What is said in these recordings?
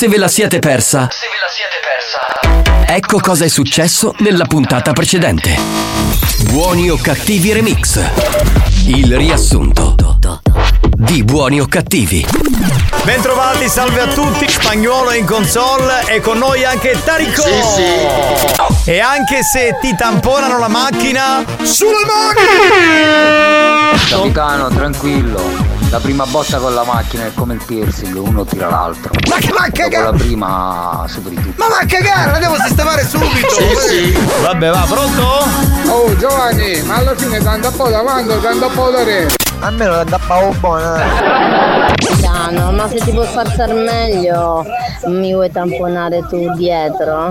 se ve la siete persa, Se ve la siete persa. ecco cosa è successo nella puntata precedente. Buoni o cattivi remix. Il riassunto di Buoni o cattivi. Bentrovati, salve a tutti, Spagnuolo in console e con noi anche Tarico. Sì, sì. E anche se ti tamponano la macchina, sulle mani! Capitano, tranquillo. La prima botta con la macchina è come il piercing, uno tira l'altro. Ma che va a Dopo la cagare? prima superi tutto. Ma va a cagare, la devo sistemare subito! Sì, sì. Vabbè, va, pronto? Oh Giovanni, ma alla fine tanto un po' davanti, tanto un po' da re. Almeno la tappa buona. Piano, ma se ti puoi far star meglio, mi vuoi tamponare tu dietro?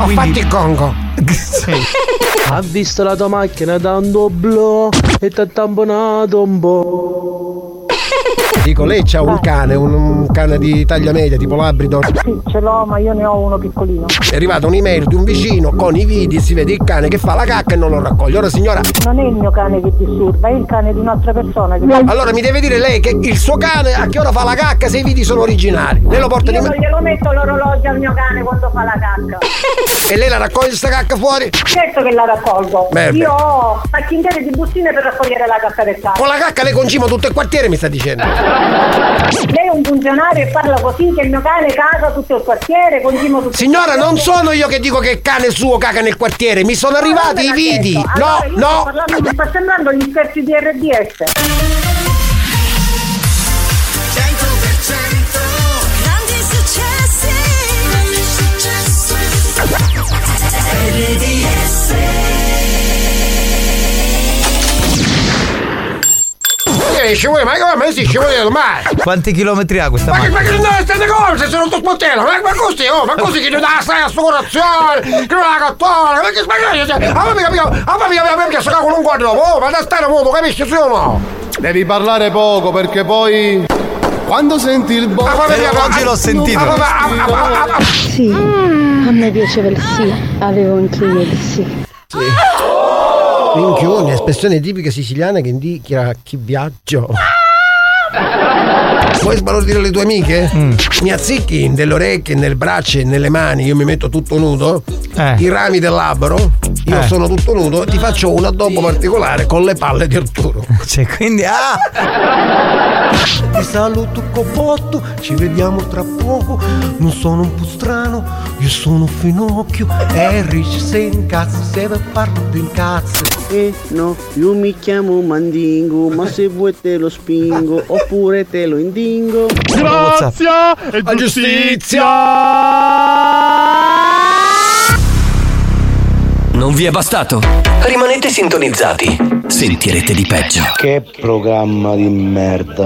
Ho fatto il congo. Ha visto la tua macchina da un doblò e ti ha tamponato un po'. Dico, lei c'ha un cane, un, un cane di taglia media, tipo labrador. Sì, ce l'ho, ma io ne ho uno piccolino. È arrivata un'email di un vicino con i video, si vede il cane che fa la cacca e non lo raccoglie. Ora signora, Non è il mio cane che disturba, è il cane di un'altra persona che allora mi deve dire lei che il suo cane a che ora fa la cacca se i video sono originali. Lei lo porta di Io me non glielo metto l'orologio al mio cane quando fa la cacca. e lei la raccoglie sta cacca fuori? Certo che la raccolgo. Beh, beh. Io ho pacchi interi di bustine per raccogliere la cacca del cane. Con la cacca le concimo tutto il quartiere mi sta dicendo. Lei è un funzionario e parla così che il mio cane caga tutto il quartiere, concimo tutto Signora, il non sono io che dico che il cane suo caga nel quartiere, mi sono arrivati i. No, Allora, sto no. parlando, mi sta sembrando gli scherzi di RDS. Grandi Eh, ci vuoi, ma come si ci vuole mai? Quanti chilometri ha questa Ma che, macchina? ma che non queste cose sono tutto sportello? Ma, ma così, oh, ma così che non dà stai assicurazione, che non la cattura, ma che sbaglio, cioè, a me mica, a me mica, a me mica sto con un guardo, oh, ma da stare muovo, capisci se o no? Devi parlare poco perché poi quando senti il bo- Ah, ma Eh, oggi ah, l'ho sentito. ah, ma- ah, ah, ah, ah, ah. Sì, a me piaceva il sì, avevo anche io il sì. Minchione, espressione tipica siciliana che indica chi viaggio. Vuoi sbalordire le tue amiche? Mi azzicchi nelle orecchie, nelle braccia e nelle mani, io mi metto tutto nudo, Eh. i rami dell'albero, io Eh. sono tutto nudo, ti faccio un addobbo particolare con le palle di Arturo. Cioè, quindi, ah! Ti saluto copotto, ci vediamo tra poco. Non sono un po' strano, io sono Finocchio. Erich se incazzo, se ve parlo di incazzo. Eh no, io mi chiamo Mandingo, ma se vuoi te lo spingo oppure te lo indingo. Grazia A giustizia! Non vi è bastato? Rimanete sintonizzati. Sentirete di peggio. Che programma di merda.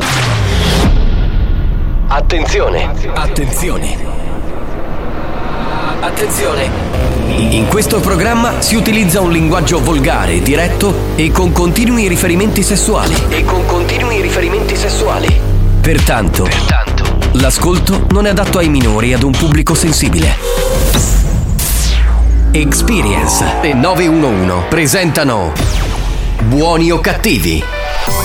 Attenzione! Attenzione! Attenzione! In questo programma si utilizza un linguaggio volgare, diretto e con continui riferimenti sessuali. E con continui riferimenti sessuali. Pertanto, l'ascolto non è adatto ai minori e ad un pubblico sensibile. Experience e 911 presentano Buoni o cattivi?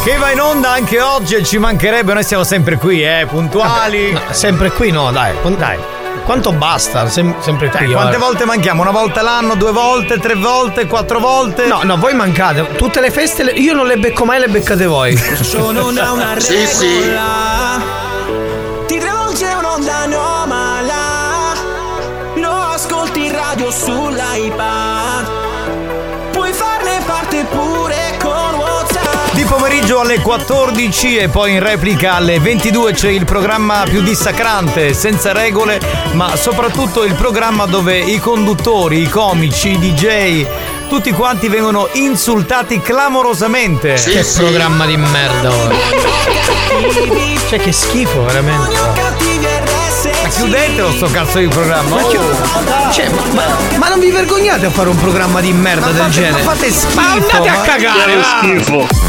Che va in onda anche oggi e ci mancherebbe, noi siamo sempre qui, eh, puntuali. Sempre qui no, dai, dai. Quanto basta? Sem- sempre qui. Dai, quante volte manchiamo? Una volta l'anno, due volte, tre volte, quattro volte? No, no, voi mancate. Tutte le feste le- io non le becco mai, le beccate voi. Sono una, una Sì, sì. Ti travolge un'onda anomala Lo ascolti in radio sull'iPad Di pomeriggio alle 14 e poi in replica alle 22 c'è il programma più dissacrante, senza regole, ma soprattutto il programma dove i conduttori, i comici, i DJ, tutti quanti vengono insultati clamorosamente. che programma di merda ora. Cioè che schifo, veramente. Ma chiudetelo sto cazzo di programma. Ma, oh. cioè, ma, ma non vi vergognate a fare un programma di merda Ma del fate- genere? ma fate schifo, Ma andate a ma- cagare! Schifo.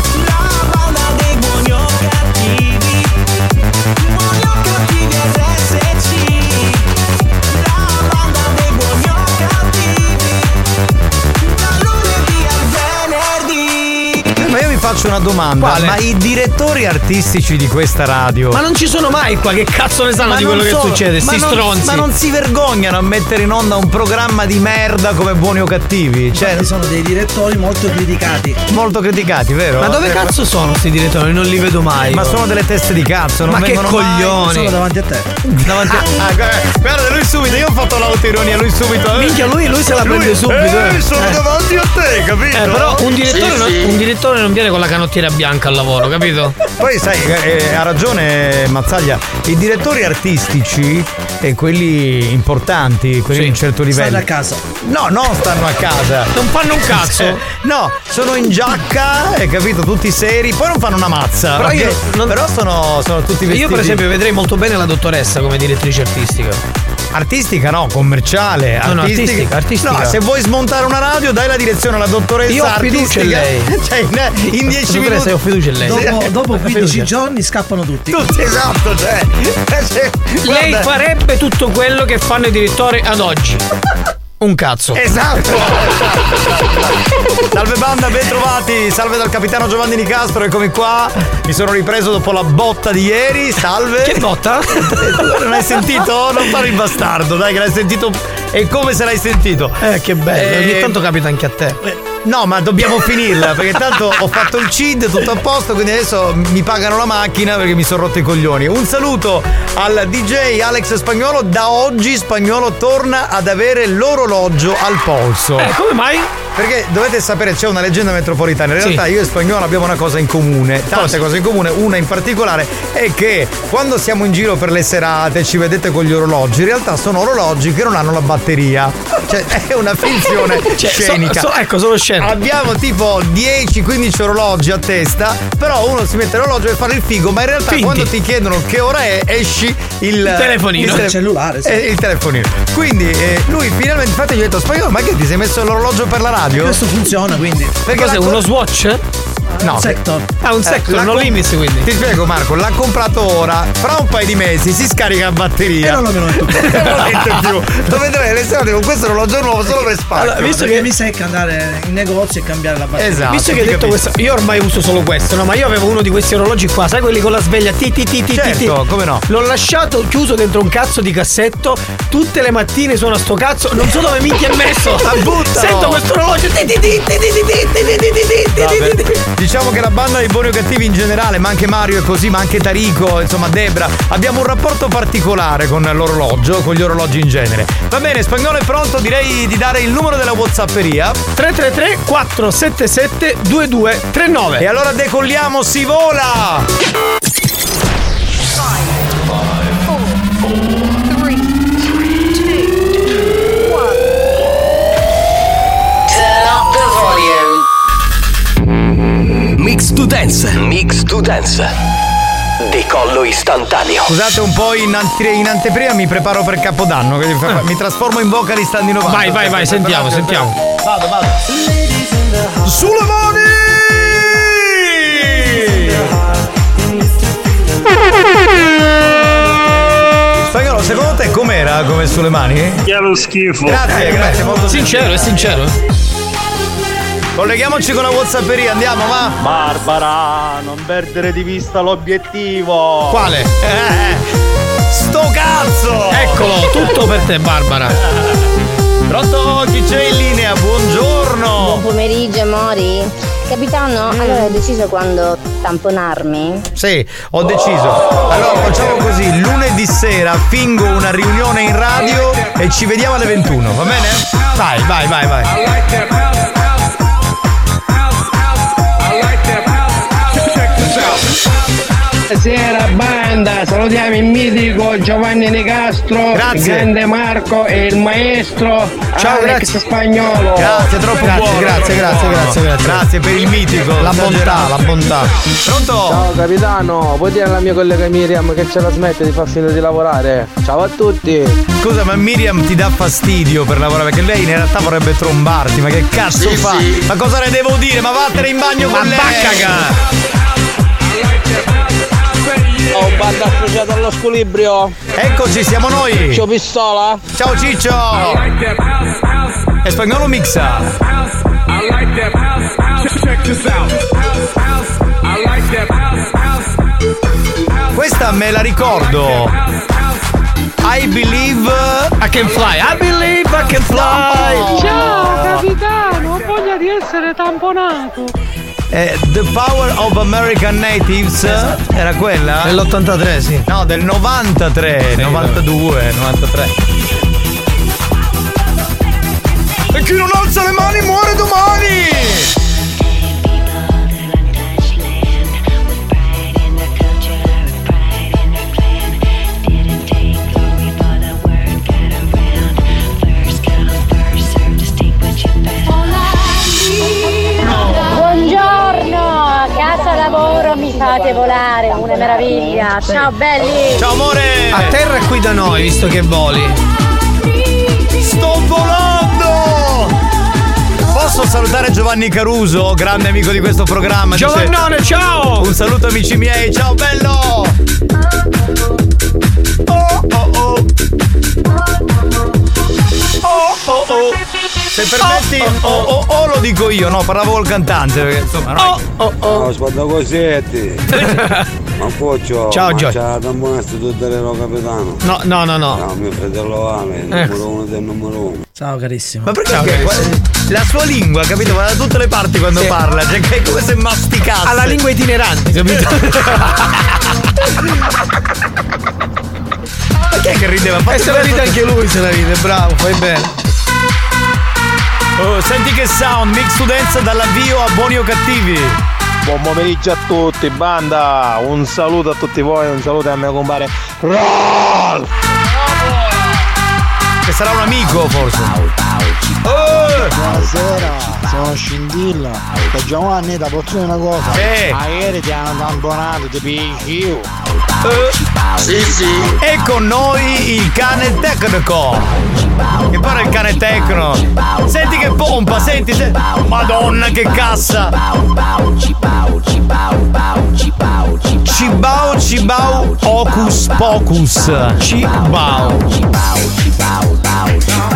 Faccio una domanda. Quale? Ma i direttori artistici di questa radio. Ma non ci sono mai qua, che cazzo ne sanno Ma di quello che so- succede? ma Sti non- stronzi. Ma non si vergognano a mettere in onda un programma di merda come buoni o cattivi? Cioè, Infatti sono dei direttori molto criticati. molto criticati, vero? Ma dove Eh, cazzo sono sti direttori? Non li vedo mai. Ma sono delle teste di cazzo, non Ma che vengono mai. coglioni. Sono davanti a te. Davanti a... Ah, guarda, guarda, lui subito, io ho fatto l'autoironia, lui subito. eh. Minchia, lui- lui se la Lui- prende subito, Eh, eh. sono Eh. davanti a te, capito? Eh, però un direttore, Sì, non, sì. un direttore non viene con la canottiera bianca al lavoro, capito? Poi sai, eh, ha ragione Mazzaglia, i direttori artistici e quelli importanti, quelli Sì. di un certo livello. Stanno a casa. No, non stanno a casa. Non fanno un cazzo. No, sono in giacca, hai capito, tutti seri, poi non fanno una mazza. Però io non- Però sono, sono tutti vestiti. Io per esempio vedrei molto bene la dottoressa come direttrice artistica. Artistica no, commerciale. No, no, artistica, artistica. No, se vuoi smontare una radio, dai la direzione alla dottoressa Io ho fiducia in artistica. lei. Cioè, in, in 10 Dottoressa, minuti. ho fiducia in lei. Dopo, dopo Ho 15 fiducia. giorni scappano tutti. Tutti esatto, cioè. cioè, Lei farebbe tutto quello che fanno i direttori ad oggi. Un cazzo. Esatto! Salve banda, ben trovati! Salve dal capitano Giovanni Nicastro, eccomi qua. Mi sono ripreso dopo la botta di ieri, salve! Che botta? Non hai sentito? Non fare il bastardo, dai, che l'hai sentito. È come se l'hai sentito. Eh, che bello. Eh, Ogni tanto capita anche a te. No, ma dobbiamo finirla perché tanto ho fatto il CID, tutto a posto, quindi adesso mi pagano la macchina perché mi sono rotto i coglioni. Un saluto al DJ Alex Spagnolo. Da oggi Spagnolo torna ad avere l'orologio al polso. Eh, come mai? Perché dovete sapere, c'è una leggenda metropolitana. In Sì. realtà io e Spagnolo abbiamo una cosa in comune, tante cose in comune. Una in particolare è che quando siamo in giro per le serate, ci vedete con gli orologi, in realtà sono orologi che non hanno la batteria. Cioè, è una finzione Cioè, so- scenica. so- ecco, sono scemo. Abbiamo tipo 10-15 orologi a testa, però uno si mette l'orologio per fare il figo, ma in realtà Finti. quando ti chiedono che ora è, esci il, Il telefonino. tele- Il cellulare, sì. eh, il telefonino. Quindi eh, lui finalmente, infatti, gli ho detto: Spagnolo, ma che ti sei messo l'orologio per la radio? Questo funziona quindi. Perché Cos'è co- uno swatch? No, Sector. Ah, un Eh, sector, la no com- limits quindi. Ti spiego Marco, l'ha comprato ora, fra un paio di mesi si scarica la batteria. E non lo metto più. Non lo metto più. Lo vedrai le serate con questo orologio nuovo solo per spazio. Allora, visto che mi secca andare in negozio e cambiare la batteria. Esatto. Visto che hai detto questo, io ormai uso solo questo, no? Ma io avevo uno di questi orologi qua, sai quelli con la sveglia ti ti ti ti certo, ti. come no? L'ho lasciato chiuso dentro un cazzo di cassetto, tutte le mattine suona sto cazzo, non so dove minchia è messo. Ma buttalo. Sento questo orologio ti Diciamo che la banda dei buoni o cattivi in generale, ma anche Mario è così, ma anche Tarico, insomma Debra, abbiamo un rapporto particolare con l'orologio, con gli orologi in genere. Va bene, spagnolo è pronto, direi di dare il numero della Whatsapperia. 333 477 2239 E allora decolliamo, si vola! Turn up the volume. Mix to Dance. Mix to Dance. Decollo istantaneo. Scusate un po' in, ante- in anteprima mi preparo per Capodanno, quindi fa- mi trasformo in vocalist anni 90. Vai, vai, vai, sentiamo, Aspetta, sentiamo. Vado, vado. Sulle mani! Spagnolo, secondo te com'era come sulle mani? Che lo schifo. Grazie, grazie, molto Sincero, è sincero. Colleghiamoci con la Whatsapperia, andiamo, va? Barbara, non perdere di vista l'obiettivo. Quale? Eh, sto cazzo! Eccolo, tutto per te, Barbara. Pronto? Chi c'è in linea? Buongiorno! Buon pomeriggio, amori. Capitano, allora hai deciso quando tamponarmi? Sì, ho deciso. Allora facciamo così, lunedì sera fingo una riunione in radio e ci vediamo alle 21, va bene? Vai, vai, vai, vai. Buonasera banda, salutiamo il mitico Giovanni Nicastro, Grazie. il grande Marco e il maestro Ciao, Alex grazie. Spagnolo. Grazie, troppo Grazie, buono. grazie, troppo grazie, buono. grazie, grazie. Grazie per il mitico. La bontà, la bontà. Pronto? Ciao capitano, puoi dire alla mia collega Miriam che ce la smette di far finire di lavorare? Ciao a tutti! Scusa, ma Miriam ti dà fastidio per lavorare? Perché lei in realtà vorrebbe trombarti, ma che cazzo Sì, fa? sì. Ma cosa ne devo dire? Ma vattene in bagno Ma con lei! Ho un bando associato allo squilibrio. Eccoci, siamo noi. Ciao pistola. Ciao Ciccio. E Spagnolo mixa. Questa me la ricordo. I believe I can fly. I believe I can fly. Ciao capitano, ho voglia di essere tamponato. Eh, The Power of American Natives era quella? Nell'83, sì. No, del 93, 92, 93. E chi non alza le mani muore domani! Casa lavoro mi fate volare, una meraviglia. Ciao belli. Ciao amore! A terra e qui da noi, visto che voli. Sto volando! Posso salutare Giovanni Caruso, grande amico di questo programma. Dice- Giovannone, ciao! Un saluto amici miei, ciao bello! Oh oh oh! Oh oh oh! Se permetti, oh oh oh, lo dico io, no, parlavo col cantante, perché insomma, no. Oh oh Oh, spada cosetti. Ma Foccio, Ciao, Gio. c'ha da buono tutto l'ero capitano. No, no, no, no. No, mio fratello Ale, il Eh. numero uno del numero uno. Ciao carissimo. Ma perché? La sua lingua, capito? Va da tutte le parti quando Sì. parla, cioè che è come se masticasse. Ha la lingua itinerante, capito? È che rideva? E se la ride anche lui, se la ride, bravo, fai bene. Oh, senti che sound, mix to dance dall'avvio a buoni o cattivi. Buon pomeriggio a tutti, banda! Un saluto a tutti voi, un saluto a mio compare Roll! Che sarà un amico forse. Buonasera, sono Scintilla. Da Giovanni da posso dire una cosa. Sì. Ma ieri ti hanno tamponato, ti picchi io. Sì, sì. E con noi il cane tecnico. Che pare il cane tecno. Senti che pompa, senti, se- Madonna che cassa. Cibao, cibao, ocus pocus. Cibao.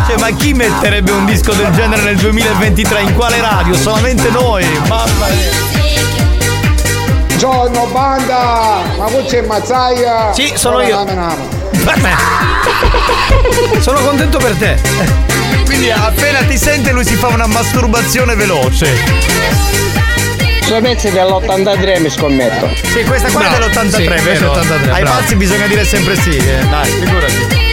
Cioè, ma chi metterebbe un disco del genere nel 2023? In quale radio? Solamente noi. Mamma mia. Giorno banda! Ma qui c'è Mazzaia! Sì, sono io. Sono contento per te. Quindi appena ti sente lui si fa una masturbazione veloce. Sui pezzi dell'83 mi scommetto. Sì, questa qua Bravo. è dell'83, Sì, vero? 83, Ai bravo. pazzi bisogna dire sempre sì, eh. Dai, figurati.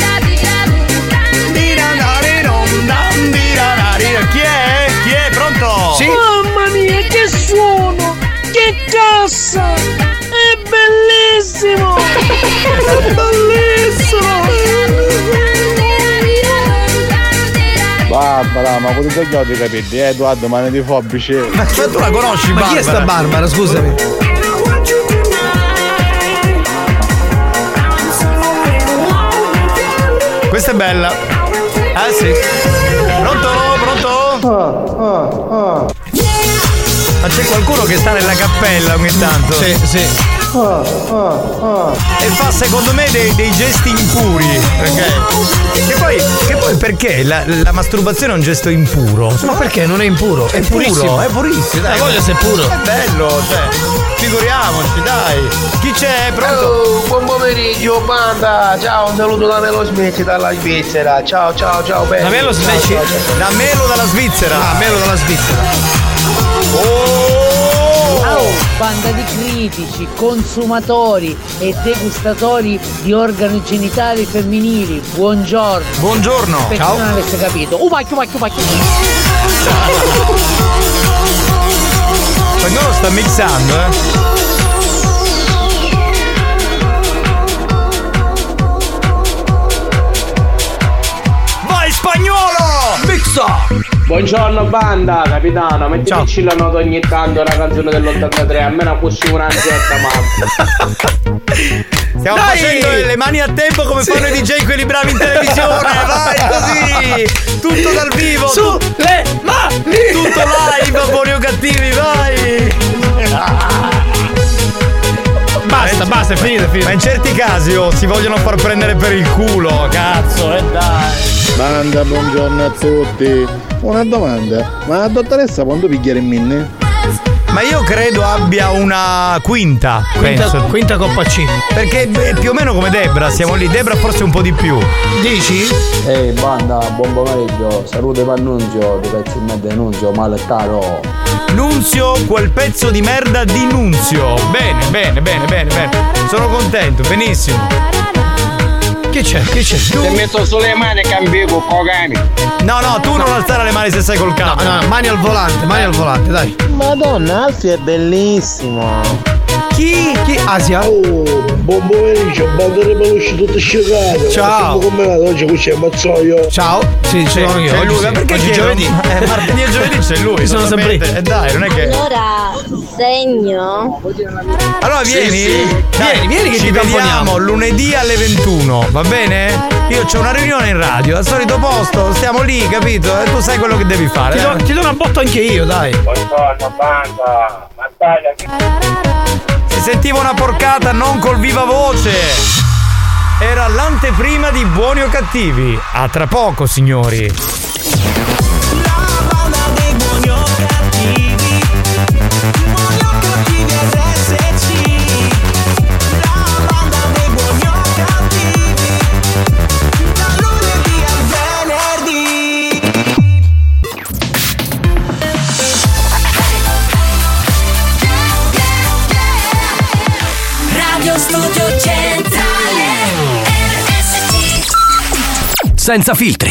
Che cassa! È bellissimo! È Barbara, ma con i tuoi capelli, eh, Edoardo, ma ne di fobici. Ma tu la conosci, Ma chi è sta Barbara, scusami? Questa è bella. Ah sì. Pronto? Pronto? Ma c'è qualcuno che sta nella cappella ogni tanto? Sì, sì. E fa secondo me dei, dei gesti impuri. Ok? Che poi, che poi perché la, la masturbazione è un gesto impuro? Ma perché non è impuro? È, È purissimo. puro, è purissimo, dai. La voglia se è puro. È bello, cioè. Figuriamoci, dai. Chi c'è? Pronto? Oh, buon pomeriggio, banda! Ciao, un saluto da Melo Smith dalla Svizzera. Ciao, ciao, ciao, belli. La Melo ciao. Da Melo dalla Svizzera. Ah, melo dalla Svizzera. Oh! Banda di critici, consumatori e degustatori di organi genitali femminili, buongiorno. Buongiorno. Per chi Ciao. non avesse capito. Uh, macchio, macchio, macchio. Spagnolo sta mixando, eh. Vai spagnolo! Mixa! Buongiorno banda, capitano, metteteci la nota ogni tanto la canzone dell'83, almeno così un'anzetta, ma. Stiamo Dai! facendo le mani a tempo come fanno i DJ quelli bravi in televisione. Vai così! Tutto dal vivo! Su tu- le mani! tutto live, buoni o cattivi, vai! Basta, basta, è finito, è finito. Ma in certi casi oh, si vogliono far prendere per il culo, cazzo, e dai! Banda, buongiorno a tutti. Una domanda, ma la dottoressa quando picchiare in minne? Ma io credo abbia una quinta. Quinta- penso. quinta Coppa C. Perché beh, più o meno come Debra, siamo lì. Debra forse un po' di più. Dici? Ehi banda, buon pomeriggio, salute per Nunzio, di pezzi in mezzo Nunzio, male caro. Nunzio, quel pezzo di merda di Nunzio. Bene, bene, bene, bene, bene. Sono contento, benissimo. Che c'è? Che c'è? Ti metto sulle mani e cambio con Kogami. No, no, tu non alzare le mani se sei col capo. No, no, mani al volante, mani al volante, dai. Madonna, Alfie è bellissimo. Chi? Chi? Asia? Oh, buon pomeriggio, di peluche tutte scegate. Ciao. Come oggi qui c'è Mazzoio. Ciao. Sì, io. c'è oggi lui, sì. ma perché Oggi è giovedì. Eh, martedì e giovedì c'è lui. Sono sempre io. Eh dai, non è che. Allora, segno? Allora Sì, vieni, sì. Dai, Vieni, vieni che ci ti vediamo lunedì alle 21, va bene? Io ho una riunione in radio, al solito posto, stiamo lì, capito? E tu sai quello che devi fare. Ti do, eh? ti do una botta anche io, dai. Buongiorno banda, battaglia. Si sentiva una porcata non col viva voce. Era l'anteprima di buoni o cattivi. A tra poco, signori. Senza filtri,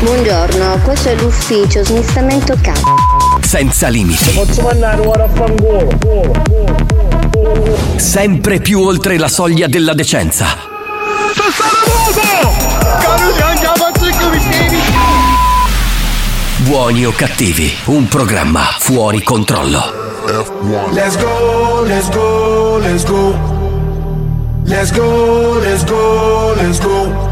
Buongiorno, questo è l'ufficio smistamento capo. senza limiti, Posso mandare ora a fangolo. sempre più oltre la soglia della decenza. Buoni o cattivi, un programma fuori controllo. Let's go, let's go, let's go. Let's go, let's go, let's go.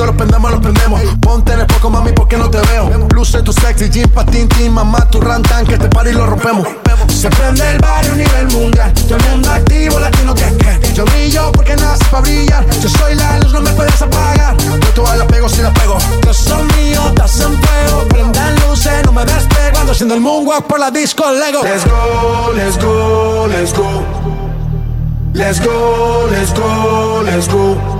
Esto lo prendemos, lo prendemos. Ponte en el poco, mami, porque no te veo. Luce tu sexy, jean, patín, mamá, tu rantan, que este party lo rompemos. Se prende el barrio a nivel mundial. Todo el mundo activo, latino que que. Yo brillo porque nací para brillar. Yo soy la luz, no me puedes apagar. Yo todas la pego si la pego. Yo soy mío, estás en fuego. Prendan luces, no me despego. Ando haciendo el moonwalk por la disco Lego. Let's go, let's go, let's go. Let's go, let's go, let's go.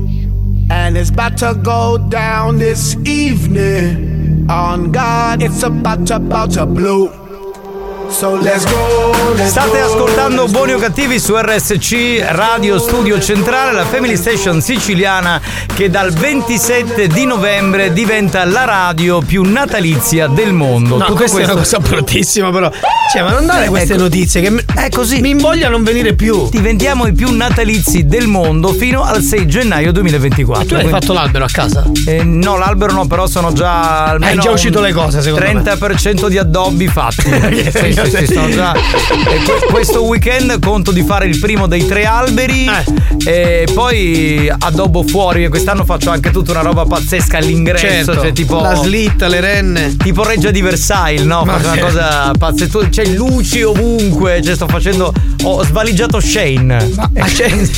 And it's about to go down this evening. On God, it's about to, about to blow. State go, ascoltando Buoni o Cattivi su RSC Radio Studio Centrale, la Family Station siciliana che dal 27 di novembre diventa la radio più natalizia del mondo. No, Tutto questa è una questo- cosa bruttissima, però. Cioè, ma non dare queste Ecco. notizie che è così. mi invoglia a non venire più. Diventiamo i più natalizi del mondo fino al 6 gennaio 2024. E tu hai Quindi- fatto l'albero a casa? Eh, no, l'albero no, però sono già almeno Hai già uscito le cose, secondo me. 30% di addobbi fatti. sì, sono già. que- questo weekend conto di fare il primo dei tre alberi Eh. e poi addobbo fuori. Quest'anno faccio anche tutta una roba pazzesca all'ingresso, Certo. cioè tipo La slitta, le renne. Tipo Reggia di Versailles, no? Ma Faccio una cosa pazzesca. C'è luci ovunque, cioè sto facendo. Ho svaligiato Shane. Ma Shane-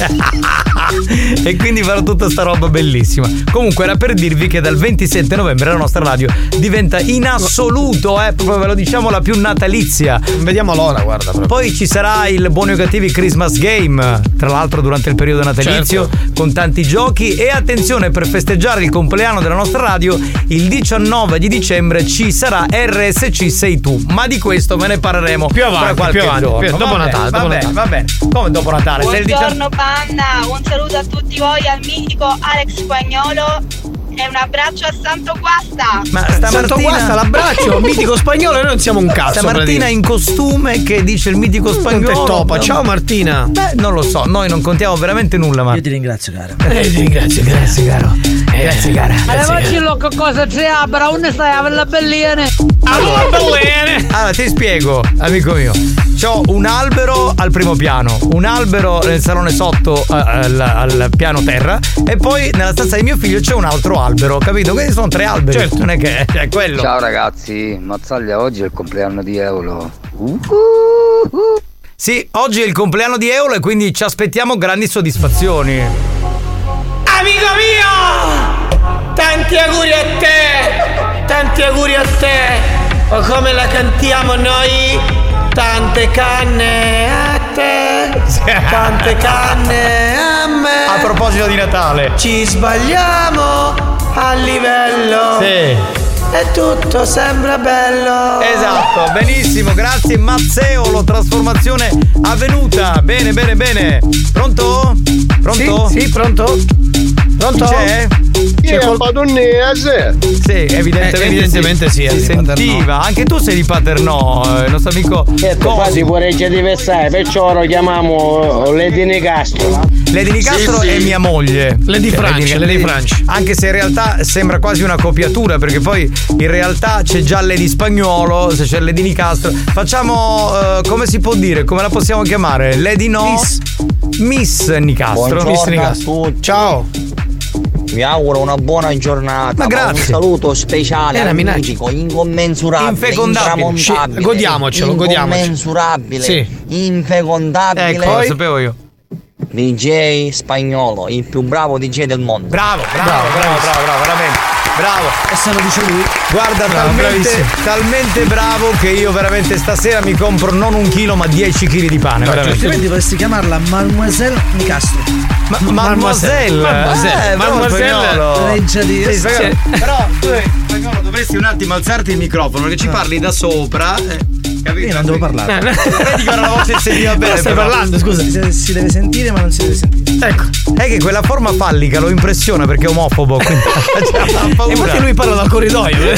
e quindi farò tutta sta roba bellissima. Comunque era per dirvi che dal 27 novembre la nostra radio diventa in assoluto, eh, proprio ve lo diciamo, la più natalizia. Vediamo l'ora, guarda. proprio. Poi ci sarà il Buoni o Cattivi Christmas Game, tra l'altro durante il periodo natalizio, Certo. con tanti giochi. E attenzione, per festeggiare il compleanno della nostra radio, il 19 di dicembre ci sarà RSC Sei Tu. Ma di questo ve ne parleremo Più avanti, tra qualche più avanti, giorno. più- dopo Va bene, Natale, Va dopo bene, Natale. va bene. Come dopo Natale? Il 19 Buongiorno banda, un saluto a tutti voi, al mitico Alex Spagnolo e un abbraccio a Santo Guasta. Ma Santo stamattina Guasta, l'abbraccio, mitico spagnolo, noi non siamo un cazzo. Stamattina in costume che dice il mitico spagnolo. Topa. Ciao Martina. Beh, non lo so, noi non contiamo veramente nulla, ma. Io ti ringrazio, cara. Eh, ti ringrazio, Grazie, caro. Grazie, cara. Allora facillo che cosa c'è Abra, unne stai a la belliene. Allora, bene. Allora, ti spiego, amico mio. C'ho un albero al primo piano, un albero nel salone sotto eh, al, al piano terra e poi nella stanza di mio figlio c'è un altro albero, capito? Quindi sono tre alberi. Certo. Non è che è quello. Ciao ragazzi, Mazzaglia oggi è il compleanno di Eolo. Sì, oggi è il compleanno di Eolo e quindi ci aspettiamo grandi soddisfazioni. Amico mio! Tanti auguri a te! Tanti auguri a te! O come la cantiamo noi? Tante canne a te! Tante canne a me! A proposito di Natale. Ci sbagliamo a livello! Sì. E tutto sembra bello! Esatto, benissimo, grazie Mazzeolo, trasformazione avvenuta. Bene, bene, bene. Pronto? Pronto? Sì, sì, pronto? Pronto? C'è? Chi è padonnese? Sì, evidentemente, Eh, evidentemente sì, è si sentiva. Anche tu sei di Paternò, eh, il nostro amico. Certo, infatti Reggia di Versailles, perciò lo chiamiamo Lady Nicastro. Lady Nicastro Sì, sì. è mia moglie. Lady Cioè, Franci, Lady Franci. Anche se in realtà sembra quasi una copiatura, perché poi in realtà c'è già Lady Spagnolo, se c'è Lady Nicastro. Facciamo, eh, come si può dire? Come la possiamo chiamare? Lady No? Miss. Miss Nicastro. Buongiorno Miss a Nicastro. tutti. Ciao! Vi auguro una buona giornata. Ma grazie. Un saluto speciale minaccia. amico, incommensurabile, Infecondabile. godiamocelo, godiamocelo. Incommensurabile, Sì. infecondabile. Ecco, lo sapevo io. DJ spagnolo, il più bravo DJ del mondo. Bravo, bravo, bravo, bravo, bravo, veramente. Bravo. E se lo dice lui. Guarda, Bravo, talmente, talmente bravo che io veramente stasera mi compro non un chilo ma 10 kg di pane. veramente. Altrimenti dovresti chiamarla Mademoiselle Nicastro. Ma, mademoiselle, Mademoiselle. Eh, Mademoiselle. Però tu spagnolo dovresti un attimo alzarti il microfono perché ci parli da sopra. eh, capito? Io non devo parlare. Vedi che ora la voce si sentiva bene. Stai però. parlando, scusa. Si, si deve sentire, ma non si deve sentire. Ecco. È che quella forma fallica lo impressiona perché è omofobo. Quindi E paura. infatti lui parla dal corridoio.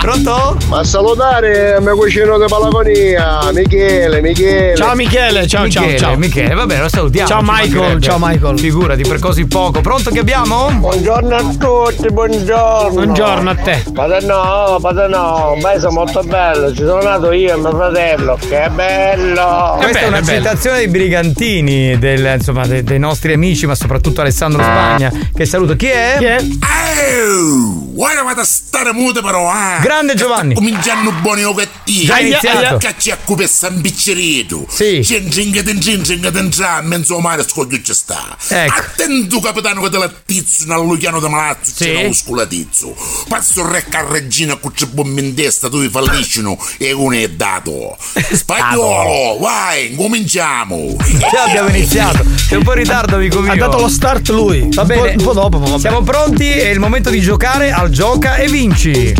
Pronto? Ma salutare il mio cucino di Palagonia, Michele, Michele. Ciao Michele, ciao Michele, ciao ciao. Michele, va bene, lo salutiamo. Ciao ci Michael, ciao Michael. Figurati per così poco. Pronto che abbiamo? Buongiorno a tutti, buongiorno. Buongiorno a te. Paterno, paterno, un paese molto bello, ci sono nato io e mio fratello, che bello! Questa è una è bello. citazione dei brigantini, del- insomma, dei, dei nostri amici, ma soprattutto Alessandro Spagna, che saluto. Chi è? Chi è? Oh, guarda vado a stare muto però, eh. Grande Giovanni. Cominciando buoni o cattivi. Già iniziato. Cacci a cupessa un biccerito. Sì. Cincinga tincinga cinga tincinga, mezzo mare scoglio ci sta. Ecco. Attento capitano che te la tizzo, nel luciano da malazzo, Sì. c'è una muscolatizzo. Passo recca a regina con c'è bomba in testa, tu falliscono e uno è dato. Spagnolo, vai, cominciamo. Già abbiamo iniziato. Sei un po' in ritardo, amico mio. Ha dato lo start lui. Va Un po'- bene. Un po' dopo, bene. Siamo pronti? È il momento di giocare al gioca e vinci.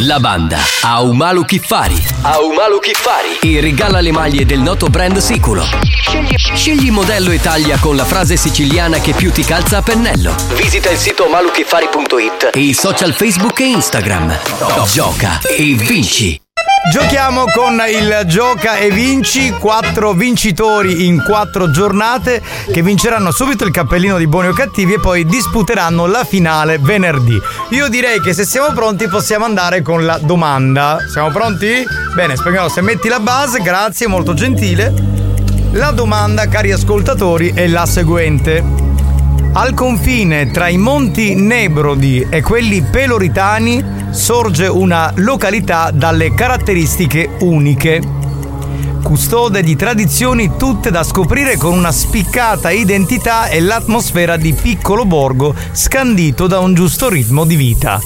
La banda Aumalu Kiffari. Aumalu Kiffari. E regala le maglie del noto brand Siculo. Scegli, scegli modello e taglia con la frase siciliana che più ti calza a pennello. Visita il sito maluchiffari.it e i social Facebook e Instagram. Gioca e vinci. Giochiamo con il Gioca e Vinci, quattro vincitori in quattro giornate che vinceranno subito il cappellino di buoni o cattivi e poi disputeranno la finale venerdì. Io direi che se siamo pronti possiamo andare con la domanda. Siamo pronti? Bene, spagnolo, se metti la base, grazie, molto gentile. La domanda, cari ascoltatori, è la seguente. Al confine tra i monti Nebrodi e quelli peloritani sorge una località dalle caratteristiche uniche. Custode di tradizioni tutte da scoprire con una spiccata identità e l'atmosfera di piccolo borgo scandito da un giusto ritmo di vita.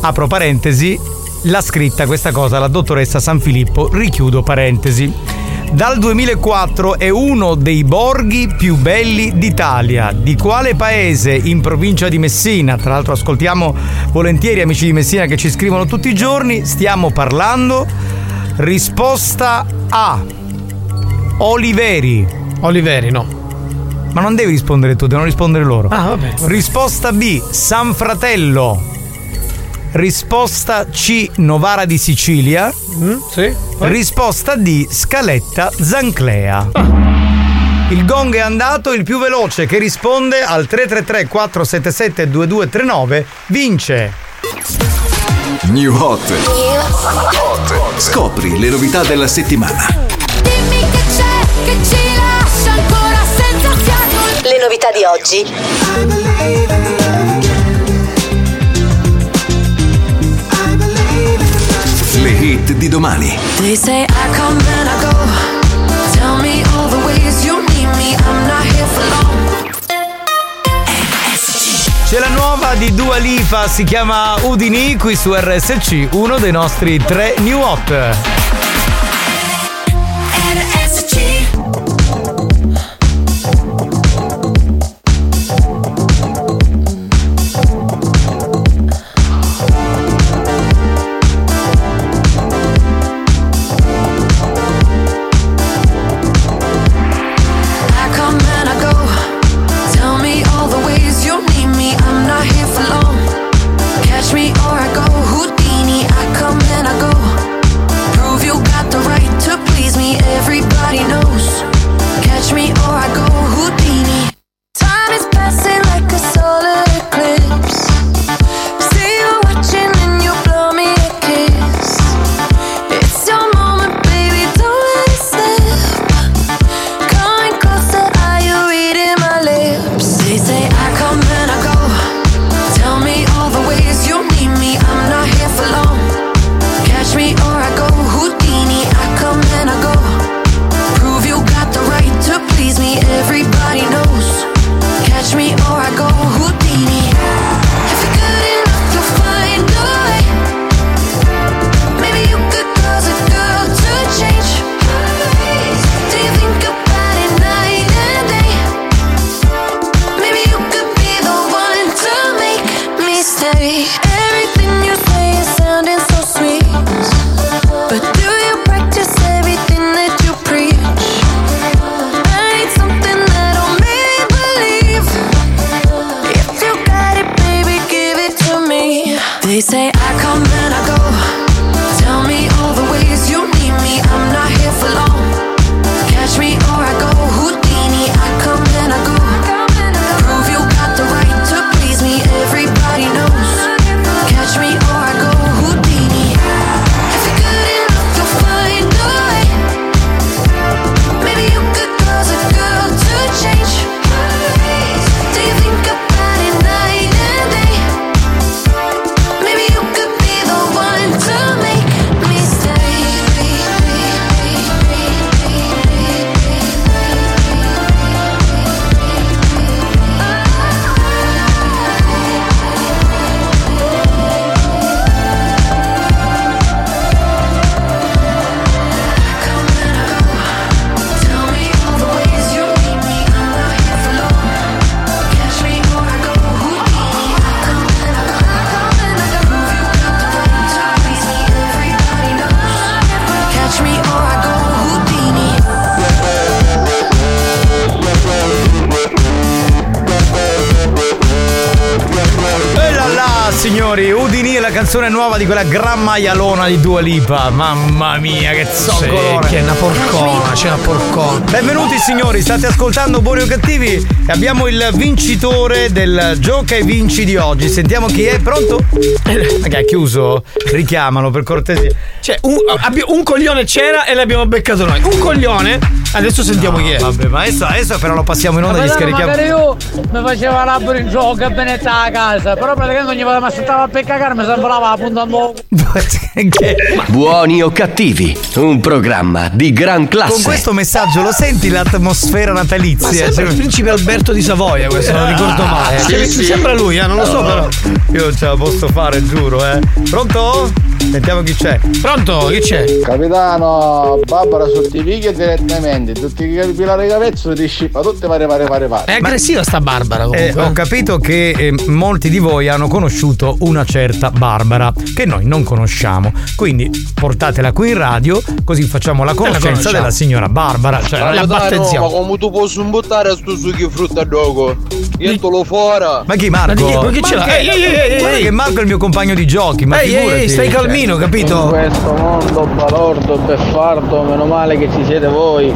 Apro parentesi, l'ha scritta questa cosa la dottoressa San Filippo, richiudo parentesi. Dal 2004 è uno dei borghi più belli d'Italia. Di quale paese in provincia di Messina? Tra l'altro ascoltiamo volentieri amici di Messina che ci scrivono tutti i giorni. Stiamo parlando. Risposta A. Oliveri. Oliveri, no. Ma non devi rispondere tu, devono rispondere loro. Ah, vabbè. Risposta B. San Fratello. Risposta C. Novara di Sicilia. sì. Risposta D. Scaletta Zanclea. Il gong è andato, il più veloce che risponde al 333 477 2239 vince. New Hot. Scopri le novità della settimana. Che ci lascia ancora senza fiato. Le novità di oggi. Hit di domani. They say I come and I go. Tell me all the ways you need me. I'm not here for long. C'è la nuova di Dua Lipa, si chiama Udini qui su RSC, uno dei nostri tre new hot. Signori, Udini è la canzone nuova di quella gran maialona di Dua Lipa. Mamma mia, che zoccolone. Sì, che è una porcona, c'è una porcona. Benvenuti signori, state ascoltando Buoni o Cattivi e abbiamo il vincitore del Gioca e Vinci di oggi. Sentiamo chi è, pronto? Raga, è chiuso? Richiamalo per cortesia. Cioè, un, abbi- un coglione c'era e l'abbiamo beccato noi. Un coglione, adesso sentiamo No, chi è. Vabbè, ma adesso, adesso però lo passiamo in onda e gli scarichiamo. magari io mi faceva l'albero in gioco e benetta a casa, però praticamente ogni volta mi aspettava per cagare mi sembrava puntando Buoni o cattivi, un programma di gran classe. Con questo messaggio lo senti l'atmosfera Ma natalizia? sembra il principe Alberto di Savoia, questo non ricordo male. Sì, Mi sì. Sembra lui, eh, non lo so però. Io non ce la posso fare, giuro, eh. Pronto? Sentiamo chi c'è. Pronto? Chi c'è? Capitano, Barbara sottiviglia direttamente, tutti i capillari cavezzo ti scippa, tutte varie varie varie varie. È aggressiva sta Barbara Eh, comunque. ho capito che eh, molti di voi hanno conosciuto una certa Barbara che noi non conosciamo. Quindi portatela qui in radio, così facciamo la conoscenza conosciamo. della signora Barbara. Cioè, la ma battezziamo. come tu posso buttare sto succhi di frutta dogo? Io te lo fuori. Ma chi Marco? Ma chi- ma chi ce l'ha? Ehi, ehi, ehi, guarda ehi. che Marco è il mio compagno di giochi. Ma Ehi, ehi, stai cioè. Calmino, capito? In questo mondo balordo, beffardo, meno male che ci siete voi.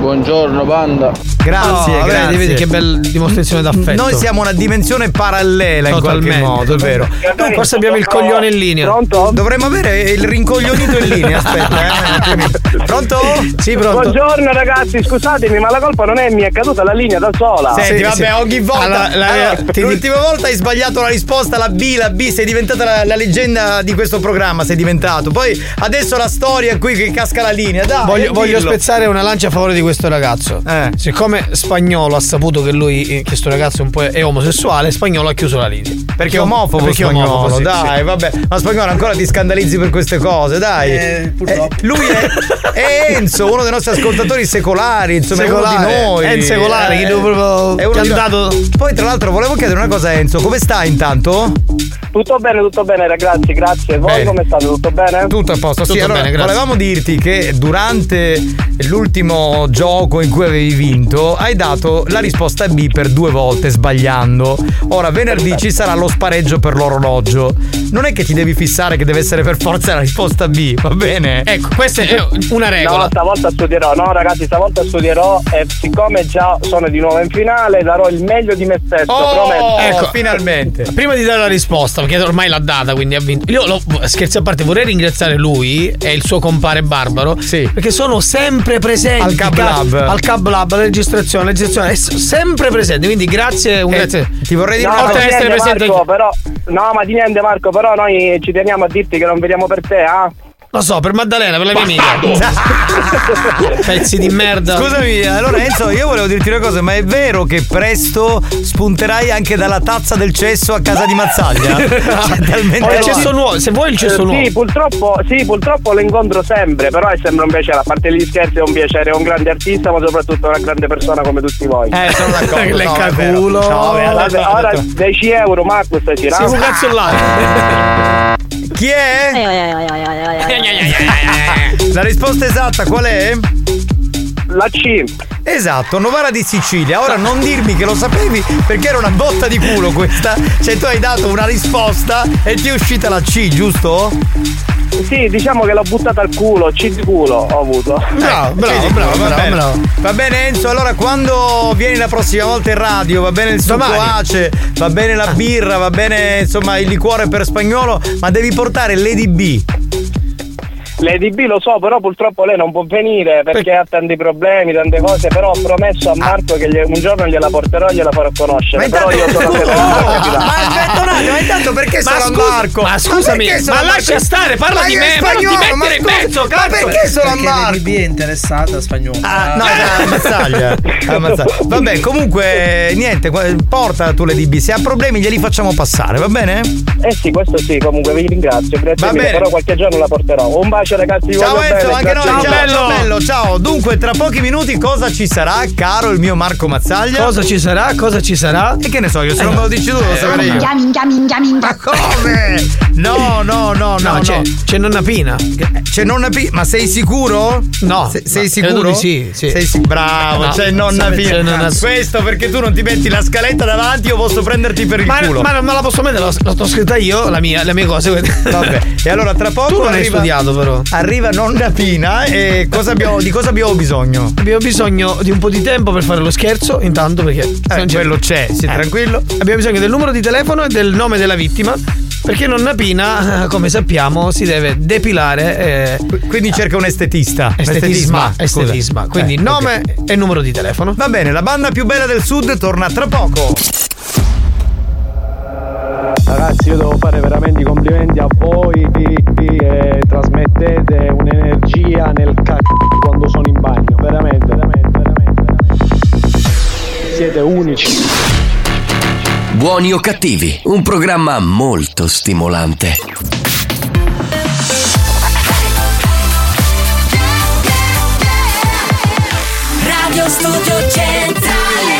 Buongiorno banda. Grazie, Oh, vedi, grazie. vedi che bella dimostrazione d'affetto. Noi siamo una dimensione parallela in qualche Totalmente. modo, è vero. Forse abbiamo il coglione in linea. Pronto? Dovremmo avere il rincoglionito in linea, aspetta, eh. Pronto? Sì, pronto. Buongiorno ragazzi, scusatemi, ma la colpa non è mia, è caduta la linea da sola. Senti, vabbè, ogni volta. Allora, la- Allora, ti- l'ultima volta hai sbagliato la risposta, la B, la B, sei diventata la, la leggenda di questo programma, sei diventato. Poi adesso la storia qui che casca la linea, dai. Voglio, voglio dillo. spezzare una lancia a favore di questo ragazzo. Eh. Siccome Spagnolo ha saputo che lui, eh, che questo ragazzo è, un po' è omosessuale, Spagnolo ha chiuso la linea. Perché è omofobo Perché è spagnolo, omofobo, sì, dai, sì. vabbè. Ma spagnolo ancora ti scandalizzi per queste cose, dai. Eh, purtroppo. Eh, lui è, è Enzo, uno dei nostri ascoltatori secolari, insomma, è uno Secolare. di noi. È un secolare, che devo proprio- è uno che di ha noi. dato- Poi, tra l'altro, volevo chiedere una cosa a Enzo, come stai intanto? Tutto bene, tutto bene ragazzi, grazie. Voi Bene. come state? Tutto bene? Tutto a posto, sì, Tutto allora, bene, grazie. volevamo dirti che durante l'ultimo gioco in cui avevi vinto hai dato la risposta B per due volte sbagliando. Ora venerdì ci sarà lo spareggio per l'orologio. Non è che ti devi fissare che deve essere per forza la risposta B, va bene? Ecco, questa è una No, regola. stavolta studierò, no ragazzi, stavolta studierò e siccome già sono di nuovo in finale darò il meglio di me stesso, Oh, prometto. ecco, finalmente. Prima di dare la risposta, perché ormai l'ha data, quindi ha vinto. Io lo, scherzi a parte, vorrei ringraziare lui e il suo compare Barbaro. Sì. Perché sono sempre presenti. Al Cab Lab. Al Cab Lab, alla registrazione, alla registrazione. è sempre presenti. Quindi grazie, un Eh, grazie. ti vorrei dire No, una cosa. di essere niente, presente Marco, però, no, ma di niente Marco, però noi ci teniamo a dirti che non vediamo per te, ah? Lo so, per Maddalena, per la mia amica. Pezzi di merda. Scusami, allora Enzo, io volevo dirti una cosa, ma è vero che presto spunterai anche dalla tazza del cesso a casa di Mazzaglia? Cioè, il cesso nuovo, se vuoi il cesso Eh, nuovo. Sì, purtroppo, sì, purtroppo lo incontro sempre, però è sempre un piacere, a parte gli scherzi è un piacere, è un grande artista, ma soprattutto una grande persona come tutti voi. Eh, sono d'accordo. Lecca no, culo. No, Vabbè, ora 10 euro, Marco, stai Sì, girando. un cazzo là. Chi è? La risposta esatta qual è? La C. Esatto, Novara di Sicilia. Ora non dirmi che lo sapevi perché era una botta di culo questa. Cioè tu hai dato una risposta e ti è uscita la C, giusto? Sì, diciamo che l'ho buttata al culo, C di culo ho avuto. Bravo, bravo, Sì, sì, bravo, va bravo, bene. bravo. Va bene Enzo, allora quando vieni la prossima volta in radio, va bene il succo Domani. ace, va bene la birra, va bene insomma il liquore per spagnolo, ma devi portare Lady B. Lady B lo so, però purtroppo lei non può venire perché ha tanti problemi, tante cose, però ho promesso a Marco che un giorno gliela porterò e gliela farò conoscere. Ma Però intanto, io sono Oh, felice, capitano. ma aspetta un attimo, ma intanto perché Ma sono a scusa- Marco? ma scusami, ma a lascia Marco? stare, parla Ma di me, è parla di mettere in ma scusa, mezzo, Ma cazzo. perché sono a Perché Marco? Lady B è interessata a spagnolo. Ah, no, a Mazzaglia. a Mazzaglia. Vabbè, comunque, niente, porta tu le DB. Se ha problemi glieli facciamo passare, va bene? Eh sì, questo sì, comunque vi ringrazio, grazie Va mille, bene. però qualche giorno la porterò. Un bacio bacio ragazzi, Ciao Enzo, bene, anche noi. Ciao mille. bello. bello, ciao. Dunque, tra pochi minuti cosa ci sarà, caro il mio Marco Mazzaglia? Cosa ci sarà? Cosa ci sarà? E che ne so, io se Eh, non me lo dici tu, lo eh, saprei io. Minchia, minchia, minchia, minchia. Come? No, no, no, no, No, no. c'è, c'è nonna Pina. C'è nonna Pina, ma sei sicuro? No. Se- sei sicuro? sì, sì. Sei si- Bravo, No, c'è nonna c'è Pina. nonna- Questo perché tu non ti metti la scaletta davanti, io posso prenderti per il Ma, culo. ma non me la posso mettere, l'ho, l'ho scritta io, la mia, le mie cose. Vabbè, e allora tra poco Tu non hai arriva, studiato però. Arriva nonna Pina e cosa abbiamo, di cosa abbiamo bisogno? Abbiamo bisogno di un po' di tempo per fare lo scherzo, intanto perché Eh, non c'è- quello c'è, sii Eh. tranquillo. Abbiamo bisogno del numero di telefono e del nome della vittima. Perché nonna Pina, eh, come sappiamo, si deve depilare. eh, Quindi cerca un estetista. estetisma. scusa. Estetisma. Quindi Eh, nome e numero di telefono. Va bene, la banda più bella del sud torna tra poco. Ragazzi, io devo fare veramente i complimenti a voi e trasmettete un'energia nel c***o quando sono in bagno. Veramente, veramente, veramente, veramente. Siete unici. Buoni o cattivi, un programma molto stimolante. Radio Studio Centrale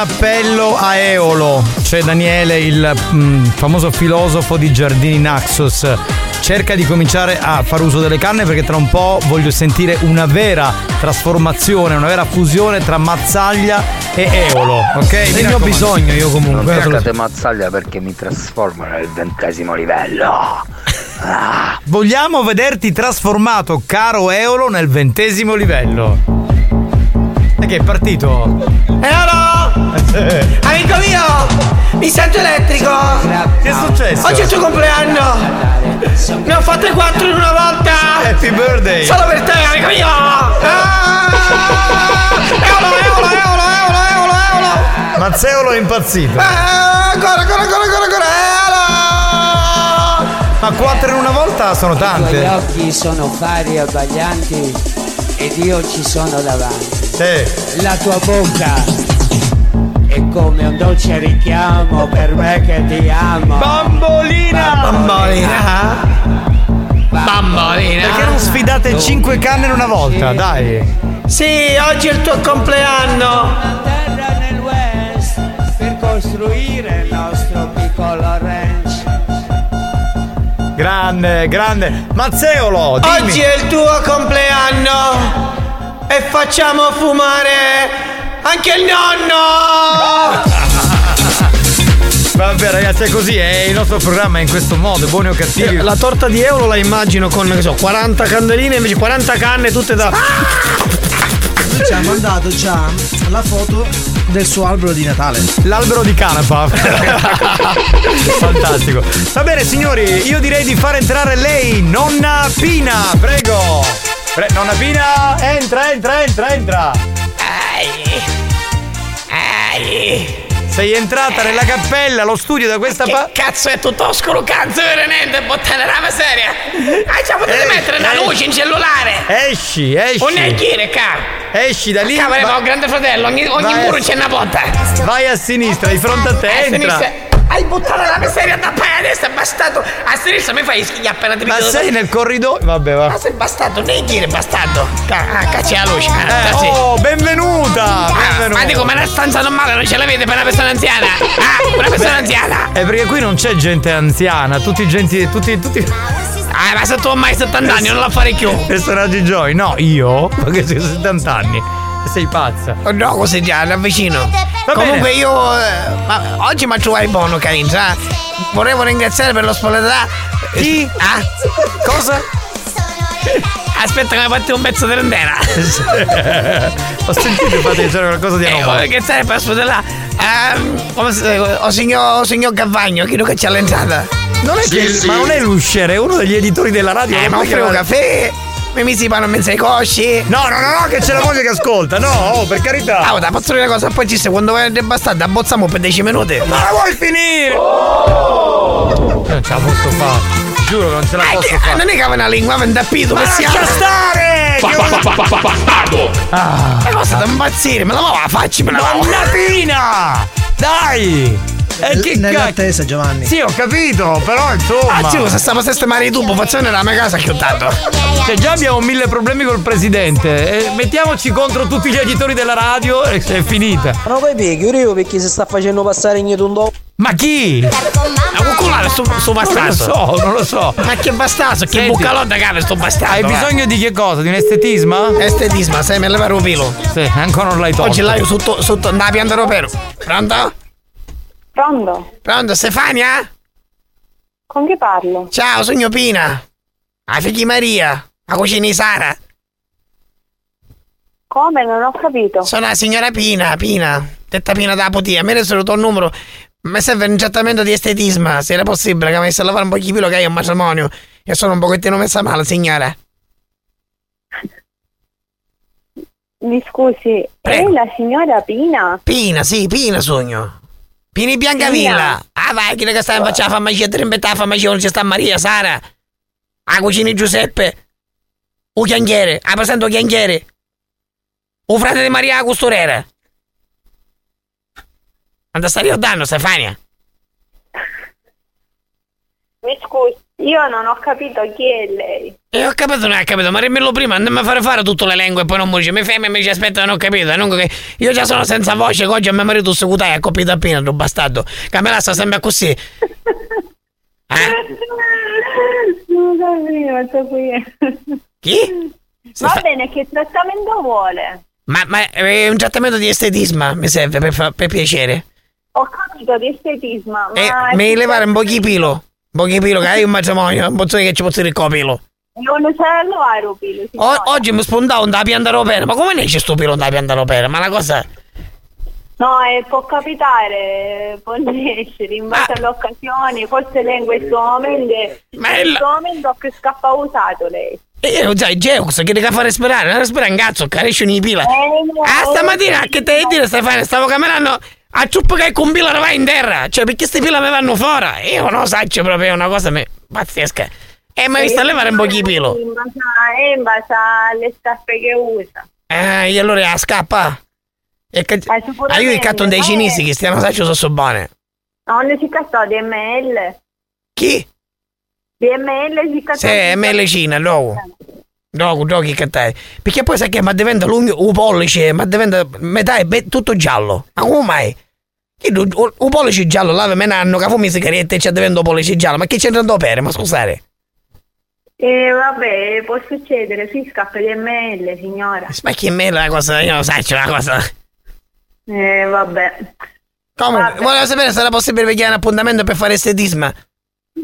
Appello a Eolo. C'è Daniele, il mm, famoso filosofo di Giardini Naxos. Cerca di cominciare a fare uso delle canne perché tra un po' voglio sentire una vera trasformazione, una vera fusione tra Mazzaglia e Eolo. Ok? Mi Ne ho raccomando. bisogno io Non comunque. eh, te lo- toccate mazzaglia perché mi trasformo nel ventesimo livello. Vogliamo vederti trasformato, caro Eolo, nel ventesimo livello. E che è partito? E allora? Amico mio! Mi sento elettrico! Che è successo? Oggi è il tuo compleanno! Ne ho fatte quattro in una volta! Happy birthday! Solo per te, amico mio! Ah! Eolo, eolo, eolo, eolo, eolo, eolo! Mazzeolo è impazzito. Ah, Ancora, ancora, ancora, ancora, ancora! Eolo! Ma quattro in una volta sono I tuoi tante. occhi sono fari e abbaglianti ed io ci sono davanti. Sì. La tua bocca come un dolce richiamo per me che ti amo. Bambolina! Bambolina! Bambolina! Perché non sfidate cinque canne in una volta? Dai. Sì, oggi è il tuo compleanno! terra nel west per costruire il nostro piccolo ranch. Grande, grande. Mazzeolo, dimmi. Oggi è il tuo compleanno! E facciamo fumare anche il nonno! Vabbè ragazzi è così, è il nostro programma è in questo modo, buoni o cattivi. La torta di euro la immagino con, che so, 40 candeline, invece 40 canne tutte da. Lui ci ha mandato già la foto del suo albero di Natale. L'albero di canapa. Fantastico. Va bene signori, io direi di far entrare lei, nonna Pina, prego. Pre- nonna Pina, entra, entra, entra, entra. Sei entrata nella cappella, allo studio da questa parte. cazzo è tutto oscuro, cazzo veramente, bottene la miseria. Ah, ci potete Eh, mettere una eh. luce in cellulare. Esci, esci. Un neghire, ca. Esci da lì. Cavolo, ma grande fratello, ogni, ogni vai a- muro c'è una botta. Vai a sinistra, di fronte a te, A entra. sinistra. Hai buttato la miseria da destra, è bastato. A sinistra mi fai schigli appena ti Ma sei nel corridoio? Vabbè, va. Ma sei bastardo, neghire, bastardo. Ca- ah, caccia la luce. Ah, Eh, oh, benvenuta! Ah, benvenuta. ma dico, ma una stanza normale non ce l'avete per una persona anziana? Ah, una persona anziana! È perché qui non c'è gente anziana, tutti gente. tutti. tutti. Ah, ma se tu ormai 70 anni non la fare più! Personaggi giovani, no, io? Perché sei 70 anni. Sei pazza. Oh, no, così già, ravvicino. Va Comunque bene. io. eh, ma oggi mi trovai buono, Carin, sa? Volevo ringraziare per l'ospitalità. Chi? Ah? Cosa? Aspetta che mi fatti un pezzo di rendera. Ho sentito fate c'era qualcosa di Eh, volevo anomalo. ringraziare per l'ospitalità. Ehm, come si O signor, o signor Cavagno, chi che c'ha l'entrata? Non è che, Ma non è l'usciere, è uno degli editori della radio. Eh, ma offrivo chiamare- caffè. Mi misi i panni in mezzo ai cosci. No, no, no, no, che c'è la moglie che ascolta. No, oh, per carità. Ah, da posso dire una cosa, poi ci sei quando vai bastardo, abbozziamo per 10 minuti. Ma la vuoi finire? Non ce la posso fare. Giuro che non ce la Eh, posso che- fare. non è che aveva una lingua, aveva un tappito, Ma lascia stare! Bastardo! Ah. Ma cosa da impazzire? Me la va a facci, me la Pina! Dai! E che Nell'attesa, Giovanni. Sì, ho capito, però insomma. Ah, zio, se stiamo a sistemare i tubo, facciamo nella mia casa chiudato. Cioè, già abbiamo mille problemi col presidente. E mettiamoci contro tutti gli editori della radio e è finita. Ma non puoi io perché si sta facendo passare in un Ma chi? Ma cuculare sto, sto Non lo bastardo. so, non lo so. Ma che bastardo, che Senti, buccalotta cave sto bastardo. Hai eh. bisogno di che cosa? Di un estetisma? Estetisma, sai, me levare un filo. Sì, ancora non l'hai tolto. Oggi l'hai sotto, sotto, nella pianta ropero. Pronto? Pronto? Pronto, Stefania? Con chi parlo? Ciao, sono Pina. La figlia Maria. La cucina di Sara. Come? Non ho capito. Sono la signora Pina, Pina. Detta Pina da Potia. Mi adesso il tuo numero. Mi serve un trattamento di estetisma. Se era possibile che mi a lavare un po' di filo che hai un matrimonio. Io sono un pochettino messa male, signora. Mi scusi, Prego. è la signora Pina? Pina, sì, Pina sogno. Pini Biancavilla. Ah, vai, chi che sta in faccia la farmacia, trimbetta la farmacia, non ci sta Maria, Sara. A cucina di Giuseppe. O chianghiere, ha presente o chianghiere. O frate di Maria la costurera. Quando sta ricordando, Stefania? Mi scusi, io non ho capito chi è lei. E ho capito, non ho capito, ma rimmelo prima, andiamo a fare fare le lingue e poi non dice, mi fermi e mi dice aspetta, non ho capito, non che io già sono senza voce, che oggi a mio marito si cutai a coppia tappina, tu bastardo, che me la sta sempre così. Non capivo, qui. Chi? Va bene, che trattamento vuole? Ma, ma è un trattamento di estetismo, mi serve per, fa- per piacere. Ho capito di estetismo, E ma... Eh, mi levare un po' di pilo, po' di pilo, che hai un matrimonio, un po' che ci posso dire il pilo. Non lo sai allora, Rupilo, O- signora. oggi mi spuntavo da pianta ropera, ma come ne esce sto pilo da pianta ropera? Ma la cosa... No, eh, può capitare, può essere, in base alle occasioni, forse lei in questo momento, in Ma è questo momento che scappa usato lei. E io, sai, Zeus, che devi fare respirare, non respirare un cazzo, carisci di pila. Ah, stamattina, che te devi dire, Stefano, stavo camminando a ciuppo che con pila vai in terra, cioè, perché queste pila mi vanno fuori? Io non lo saccio proprio, è una cosa me- pazzesca. E mi hai visto a levare un po' di pilo. In base, a- eh, in base alle scarpe che usa. Eh, e allora scappa. E che... Ah, io il catton dei cinesi che stiano saccio sono so buone. Non si castò DML. Chi? DML si castò. Sì, è melecina, no. No, no, che cattai. Perché poi sai che ma diventa lungo un pollice, ma diventa metà è be- tutto giallo. Ma come mai? Un un pollice giallo, lava me nanno, che fumi sigarette e c'è diventa un pollice giallo. Ma che c'entra da opere? Ma scusate. E vabbè, può succedere, si scappa DML, signora. Ma che me la cosa, io non saccio la cosa. Eh, vabbè. Comunque, Vabbè. volevo sapere se era possibile pigliare un appuntamento per fare estetismo.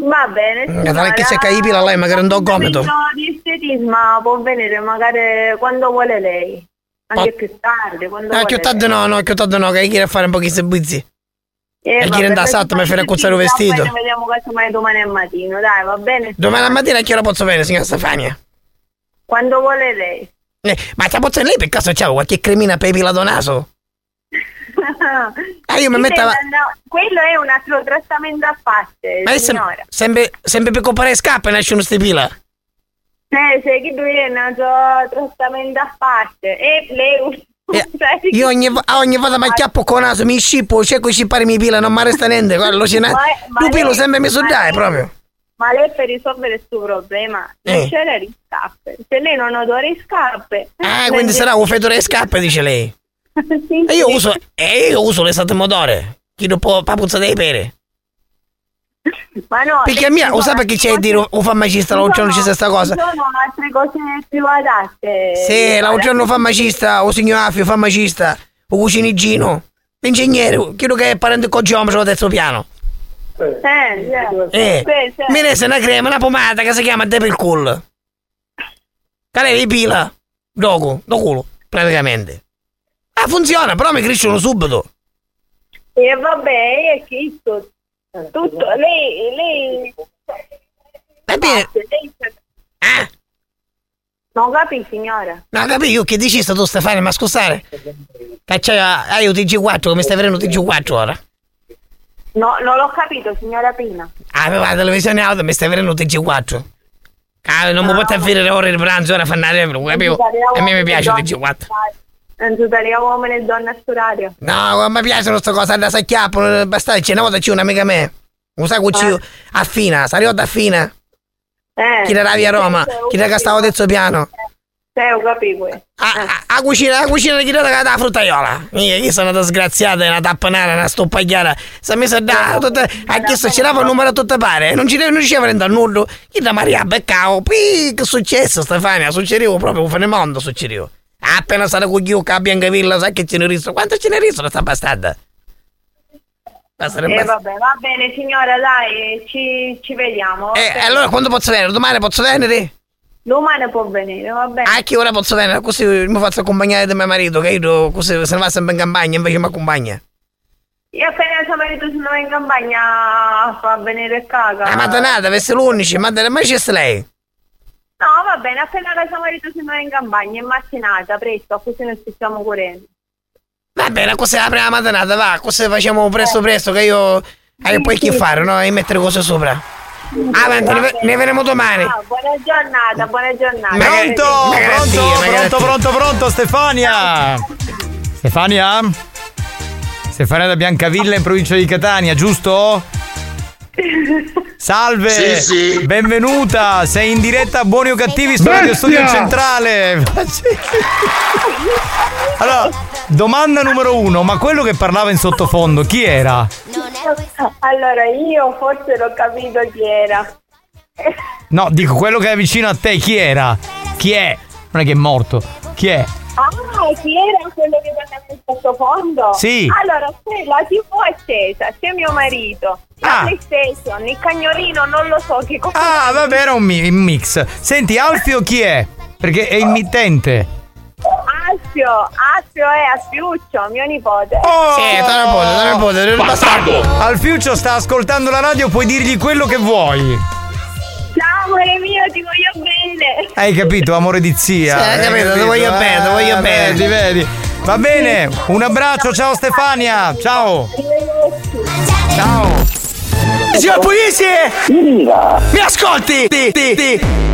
Va bene. Mm, non è che c'è caipila lei, magari un do gomito. No, di estetismo può venire magari quando vuole lei. Anche Ma- più tardi, quando vuole più tardi no, no, più tardi no, che a fare un po' di servizi. lei. e chi renda per satto, mi fai raccozzare un poi vestito. Ne vediamo casomai domani al mattino, dai, va bene? Domani mattina a che ora posso venire, signora Stefania? Quando vuole lei. Eh, ma ti posso lei per caso c'ha qualche cremina per epilado naso? Ah, io mi metto- no, quello è un altro trattamento a parte, Ma sem- signora. sempre, sempre per comprare scarpe nasce uno stipila. Eh, se chi lui è un altro trattamento a parte. E lei... cioè, Io ogni, ogni volta mi acchiappo con naso, mi scippo, cerco di scippare mi pila, non mi resta niente. Guarda, ma Tu pilo sempre mi sudai lei- proprio. Ma lei per risolvere il suo problema non Eh. c'è le scarpe. Se lei non odora le scarpe... Ah, quindi sarà un fetore scarpe, dice lei. sì, E io sì. uso, e io uso l'estate motore. Chi non può papuzza dei pere. Ma no, Perché a lei mia, lo sa perché c'è a dire un farmacista, ci l'altro giorno c'è questa cosa? Sono altre cose più adatte. Sì, l'altro giorno un farmacista, o signor Affio, farmacista, o cucinigino, l'ingegnere, quello che è parente con geometro al terzo piano. Eh, sì. Eh, Sì, sì. mi resta una crema, una pomata che si chiama Devil Cool. Che lei pila, dopo, do culo, praticamente. Ah, funziona, però mi crescono subito. E vabbè, è che tutto, lei, lei... Va bene. Lei... Non capi, signora? No, capito, io che dici sta tu Stefano, ma scusate. C'hai, hai un TG4, come stai avendo un TG4 ora? No, non l'ho capito, signora Pina. Ah, la televisione auto mi stai avendo un TG4. Ah, non mi può avere ore di pranzo, ora fanno arrivare, capivo? A me mi piace il TG4. Non parla uomini e donne su radio. No, mi piacciono queste cose, da sacchiappo, basta, c'è una volta c'è un'amica me. Non sai cucino, affina, sarò da affina. Eh. Chi era via Roma, chi era che stavo terzo piano. Sì, ho capito. A cucina, a cucina chi era da fruttaiola. Io, io sono una disgraziata, una tappanara, una stoppagliata. Si è messa da, tutta, ha chiesto, ce l'aveva il numero a tutte pare. Non ci non riusciva a prendere nulla. Chi da Maria beccavo, pì, che è successo Stefania? Succedeva proprio un fenemondo, succedeva. Appena stata con Ghiucca a Biancavilla, sai che ce ne riso? Quanto ce ne riso sta bastarda? Basta, Eh, vabbè, va bene, signora, dai, ci, ci vediamo. Eh, allora quando posso venire? Domani posso venire? Domani può venire, va bene. A che ora posso venire? Così mi faccio accompagnare da mio marito, che io così se ne va sempre in campagna, invece mi accompagna. Io appena suo marito se ne va in campagna fa venire a casa. Ah, ma danata, avesse l'11, ma da- ma c'è lei? No, va bene, appena suo marito se ne va in campagna, in mattinata, presto, così non ci stiamo correndo. Va bene, così la prima mattinata, va, così facciamo presto presto, che io... Hai poi che fare, no? E mettere cose sopra. Avanti, ne, ne vedremo domani. Ah, buona giornata, buona giornata. Pronto, pronto, pronto, pronto, pronto, Stefania. Stefania? Stefania da Biancavilla in provincia di Catania, giusto? Salve! Sì, sì. Benvenuta! Sei in diretta a Buoni o Cattivi su Radio! Studio Centrale! Allora, domanda numero uno, ma quello che parlava in sottofondo, chi era? Allora, io forse l'ho capito chi era. No, dico quello che è vicino a te, chi era? Chi è? Non è che è morto, chi è? Ah, chi era quello che parlava in sottofondo? Sì. Allora, c'è la TV accesa, c'è mio marito, la Ah. PlayStation, il cagnolino, non lo so che cosa. Ah, vabbè, era un, mi- un mix. Senti, Alfio chi è? Perché è il mittente. Alfio, Alfio è Alfiuccio, mio nipote. Oh! Sì, tuo nipote, tuo nipote, Bastardo! Alfiuccio sta ascoltando la radio, puoi dirgli quello che vuoi. Amore mio, ti voglio bene. Hai capito, amore di zia? Sì, hai Hai capito, ti voglio bene, ti voglio bene. Vedi, vedi. Va bene, un abbraccio, ciao Stefania. Ciao. Ciao. Signor Pugliese! Mi ascolti? Ti, ti, ti.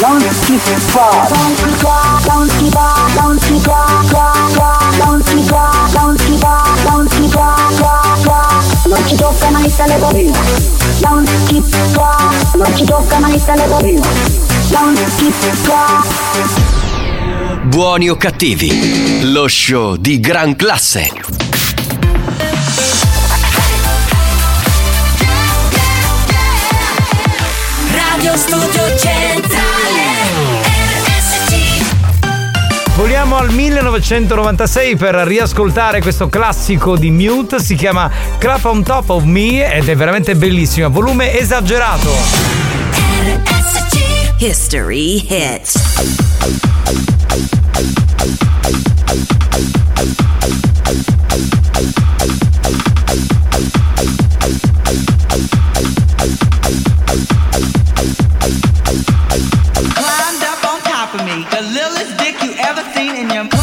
non si fa, non si fa, non si fa, non si fa, fa, fa, non ci tocca mai telefonino. Non si può, non ci tocca mai telefonino. Non si può. Buoni o cattivi, lo show di gran classe. Radio Studio Centrale Voliamo al 1996 per riascoltare questo classico di Mute, si chiama Clap on Top of Me ed è veramente bellissimo, volume esagerato. History hits. Climbed up on top of me, the littlest dick you ever seen in your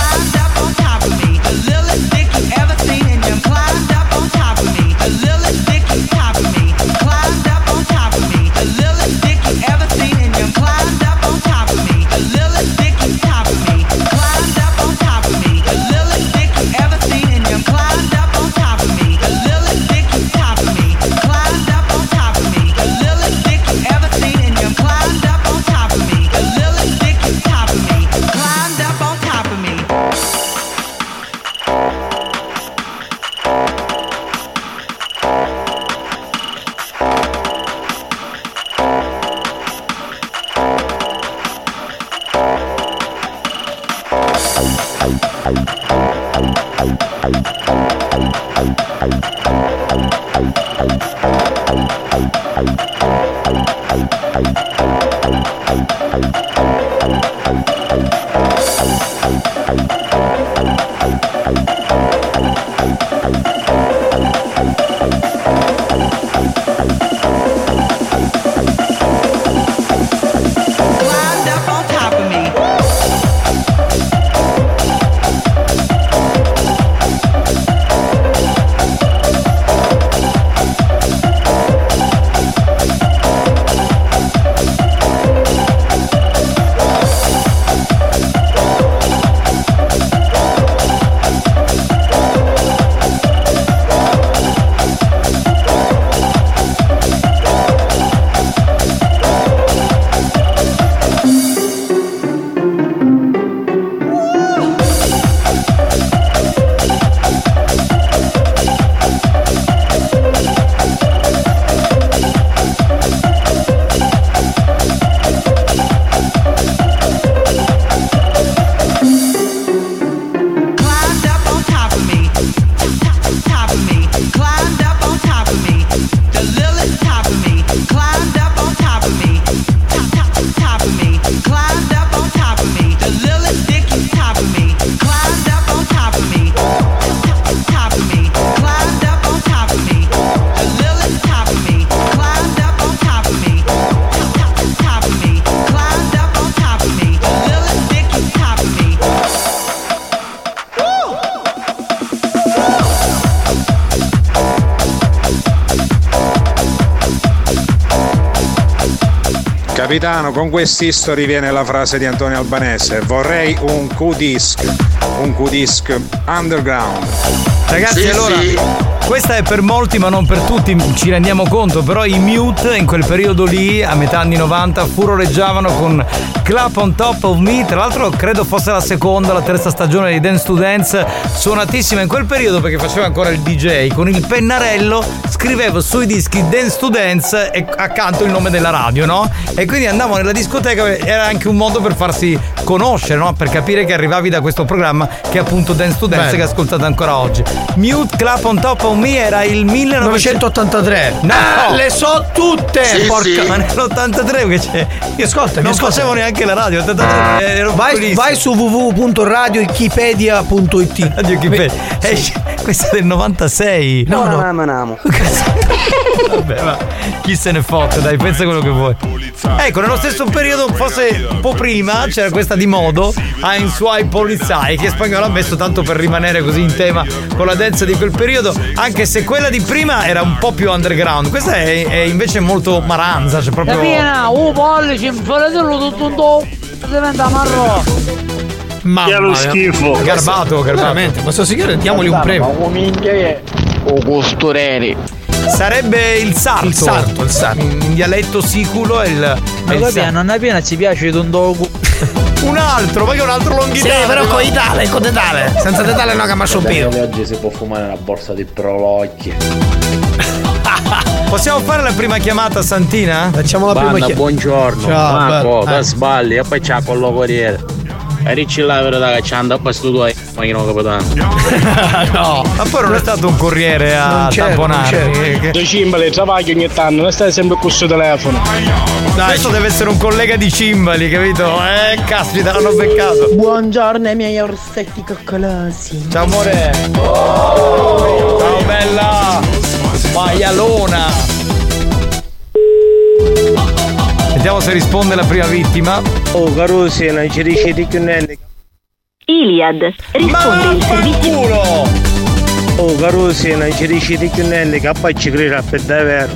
con quest'history viene la frase di Antonio Albanese. Vorrei un Q-disc, un Q-disc underground. Ragazzi, allora, questa è per molti ma non per tutti, ci rendiamo conto, però i Mute in quel periodo lì, a metà anni 90, furoreggiavano con Clap on Top of Me, tra l'altro credo fosse la seconda, la terza stagione di Dance to Dance, suonatissima in quel periodo perché faceva ancora il DJ, con il pennarello scrivevo sui dischi Dance to Dance e accanto il nome della radio, no? E quindi andavo nella discoteca, era anche un modo per farsi conoscere, no? Per capire che arrivavi da questo programma che è appunto Dance to Dance Bello. che ascoltate ancora oggi. Mute Clap on Top of Me era il 1983. No, Ah, le so tutte! Sì, porca sì. Ma nell'83 che c'è. Io ascolta, non facevo neanche la radio, 83 ero vai, piccolissimo. vai su www.radioikipedia.it Radio Wikipedia. Esce- questa è del 96. No, no, no, no. Vabbè, ma chi se ne fotte, dai, pensa quello che vuoi. Ecco, nello stesso periodo, forse un po' prima, c'era questa di modo, Ein Suai Polizei, che spagnolo ha messo tanto per rimanere così in tema con la dance di quel periodo, anche se quella di prima era un po' più underground. Questa è, è invece molto maranza, c'è proprio. Capina, un pollice, faretello tutto un do, diventa marrone. Mamma Che lo schifo. Garbato, garbato. Veramente, questo signore diamogli un premio. O costureri. Sarebbe il sarto. Il sarto, il sarto. In, dialetto siculo è il. Ma è sarto. non appena ci piace un dogu. Un altro, ma che un altro Sì, longhitano. però con Itale, con detale. Senza detale no che mi più. oggi si può fumare una borsa di prolocchi. Possiamo fare la prima chiamata a Santina? Facciamo la Banda, buongiorno. Ciao, Marco, bello. che Eh. sbagli, e poi c'ha con lo corriere. E ricci là per da che anda poi stu tuoi, ma io non capitano. no, ma poi non è stato un corriere a tamponare. Due cimbali, travaglio ogni tanto, non stai sempre con questo telefono. Questo deve essere un collega di Cimbali, capito? Eh, caspita, l'hanno beccato. Buongiorno ai miei orsetti coccolosi. Ciao amore. Ciao bella. Maialona. Vediamo se risponde la prima vittima. Oh, Carusi, non ci dici di più niente. Iliad, risponde il servizio. Oh, Carusi, non ci dici di più niente, che poi ci crede per davvero.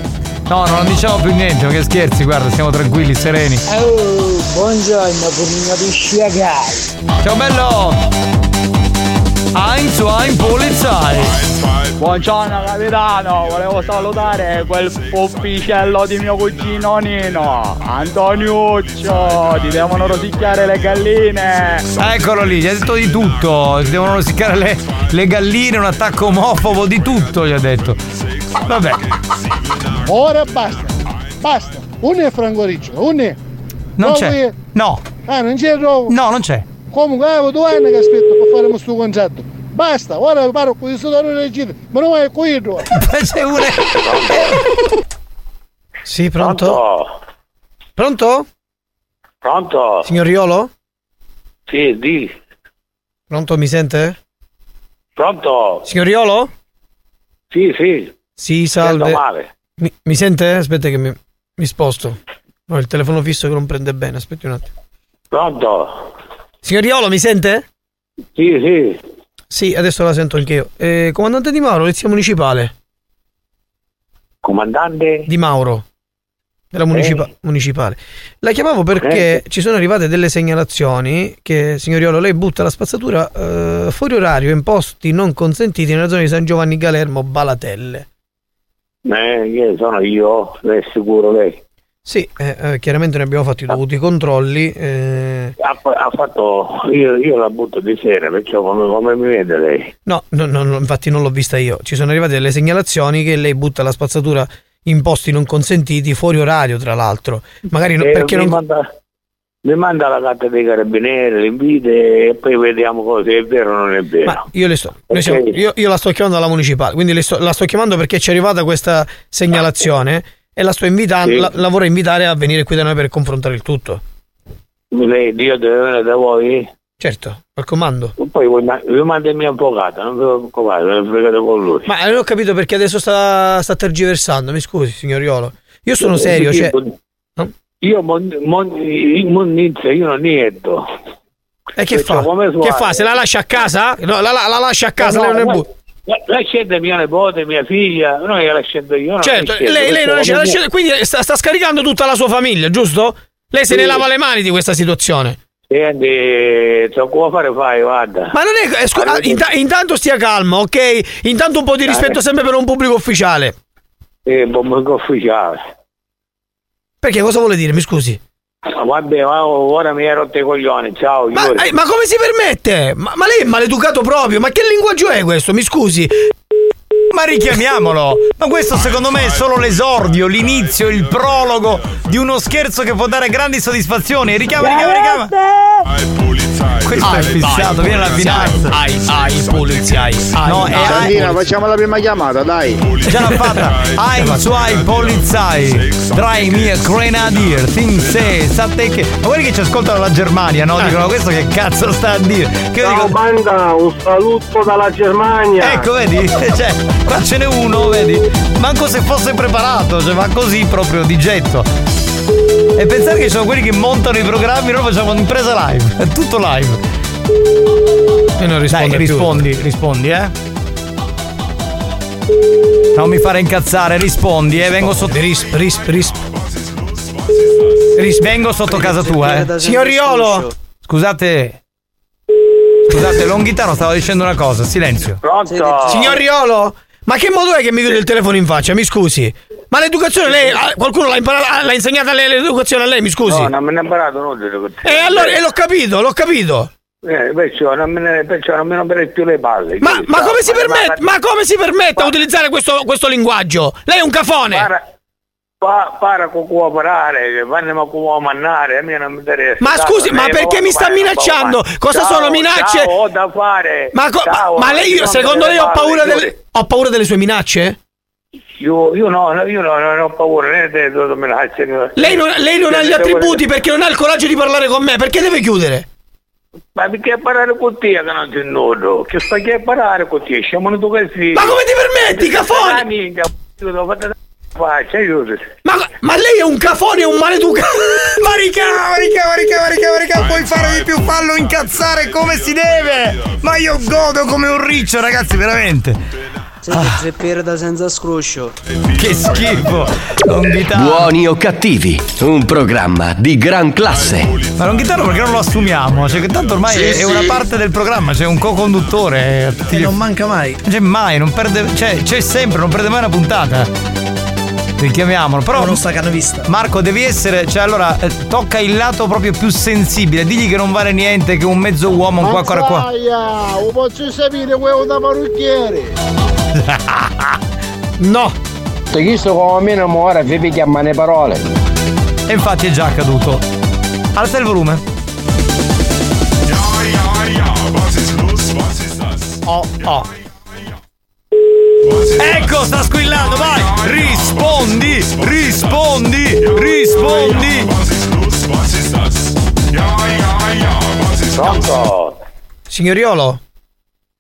No, non diciamo più niente, ma che scherzi, guarda, siamo tranquilli, sereni. Oh, buongiorno, purino di sciagai. Ciao bello! Ein, zwei, Polizei! Buongiorno capitano, volevo salutare quel puppicello di mio cugino Nino, Antoniuccio, ti devono rosicchiare le galline. Eccolo lì, gli ha detto di tutto. Si devono rosiccare le, le galline, un attacco omofobo, di tutto gli ha detto. Vabbè. Ora basta, basta. Un è Franco Riccio, un è. Non No, c'è. No. Ah, non c'è rovo. No, non c'è. Comunque avevo due anni che aspetto per fare questo contratto. Basta, ora paro con il sudore leggero, ma non è qui tu. C'è una. Sì, pronto? Pronto? Pronto? Signor Riolo? Sì, di. Pronto, mi sente? Pronto? Signor Riolo? Sì, sì. Sì, salve. Mi, mi sente? Aspetta che mi, mi sposto. Ho il telefono fisso che non prende bene, aspetti un attimo. Pronto? Signor Riolo, mi sente? Sì, sì. Sì, adesso la sento anch'io. Eh, comandante Di Mauro, polizia municipale. Comandante? Di Mauro. Della municipa- municipale. La chiamavo perché ci sono arrivate delle segnalazioni che, signoriolo, lei butta la spazzatura eh, fuori orario in posti non consentiti nella zona di San Giovanni Galermo, Balatelle. Eh, sono io, lei è sicuro lei. Sì, eh, eh, chiaramente ne abbiamo fatto i dovuti controlli. eh, Ha, ha fatto. Io, io la butto di sera, perciò come, come mi vede lei? No, no, no, infatti non l'ho vista io. Ci sono arrivate delle segnalazioni che lei butta la spazzatura in posti non consentiti, fuori orario, tra l'altro. Magari Eh, perché mi, non. manda, mi manda la carta dei carabinieri, l'invite e poi vediamo cosa è vero o non è vero. Ma io, le sto, noi siamo- io, io la sto chiamando alla municipale, quindi le sto- la sto chiamando perché ci è arrivata questa segnalazione e la sto invitando, Sì. la, la vorrei invitare a venire qui da noi per confrontare il tutto. Lei, Dio deve venire da voi? Certo, al comando. Poi voi vi manda il mio avvocato, non vi preoccupate, ne fregate con lui. Ma non ho capito perché adesso sta, sta tergiversando, mi scusi, signor Iolo. Io sono serio, cioè. Io mon, mon, monnizia, io non niente. E che Perciò fa? Che fa? Se la lascia a casa? No, la, la- la lascia a casa, lei non è bu- La, scende mia nipote, mia figlia, non è che la scendo io. non Certo, scendo, lei, lei non la come- scende- quindi sta, sta scaricando tutta la sua famiglia, giusto? Lei se Sì. ne lava le mani di questa situazione. Senti, so come fare fai, guarda. Ma non è. eh, scu- ah, inta- intanto stia calmo, ok? Intanto un po' di rispetto sempre per un pubblico ufficiale. Eh, pubblico ufficiale. Perché cosa vuole dire? Mi scusi. Ma Vabbè, ora mi hai rotto i coglioni, ciao. Ma, eh, ma come si permette? Ma, ma lei è maleducato proprio? Ma che linguaggio è questo? Mi scusi. Ma richiamiamolo! Ma questo secondo me è solo l'esordio, l'inizio, il prologo di uno scherzo che può dare grandi soddisfazioni. Richiama, richiama, richiama! Questo è fissato, viene la finanza. Ai, ai, poliziai. No, è Sandina, facciamo la prima chiamata, dai. Già l'ha fatta. Ein, zwei, Polizei. Drei mie Grenadier. Tin se, state che. Ma quelli che ci ascoltano dalla Germania, no? Dicono questo che cazzo sta a dire? Che Ciao dico. banda, un saluto dalla Germania. Ecco, vedi? Cioè, qua ce n'è uno, vedi? Manco se fosse preparato, cioè va così proprio di getto. E pensare che ci sono quelli che montano i programmi, noi facciamo un'impresa live, è tutto live. E non risponde Dai, più. rispondi, rispondi, eh. Non mi fare incazzare, rispondi, eh. Vengo sotto. Risp, risp, risp. Vengo sotto casa tua, eh. Signor Riolo! Scusate. Scusate, Longhitano stavo dicendo una cosa, silenzio. Pronto? Signor Riolo! Ma che modo è che mi chiude il telefono in faccia? Mi scusi. Ma l'educazione lei. ah, Qualcuno l'ha, imparata, l'ha insegnata lei l'educazione a lei, mi scusi? No, non me ne ho imparato nulla. E allora, e l'ho capito, l'ho capito. Eh, perciò non me ne, perciò non me più le palle. Ma, ma come si permette? Ma come si permette a utilizzare questo, questo linguaggio? Lei è un cafone! Para, pa- para con cooperare, che vanno a comandare, a me non mi interessa. Ma scusi, ma perché mi sta minacciando? Cosa Ciao, sono minacce? Ciao, ho da fare. Ma, co- Ciao, ma- lei, secondo lei ho paura, delle, ho paura delle sue minacce? Io, io no, io no, non ho paura né te due minacce. Lei non, lei non ha gli attributi perché non ha il coraggio di parlare con me, perché deve chiudere? Ma perché parlare con te che non ti nodo? Che stai a parlare con te? Siamo tu così. Ma come ti permetti, cafone? Ma, ma lei è un cafone, è un maleducato! Marica, Marica, Marica, Marica, Marica, puoi fare di più, fallo incazzare come si deve! Ma io godo come un riccio, ragazzi, veramente! Siete zepperda senza scroscio. Che schifo! Buoni o cattivi, un programma di gran classe. Ma non chitarra perché non lo assumiamo? Cioè che tanto ormai Sì, è, sì. una parte del programma, c'è un co-conduttore. E non manca mai. Non c'è mai, non perde. Cioè, c'è sempre, non perde mai una puntata. Richiamiamolo. Però. Non sta canovista. Marco, devi essere. Cioè, allora, eh, tocca il lato proprio più sensibile. Digli che non vale niente, che un mezzo uomo, un qua, qua, qua. Lo posso sapere quello da parrucchiere. No. Ti chiesto come me non muore, vi picchiamo le parole. E infatti è già accaduto. Alza il volume. Oh, oh. Ecco, sta squillando, vai! Rispondi, rispondi, rispondi! Pronto? Signoriolo,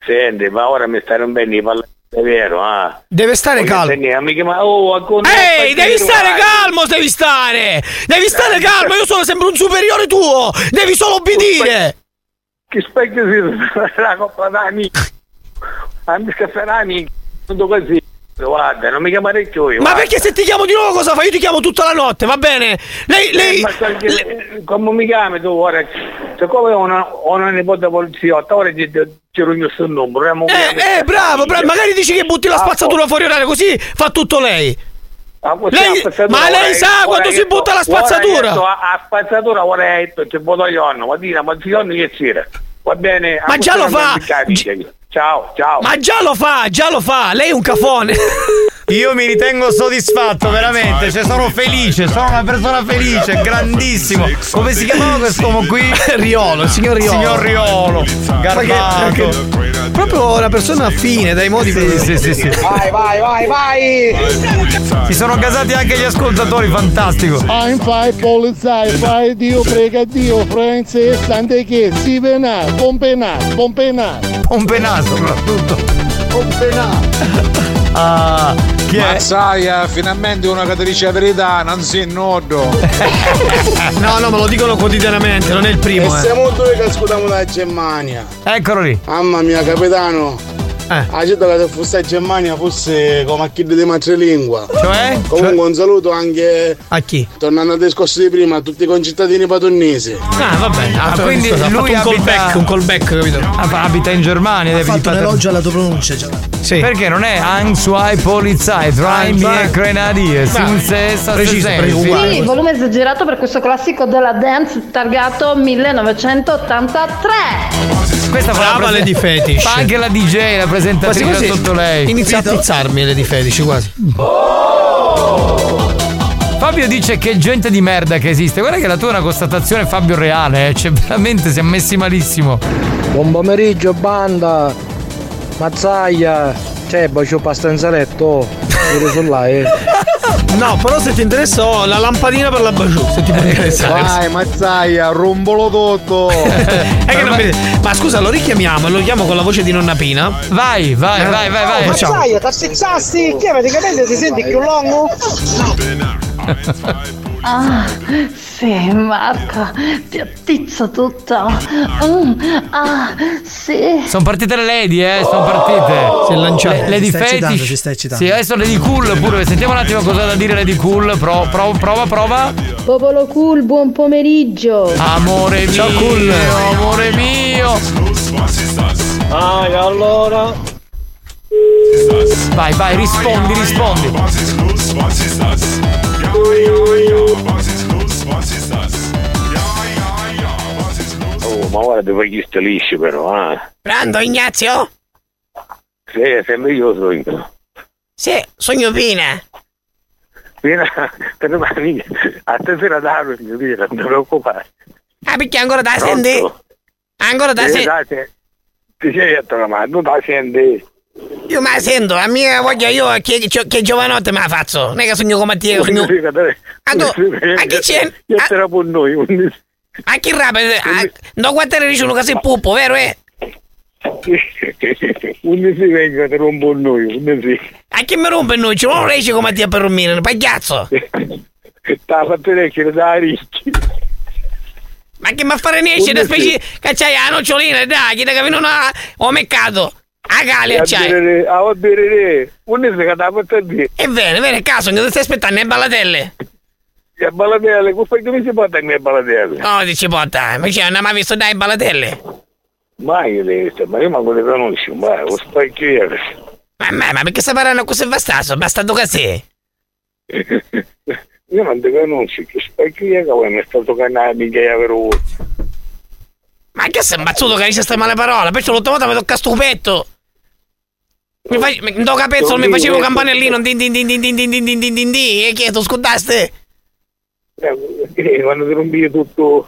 Senti, ma ora mi stai rompendo i palloni, è vero, ah? deve stare Voglio calmo. tenere, mica, ma oh, Ehi, devi stare vai. calmo, devi stare! Devi stare calmo, io sono sempre un superiore tuo! Devi solo obbedire! Che specchio si la coppa d'amici. Amica Ferrani, tutto così. Guarda, non mi chiamare più io. Ma guarda. perché se ti chiamo di nuovo cosa fai? Io ti chiamo tutta la notte, va bene? Lei, lei... Eh, ma eh, come mi chiami tu ora? Siccome ho una, ho una nipote poliziotta, ora ti, ti, ti rugno sul numero. Eh, Eh, eh, bravo, bravo, magari dici che butti la spazzatura fuori orario, così fa tutto lei. Lei- ma lei sa quando si butta la spazzatura? A spazzatura ora hai detto, ci vado io, ma dire, ma io che c'era. Va bene? Ma già lo fa! capisci. Ciao, ciao. Ma già lo fa, già lo fa, lei è un cafone. Io mi ritengo soddisfatto, veramente. Cioè, sono felice, sono una persona felice, grandissimo. Come si chiamava quest'uomo qui? Riolo, signor Riolo. Signor Riolo, garbato. Proprio una persona affine dai modi Sì, sì, sì, sì. Vai, vai, vai, vai! Si sono casati anche gli ascoltatori, fantastico. I'm fai polizzai, fai Dio, prega Dio, Franze, sante che, si penà, pompenà, pompenà. Pompenà soprattutto. Pompenà. Ah, chi è? Mazzaia, finalmente una la verità, non si nodo. No, no, me lo dicono quotidianamente, non è il primo. E Eh. siamo due che ascoltiamo da Germania. Eccolo lì. Mamma mia, capitano. Eh. Che se fosse a Germania fosse come a chi di madrelingua. Cioè? Comunque un saluto anche a chi? Tornando al discorso di prima, a tutti i concittadini patonnesi. Ah, vabbè. Ah, Ah, quindi scusa, ha lui un abita- callback, un callback, capito? Ah, abita in Germania, Ha fatto un elogio alla tua pronuncia, già. Sì. Perché non è Angsuai Polizei, Try me Grenadier, Sinzessa preciso, preciso. Sì, volume esagerato per questo classico della dance targato 1983. Questa fa Brava la prese- Lady Fetish. Fa anche la DJ, la presentatrice Quasi sotto lei. Inizia a tizzarmi le di Fetici quasi. Fabio dice che gente di merda che esiste. Guarda che la tua è una constatazione Fabio reale, eh. cioè veramente siamo messi malissimo. Buon pomeriggio banda Mazzaia Cioè bacio pasta in saletto Vedo su là eh No, però se ti interessa ho la lampadina per la baciù, se ti può interessare. Vai, Mazzaia, rombolo tutto. È che non mi- Ma scusa, lo richiamiamo e lo chiamo con la voce di nonna Pina? Vai, vai, vai, vai, vai. Facciamo. Mazzaia, t'azzizzasti? Che avete capito? Ti senti più lungo? Ah, sì, Marco, ti attizzo tutta. Mm, ah, sì. Sono partite le lady, eh, sono partite. Si è lanciato. Le- Lady Ci stai eccitando, Fetish. ci stai eccitando. Sì, adesso Lady Cool pure. Sentiamo un attimo cosa ha da dire Lady Cool. Pro- pro- prova, prova. Popolo cool, buon pomeriggio. Amore mio, Ciao, cool. amore mio. Ah, allora Vai, vai, rispondi, rispondi. Oh, ma guarda, poi chi sta liscio però, eh. Pronto Ignazio? Sì, sempre io sogno. Sì, sogno Pina. Vieni per domani, a stasera da mio Pina, non ti preoccupare. Ah, perché ancora da senti? Ancora da senti? Ti sei detto mano, non da senti. Io me la sento, a mia voglia io che, che, che giovanotte me la faccio. Non è che sogno come te, sogno... Ah, tu- a chi c'è? Io c'era con noi, un- A chi rapa? A... Non guardare dice uno che sei puppo, vero eh? un si venga te rompo noi, un si. A chi mi rompe noi? Ci non riesci come te per dormire, pagliazzo! Sta fatto leggere da ricchi. Ma che mi fare niente, da Un sì. specie che c'hai la nocciolina, dai, che da vengono a... ho mercato. A Galia c'hai. A odere, un si che da fatto dire. E bene, caso, che ti stai aspettando, è ballatelle. E ballatelle, come si porta a ballatelle? No, dici porta, ma c'è, non hai mai visto dai ballatelle? Mai le visto, ma io manco le conosco, ma lo spacchio Ma, ma, ma perché stai parlando così bastato? Bastardo così? Io non ti conosco, che spacchio che mi sta toccando la mica vero. Ma che sei imbazzuto che dice queste male parole? Perciò l'ultima volta mi tocca sto petto. Mi fai, mi do capezzolo, mi facevo campanellino, din din din din din din din din din din din, e che tu scudaste? Eh, quando ti rompi tutto.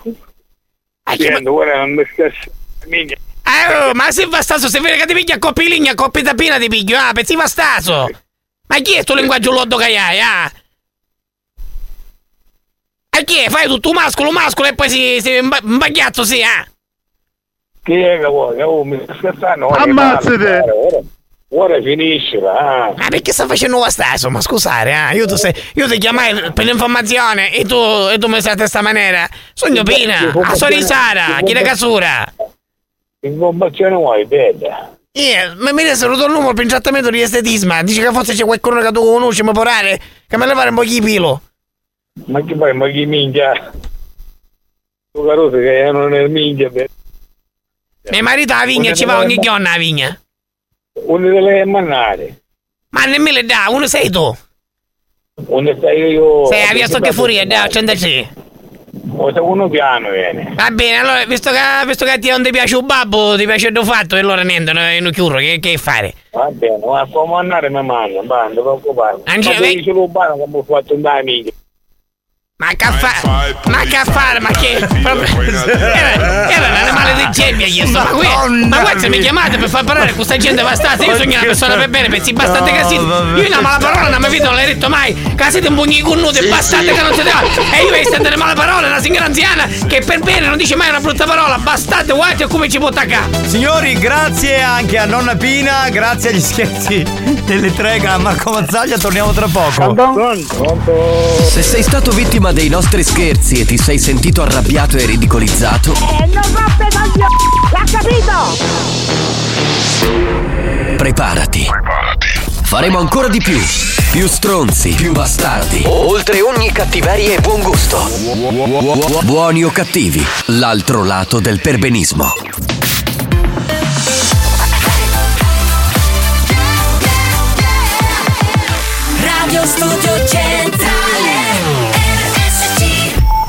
Pieno, guarda, non mi scherzo. Minchia. Eh, oh, ma se bastato, se vede che ti piglia a coppi ligna, a coppi da pina ti piglio, ah, pezzi bastato. Ma chi è sto linguaggio loddo che hai, ah? E chi è? Fai tutto mascolo, mascolo e poi si, si imba- imbagliazzo, sì, ah? Chi è che vuoi? Oh, mi sta scherzando? che Ammazzate! parlo, Ora, finisce, ah. Ma perché sta facendo bastato? Ma scusare, ah? Io, ti sei- io ti chiamai per l'informazione e tu, e tu mi sei a questa maniera. Sogno pina, a Sorisara, chi la casura? Informazione vuoi, bella. Io, ma mi dessero il numero per il trattamento di estetismo. Dice che forse c'è qualcuno che tu conosci, mi può rare? Che me ne fare un po' di pilo. Ma che fai, ma chi minchia? Tu carosa che non è minchia, beh. Mio marito a vigna ci va ogni giorno a vigna. Uno delle mannare. Ma nemmeno da, uno sei tu. Uno stai io. Sei a via sto che furia, da, accende O se uno piano viene. Va bene, allora, visto che, visto che a te non ti piace un babbo, ti piace il fatto, e allora niente, non, non chiuro, che, che fare? Va bene, ma come andare mi manda, va, non ti preoccupare. Angela, Ma vedi- ho fatto un da amici. Ma che fare? Ma che fare? Ma che. Era, era un animale di gebbia io sto qui. Ma se mi chiamate per far parlare con questa gente bastata. Io sogno una persona per bene, pensi bastate siete. Io una mala parola non mi vedo, non l'hai detto mai. Che siete un pugni connuti, bastate che non siete. E io vi state male parole, una signora anziana che per bene non dice mai una brutta parola. Bastate, guarda come ci può attaccare. Signori, grazie anche a nonna Pina, grazie agli scherzi delle tre a Marco Mazzaglia, torniamo tra poco. Se sei stato vittima dei nostri scherzi e ti sei sentito arrabbiato e ridicolizzato, E non rompe coglioni! L'ha capito? preparati. Faremo ancora di più. Più stronzi, più bastardi. Oltre ogni cattiveria e buon gusto. Buoni o cattivi, l'altro lato del perbenismo. Radio Studio Centrale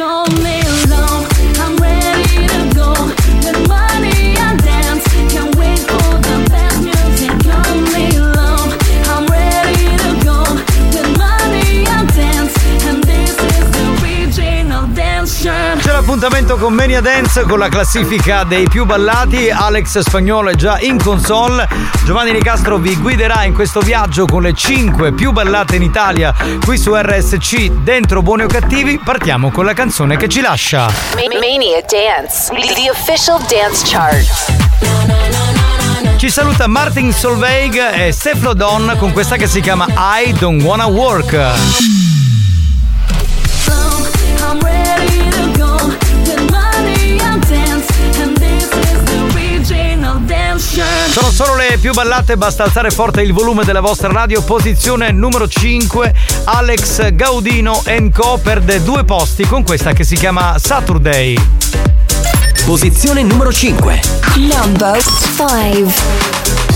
call me. Appuntamento con Mania Dance con la classifica dei più ballati. Alex Spagnolo è già in console. Giovanni Nicastro vi guiderà in questo viaggio con le 5 più ballate in Italia qui su RSC dentro Buoni o Cattivi. Partiamo con la canzone che ci lascia. Ma- Mania Dance, the official dance chart. Ci saluta Martin Solveig e Steflo Don con questa che si chiama I Don't Wanna Work. I'm ready to Sono solo le più ballate, basta alzare forte il volume della vostra radio. Posizione numero 5, Alex Gaudino Co. perde due posti con questa che si chiama Saturday. Posizione numero 5. Number 5.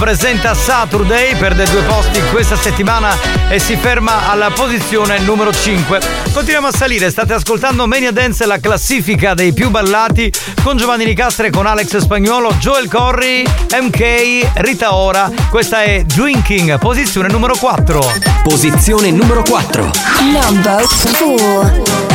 presenta Saturday, perde due posti questa settimana e si ferma alla posizione numero 5. Continuiamo a salire, state ascoltando Mania Dance, la classifica dei più ballati con Giovanni Nicastre, con Alex Spagnolo, Joel Corri, MK, Rita Ora. Questa è Drinking, posizione numero 4. Posizione numero 4. Number 4.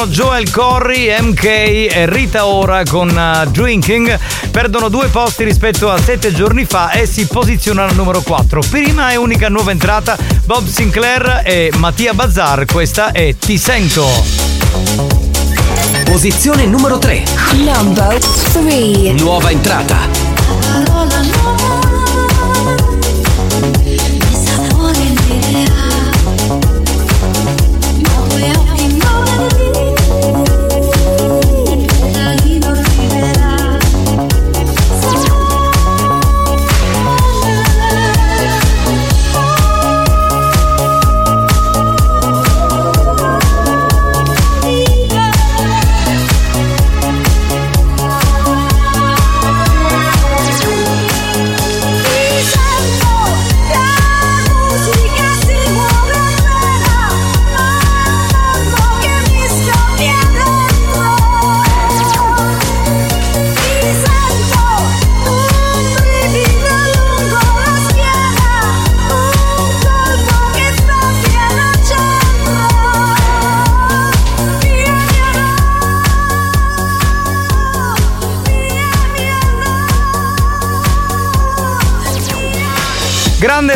Sono Joel Corry, MK e Rita Ora con uh, Drinking. Perdono due posti rispetto a sette giorni fa e si posizionano al numero 4. Prima e unica nuova entrata Bob Sinclair e Mattia Bazzar. Questa è Ti sento. Posizione numero 3. Number three. Nuova entrata.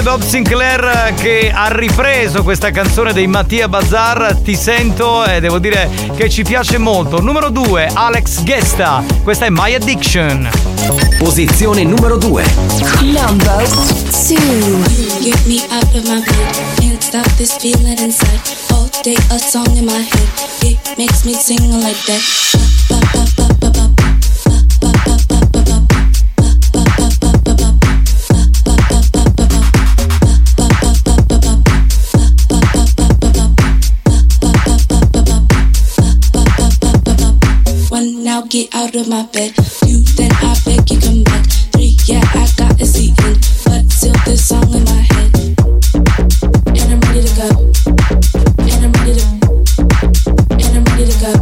Bob Sinclair che ha ripreso questa canzone dei Mattia Bazar, Ti sento e devo dire che ci piace molto. Numero 2, Alex Gesta, questa è My Addiction. Posizione numero 2. Number two. Get me out of my bed. Can't stop this feeling inside. All day a song in my head. It makes me sing like that. Get out of my bed. Two then I beg you come back. Three yeah I got a seat in, but still this song in my head. And I'm ready to go. And I'm ready to. And I'm ready to go.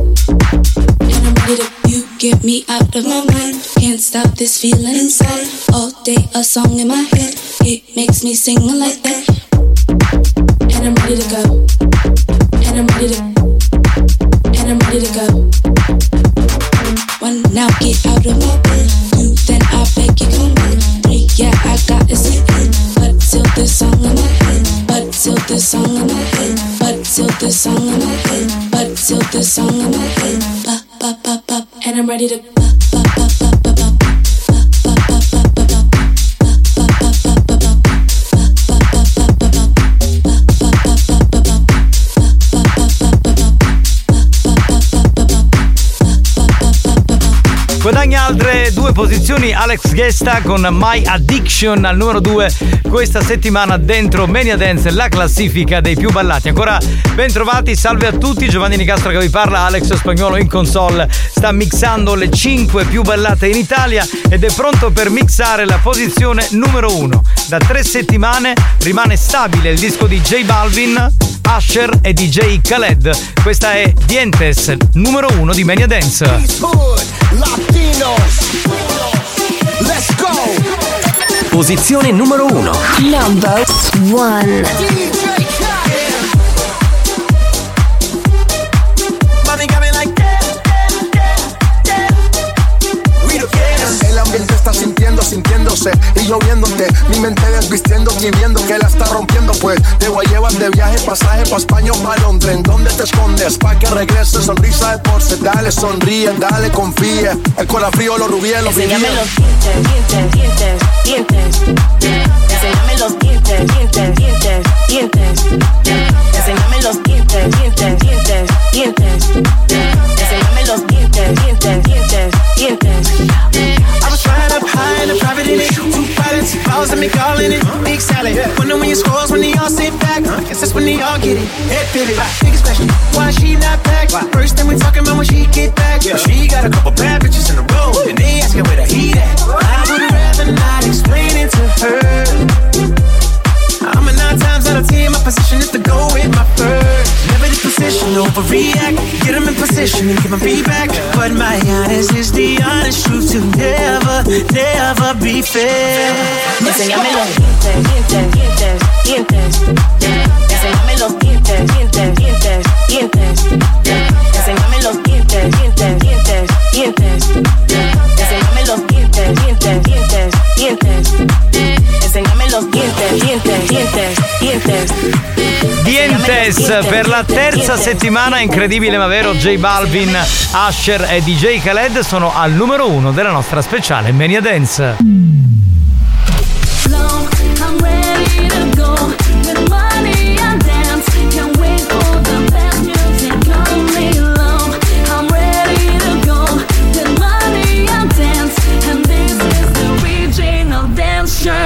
And I'm ready to. You get me out of my mind. Can't stop this feeling inside. All day a song in my head. It makes me sing like this song in my head. But still this song in my head. But still this song in my head. Ba ba ba ba, and I'm ready to. Ba, Guadagna altre due posizioni Alex Gesta con My Addiction al numero 2 questa settimana dentro Mania Dance, la classifica dei più ballati. Ancora ben trovati, salve a tutti, Giovanni Nicastro che vi parla, Alex Spagnolo in console sta mixando le 5 più ballate in Italia ed è pronto per mixare la posizione numero 1. Da tre settimane rimane stabile il disco di J Balvin, Usher e DJ Khaled. Questa è Dientes, numero 1 di Mania Dance. Let's go! Posizione numero uno. Number one. Está sintiendo, sintiéndose y yo viéndote. Mi mente desvistiendo y viendo que la está rompiendo. Pues te voy a llevar de viaje, pasaje pa' España o pa' Londres. ¿En dónde te escondes? Pa' que regrese, sonrisa de porce. Dale, sonríe, dale, confía. El corazón frío, los rubíes, los Enséñame los dientes, dientes, dientes, dientes. Enséñame los dientes, dientes, dientes, dientes. Enséñame los dientes, dientes, dientes, dientes. In a private in it. Two pilots, balls and me calling it. Big salad. Wonder when you scores when they all sit back. Guess that's when they all get it. Head pivot. Biggest question. Why she not back? First thing we talking about when she get back. But she got a couple bad bitches in a row. And they asking where the heat at. I would rather not explain it to her. Position is to go with my first. Never the position, overreact. Get them in position and give them feedback. But my honest is the honest truth to never, never be fair. Enséñame los dientes, dientes, dientes, dientes. Los dientes, dientes, dientes, dientes. Enséñame los dientes, dientes, dientes, dientes, dientes. Dientes per la terza settimana, incredibile ma vero, J Balvin, Usher e DJ Khaled sono al numero uno della nostra speciale Mania Dance. I'm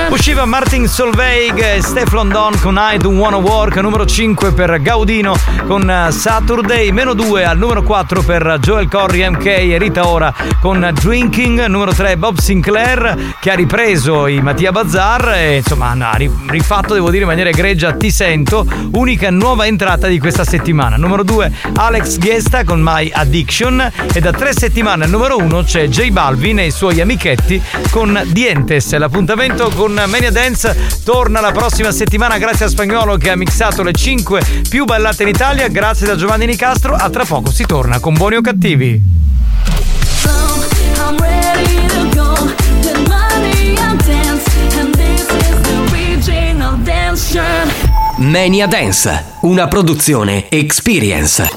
Usciva Martin Solveig e Steph London con I Do Wanna Work, numero 5 per Gaudino con eh, Saturday, meno 2 al numero 4 per Joel Corry, MK e Rita Ora con Drinking, numero 3 Bob Sinclair che ha ripreso i Mattia Bazar e insomma ha ri- rifatto devo dire in maniera egregia Ti Sento, unica nuova entrata di questa settimana. Numero 2 Alex Gesta con My Addiction e da tre settimane al numero 1 c'è J Balvin e i suoi amichetti con Dientes. L'appuntamento con Mania Dance torna la prossima settimana grazie a Spagnolo che ha mixato le 5 più ballate in Italia. Grazie da Giovanni Nicastro. A tra poco si torna con buoni o cattivi. Mania Dance, una produzione Experience.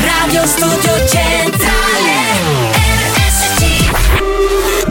Radio Studio Centrale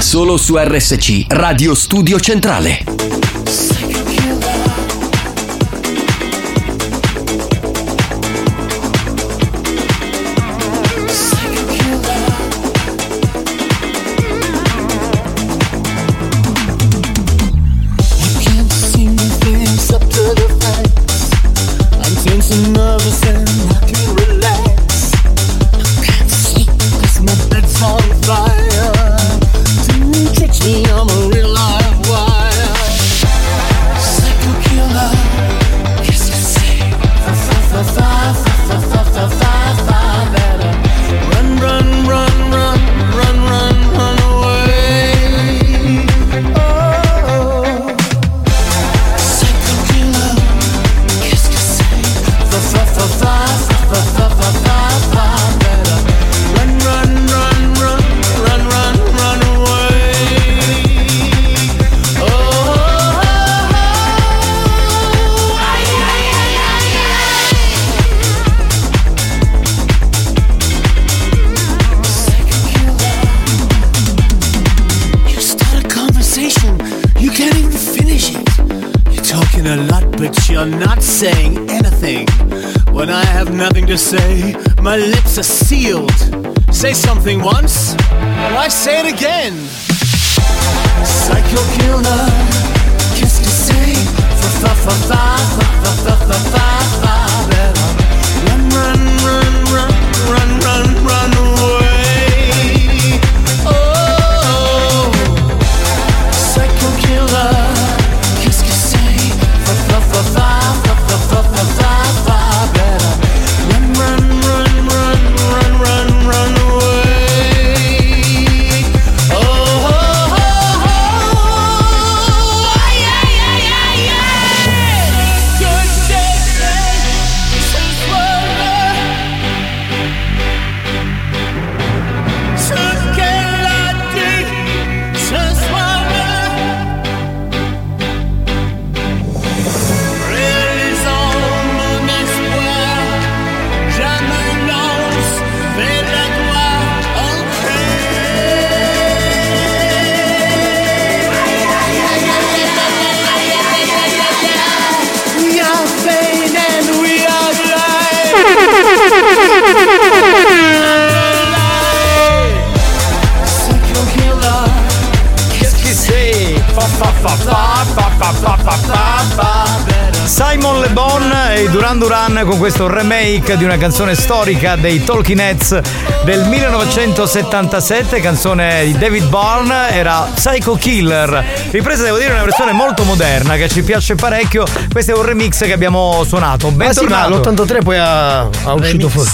Solo su RSC Radio Studio Centrale. Say something once, why say it again? Remake di una canzone storica dei Talking Heads del 1977, canzone di David Byrne, era Psycho Killer. Ripresa devo dire una versione molto moderna che ci piace parecchio. Questo è un remix che abbiamo suonato. Ma sì, ma Bentornato. l'83 poi ha, ha uscito fuori.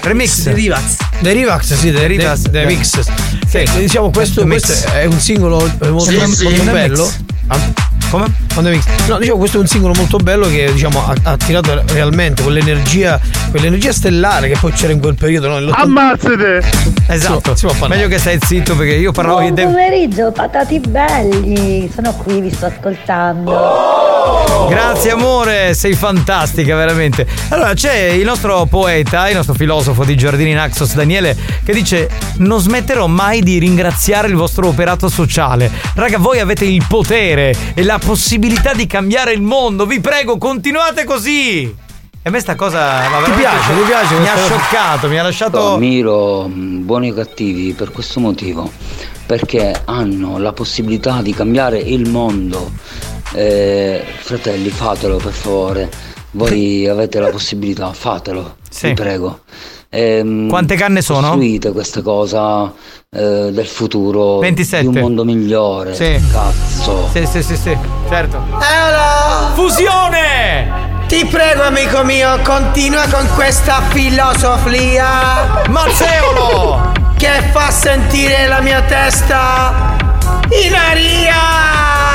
Remix. Derivax. Derivax, sì, Derivax, De- Derivax. Sì. Sì, diciamo questo, Mix. questo è un singolo molto, Sì, sì. molto è bello. mix. Come? On the mix. No, diciamo questo è un singolo molto bello che diciamo ha, ha tirato realmente quell'energia, quell'energia stellare che poi c'era in quel periodo. No? Ammazzate! Esatto. Meglio che stai zitto perché io parlavo di Buon pomeriggio, patati belli. Sono qui, vi sto ascoltando. Grazie amore, sei fantastica veramente. Allora c'è il nostro poeta, il nostro filosofo di Giardini Naxos Daniele che dice non smetterò mai di ringraziare il vostro operato sociale. Raga, voi avete il potere e la possibilità di cambiare il mondo. Vi prego, continuate così. E a me sta cosa ma Ti piace, ti piace Mi ha scioccato, mi ha lasciato Ammiro buoni o cattivi per questo motivo, perché hanno la possibilità di cambiare il mondo. Eh, fratelli, fatelo per favore. Voi avete la possibilità, fatelo, vi prego. ehm, Quante canne sono? Costruite questa cosa eh, del futuro 27. di un mondo migliore. Sì. Cazzo. Sì, sì, sì, sì, certo. Eolo! Fusione! Ti prego, amico mio, continua con questa filosofia. Mazzeolo! Che fa sentire la mia testa in aria!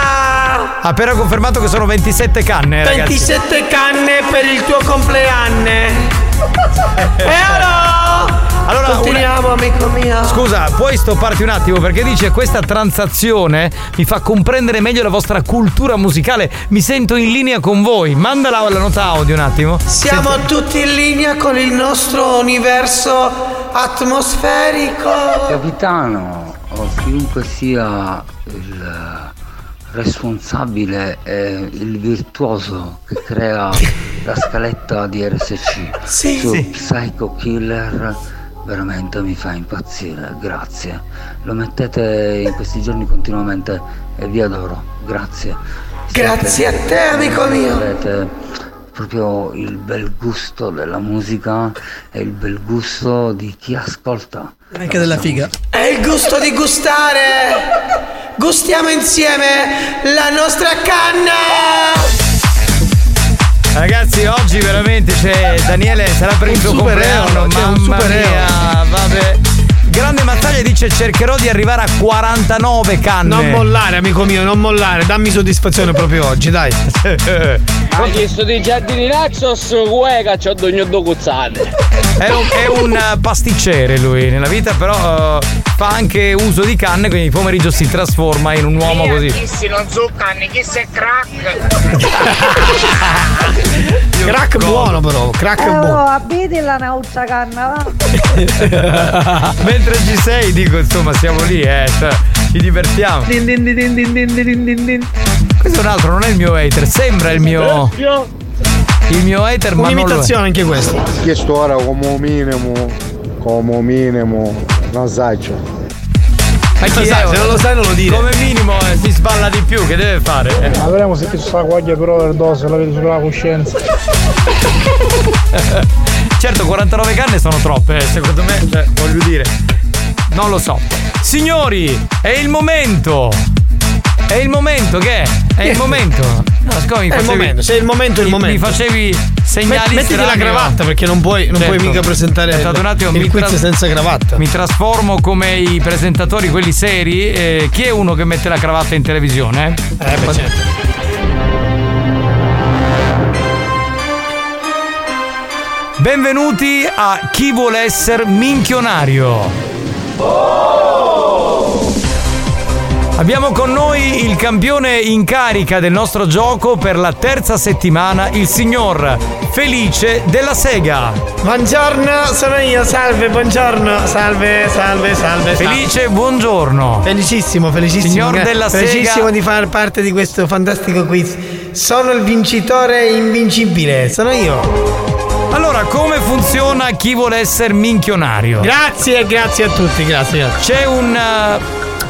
Ha appena confermato che sono 27 canne, Eh, ragazzi. 27 canne per il tuo compleanno. Eolo! Allora, Continuiamo, amico mio. Scusa, puoi stopparti un attimo perché dice questa transazione mi fa comprendere meglio la vostra cultura musicale. Mi sento in linea con voi. Mandala la nota audio un attimo. Siamo Senti- tutti in linea con il nostro universo atmosferico. Capitano, o chiunque sia il responsabile e il virtuoso che crea la scaletta di RSC Sì. su Sì. Psycho Killer veramente mi fa impazzire, grazie. Lo mettete in questi giorni continuamente e vi adoro, grazie. Grazie a te, amico mio. Proprio il bel gusto della musica e il bel gusto di chi ascolta. Anche della figa. È il gusto di gustare. Gustiamo insieme la nostra canna. Ragazzi, oggi veramente c'è Daniele sarà per il suo supereroe, compleanno. un Mamma supereroe. mia, vabbè. Grande Mattaglia dice cercherò di arrivare a 49 canne. Non mollare, amico mio, non mollare. Dammi soddisfazione proprio oggi, dai. Ha chiesto di giardini Naxos, uè caccio d'ogno do cuzzate. È un, è un, eh, pasticcere lui nella vita, però eh, fa anche uso di canne, quindi il pomeriggio si trasforma in un uomo così. Chi non zuccani, chi se crack. Crack buono però, crack Eh, buono. oh, abiti la nauccia canna, va. Mentre ci sei, dico, insomma, siamo lì, eh. Cioè, ci divertiamo. Din din din din din din din Questo è un altro, non è il mio hater, sembra il mio. Il mio hater, ma. Un'imitazione anche questo. Chiesto ora come minimo. Come minimo. Non saggio. Ma chi sai, se non lo sai non lo dire. Come minimo eh, si sballa di più, che deve fare? Eh. Avremo se ti sta guaglia per overdose, la vedi sulla coscienza. certo, 49 canne sono troppe, eh, secondo me, eh, voglio dire. Non lo so. Signori, è il momento! È il momento che è? È il momento. No, siccome mi È il facevi- momento, se è il momento è il momento. Mi facevi segnali Mettiti la strani, cravatta ma- perché non puoi, non puoi Certo. mica presentare Aspettate un attimo, il mi quiz tras- senza cravatta. Mi trasformo come i presentatori, quelli seri. eh, chi è uno che mette la cravatta in televisione? Eh, beh, certo. Benvenuti a Chi vuole essere minchionario. Abbiamo con noi il campione in carica del nostro gioco per la terza settimana, il signor Felice della Sega. Buongiorno, sono io, salve, buongiorno, salve, salve, salve. Felice, buongiorno. Felicissimo, felicissimo. Signor gra- della Sega. Felicissimo di far parte di questo fantastico quiz. Sono il vincitore invincibile, sono io. Allora, come funziona chi vuole essere minchionario? Grazie, grazie a tutti, grazie. grazie. C'è un eh,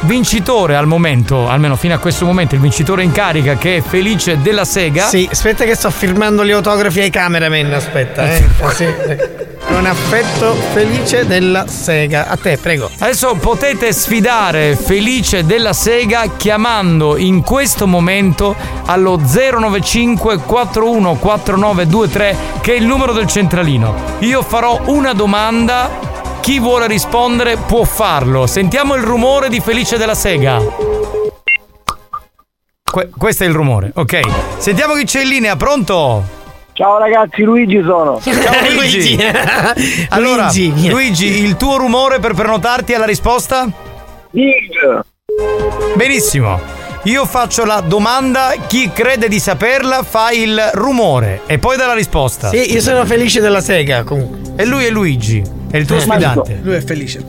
vincitore al momento, almeno fino a questo momento, il vincitore in carica che è Felice della Sega. Sì, aspetta che sto firmando gli autografi ai cameraman, aspetta, eh. Sì. Con affetto felice della Sega. A te, prego. Adesso potete sfidare Felice della Sega chiamando in questo momento allo 095 41 4923 che è il numero del centralino. Io farò una domanda, chi vuole rispondere può farlo. Sentiamo il rumore di Felice della Sega. Que- questo è il rumore, ok. Sentiamo chi c'è in linea, pronto? Ciao ragazzi, Luigi sono. Ciao Luigi. allora, Luigi. Luigi, il tuo rumore per prenotarti alla risposta? Dig. Benissimo. Io faccio la domanda, chi crede di saperla fa il rumore e poi dà la risposta. Sì, io sono felice della Sega, comunque. E lui è Luigi, è il tuo Eh, sfidante. Lui è felice.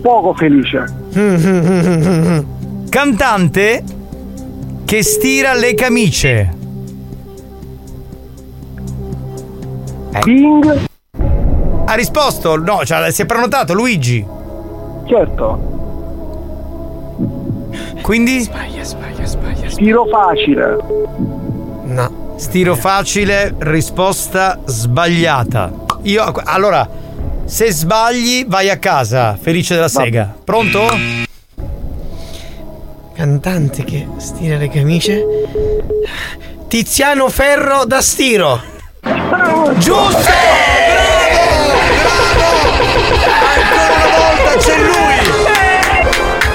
Poco felice. Cantante che stira le camicie. King? Ha risposto? No, cioè, si è prenotato Luigi. Certo. Quindi? Sbaglia, sbaglia, sbaglia. Tiro facile. No. Stiro facile, risposta sbagliata. Io, allora, Se sbagli, vai a casa. Felice della sega. Pronto? Cantante che stira le camicie. Tiziano Ferro da Stiro. Giusto! Ancora una volta c'è lui!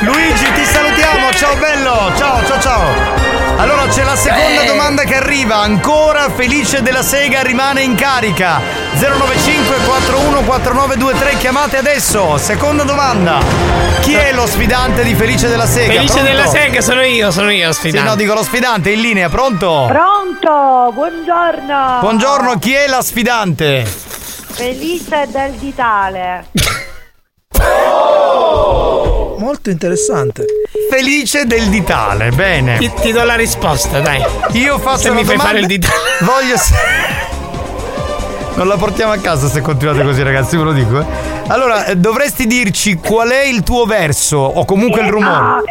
Luigi, ti salutiamo, ciao bello! Ciao, ciao, ciao! Allora c'è la seconda Eh. domanda che arriva, ancora Felice della Sega rimane in carica. 095 41 4923, chiamate adesso. Seconda domanda. Chi è lo sfidante di Felice della Sega? Felice Pronto? della Sega sono io, sono io Sì, sfidante. no, dico lo sfidante in linea, pronto? Pronto, buongiorno. Buongiorno, chi è la sfidante? Felice del Ditale. Molto interessante. Felice del ditale, bene. Ti, ti do la risposta, dai. Io faccio Se mi fai domanda- fare il ditale. Voglio Non la portiamo a casa se continuate così, ragazzi, ve lo dico. eh. Allora, eh, dovresti dirci qual è il tuo verso o comunque il rumore.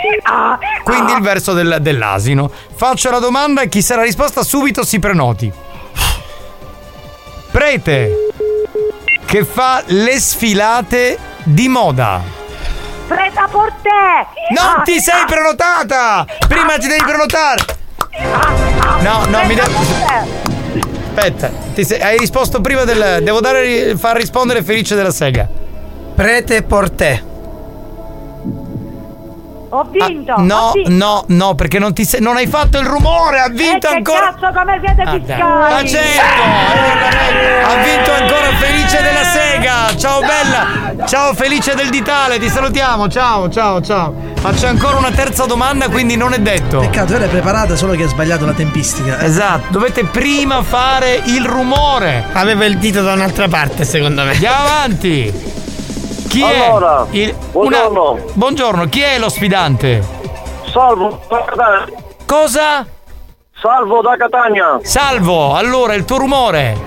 Quindi il verso del- dell'asino. Faccio la domanda e chi sarà risposta subito si prenoti. Prete che fa le sfilate di moda. Preta portè. Non ti sei prenotata! Prima ti devi prenotare! No, no, mi devi. Aspetta, ti sei- hai risposto prima del. Devo dare, far rispondere Felice della Sega. Prete Portè. Ho vinto. No, ho vinto. no, no, perché non ti sei. Non hai fatto il rumore, ha vinto Eh, che ancora. cazzo come siete Ah, fiscali? Ma certo! Ha vinto ancora Felice della Sega! Ciao bella! Ciao Felice del Ditale, ti salutiamo, ciao, ciao, ciao. Faccio ancora una terza domanda, quindi non è detto. Peccato, era preparata, solo che ha sbagliato la tempistica. Esatto, dovete prima fare il rumore. Aveva il dito da un'altra parte, secondo me. Andiamo avanti. Chi Allora, è? il- buongiorno. una- buongiorno, chi è lo sfidante? Salvo da Catania. Cosa? Salvo da Catania. Salvo, allora il tuo rumore.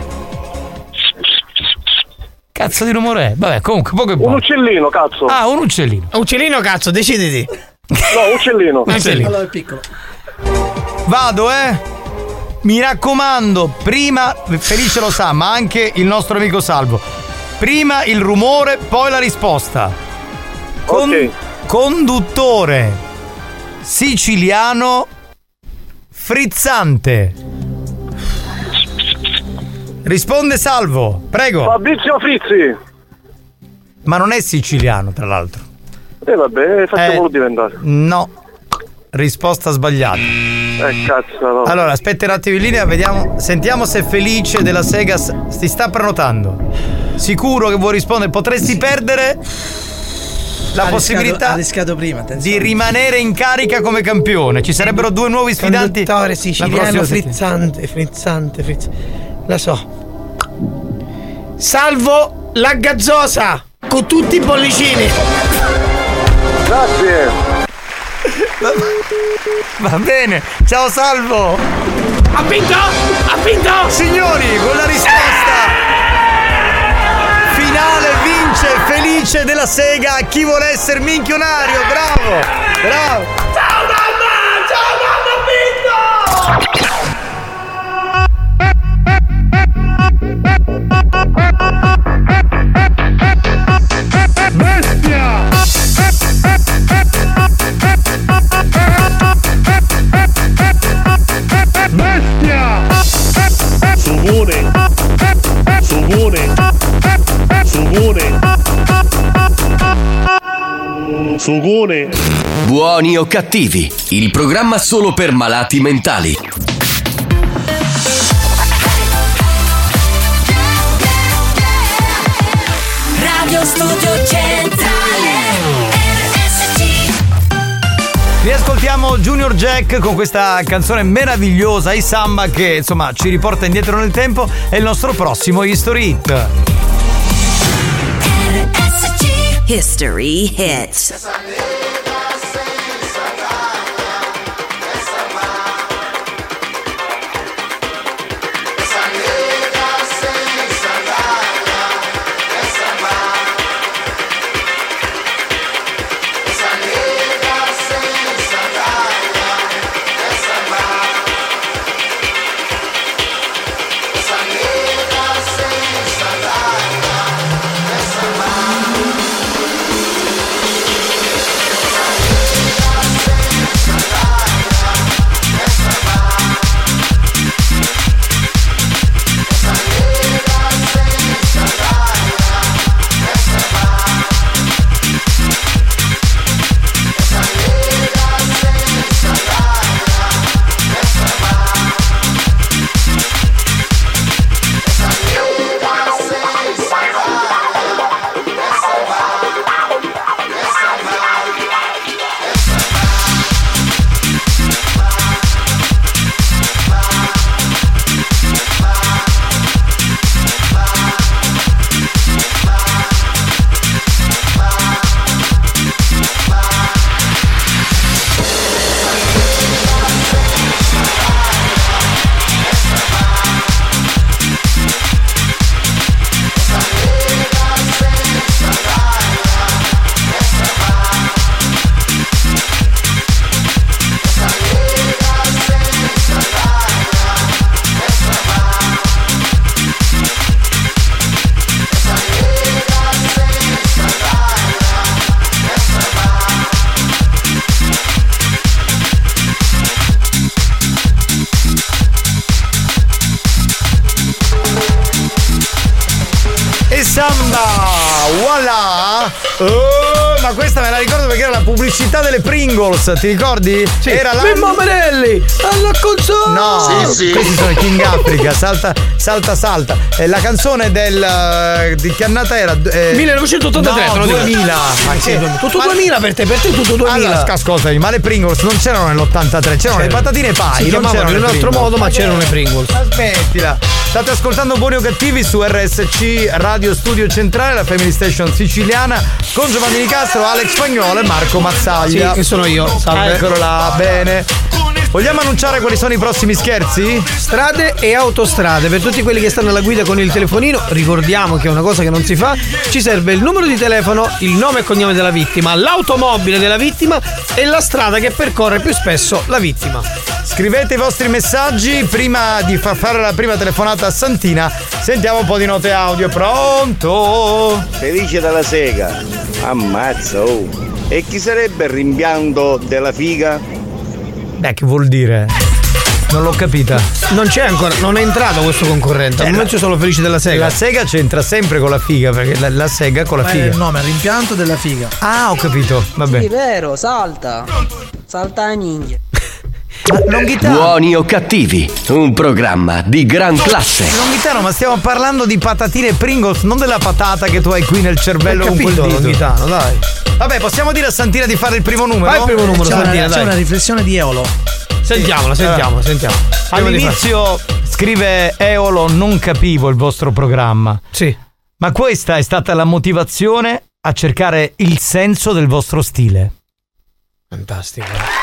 Cazzo di rumore è? Vabbè, comunque poco e Un buono. uccellino, cazzo. Ah, un uccellino. Uccellino, cazzo, deciditi. No, uccellino. Uccellino. Allora è piccolo. Vado, eh? Mi raccomando, prima, Felice lo sa, ma anche il nostro amico Salvo. Prima il rumore, poi la risposta. Con- Conduttore siciliano frizzante. Risponde Salvo, prego. Fabrizio Frizzi. Ma non è siciliano, tra l'altro. E vabbè, facciamolo Eh. diventare. No. Risposta sbagliata. Eh, cazzo, no. Allora, aspetta un attimo in linea, vediamo. Sentiamo se Felice della Sega si sta prenotando. Sicuro che vuoi rispondere? Potresti perdere la Ha possibilità rischiato- prima, di rimanere in carica come campione. Ci sarebbero due nuovi sfidanti. Conduttore siciliano frizzante, frizzante, frizzante. La so. Salvo la gazzosa con tutti i bollicini. Grazie. Va bene, ciao Salvo. Ha vinto? Ha vinto? Signori, con la risposta finale vince Felice della Sega. Chi vuole essere minchionario? Bravo, bravo. Ciao mamma! Ciao mamma, ha Sugone! Sugone! Buoni o cattivi, il programma solo per malati mentali. Radio Studio Centrale RSC Riascoltiamo Junior Jack con questa canzone meravigliosa, i samba, che insomma ci riporta indietro nel tempo. È il nostro prossimo History Hit. History hits. Pringles, ti ricordi? Sì. Era la. Mimmo Manelli, alla console! No, Sì, sì. questi sono i King Africa, salta, salta, salta. Eh, la canzone del. eh, di che annata era? Eh, 1983, te no, lo dico. 2000. Ma Sì, che- tutto ma- 2000 per te, per te tutto 2000. Allora, ascoltami, ma le Pringles non c'erano nell'83, c'erano le patatine pai. Si non chiamavano c'erano in un altro modo, ma c'erano le Pringles. Ma Smettila. State ascoltando Buoni o Cattivi su RSC Radio Studio Centrale, la Family Station siciliana, con Giovanni Nicastro, Alex Spagnolo e Marco Mazzaglia. Sì, che sono io. Salve. Eccolo là, bene. Vogliamo annunciare quali sono i prossimi scherzi? Strade e autostrade. Per tutti quelli che stanno alla guida con il telefonino, ricordiamo che è una cosa che non si fa. Ci serve il numero di telefono, il nome e cognome della vittima, l'automobile della vittima e la strada che percorre più spesso la vittima. Scrivete i vostri messaggi prima di far fare la prima telefonata a Santina. Sentiamo un po' di note audio. Pronto? Felice dalla sega. Ammazza, oh. E chi sarebbe il rimpianto della figa? Beh, che vuol dire? Non l'ho capita. Non c'è ancora, non è entrato questo concorrente. Al momento sono felice della sega. La sega c'entra sempre con la figa, perché la, la sega con la Ma è figa. il nome, il rimpianto della figa. Ah, ho capito. Vabbè. Sì, vero, salta. Salta la ninja. Buoni o cattivi, un programma di gran classe. Longhitano, ma stiamo parlando di patatine Pringles, non della patata che tu hai qui nel cervello Ho con quel capito, dito. Longhitano, dai. Vabbè, possiamo dire a Santina di fare il primo numero? Fai il primo numero, C'è una, Santina, c'è dai. una riflessione di Eolo. Sentiamola, sentiamo, Eh. sentiamo. All'inizio scrive Eolo, non capivo il vostro programma. Sì. Ma questa è stata la motivazione a cercare il senso del vostro stile. Fantastico.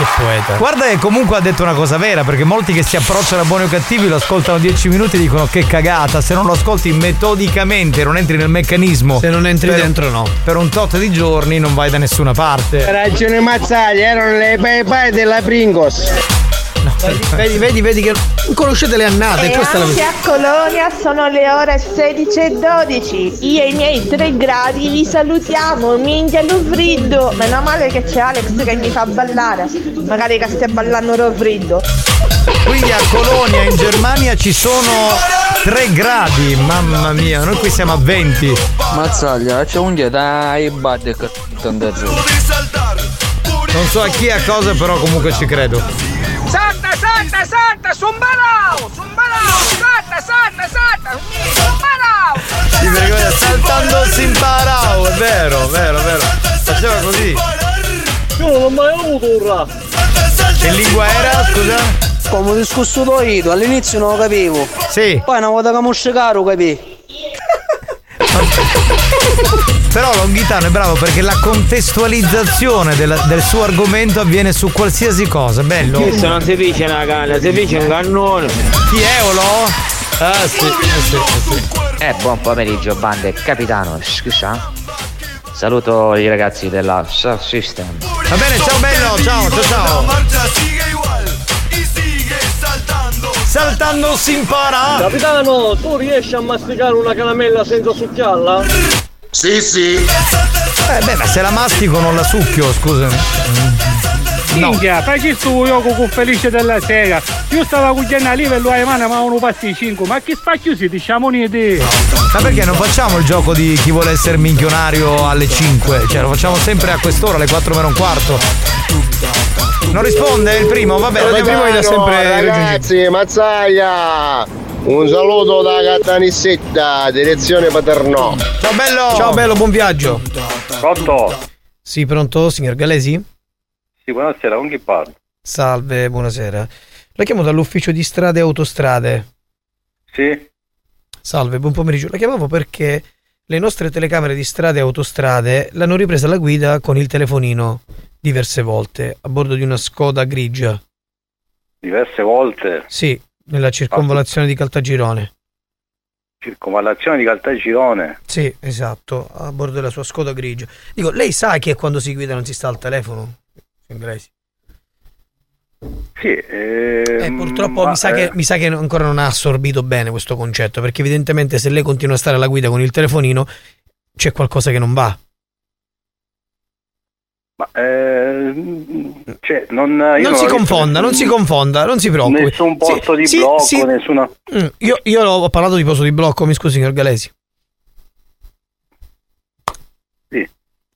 Che poeta. Guarda che comunque ha detto una cosa vera, perché molti che si approcciano a buoni o cattivi lo ascoltano 10 minuti e dicono che cagata, se non lo ascolti metodicamente, non entri nel meccanismo. Se non entri per- dentro, no. Per un tot di giorni non vai da nessuna parte. Ragione Mazzaglia, erano le pai della Pringos. Vedi, vedi, vedi che non conoscete le annate, E questa è la anche a Colonia sono le ore 16 e 12. Io e i miei tre gradi vi salutiamo, minchia lo friddo. Meno male che c'è Alex che mi fa ballare. Magari che stia ballando lo friddo. Quindi a Colonia in Germania ci sono 3 gradi, mamma mia, noi qui siamo a 20. Mazzaglia, c'è un dai bad che. Non so a chi e a cosa, però comunque ci credo. Salta, salta, salta, sumbarao, sumbarao, salta, salta, salta, sumbarao. Si vergogna, saltando si impara, oh, è vero, vero, vero. Faceva così. Io non ho mai avuto un rap. Che lingua era, scusa? Come discusso io, all'inizio non lo capivo. Sì. Poi una volta che mi caro capì. Però Longhitano è bravo perché la contestualizzazione della- del suo argomento avviene su qualsiasi cosa, bello. Questo non si dice una canna, si dice un cannone. Chi è Olo? Ah sì, eh sì, sì. Eh, buon pomeriggio, bande. Capitano, scusa. Saluto i ragazzi della Star System. Va bene, ciao bello, ciao, ciao, ciao. Saltando si impara. Capitano, tu riesci a masticare una caramella senza succhiarla? Sì, sì. Eh beh, ma se la mastico non la succhio, scusami. No. Minchia, fai tu io con felice della sera. Io stavo cucchiando a livello ai mani, ma uno passi 5. Ma che spacchio si diciamo un'idea? Ma perché non facciamo il gioco di chi vuole essere minchionario alle 5? Cioè, lo facciamo sempre a quest'ora, alle 4 meno un quarto. Non risponde il primo, vabbè, Capitano, andiamo avanti. sempre Ragazzi, Mazzaglia! Un saluto da Cattanissetta, direzione Paternò. Ciao bello! Ciao bello, buon viaggio. Pronto? Sì, pronto, signor Galesi? Sì, buonasera, con chi parlo? Salve, buonasera. La chiamo dall'ufficio di strade e autostrade. Sì? Salve, buon pomeriggio. La chiamavo perché le nostre telecamere di strade e autostrade l'hanno ripresa alla guida con il telefonino diverse volte a bordo di una Skoda grigia. Diverse volte. Sì, nella circonvolazione di Caltagirone. Circonvallazione di Caltagirone. Sì, esatto, a bordo della sua Skoda grigia. Dico, lei sa che quando si guida non si sta al telefono? Inglesi. Sì, ehm, Eh, purtroppo mi, sa eh, che, mi sa che ancora non ha assorbito bene questo concetto, perché evidentemente se lei continua a stare alla guida con il telefonino c'è qualcosa che non va. Ma, eh, cioè, non, non ho si confonda, non si confonda, non si preoccupi. Nessun posto Sì, di sì, blocco, sì. nessuna... Mm, io, io ho parlato di posto di blocco, mi scusi signor Galesi.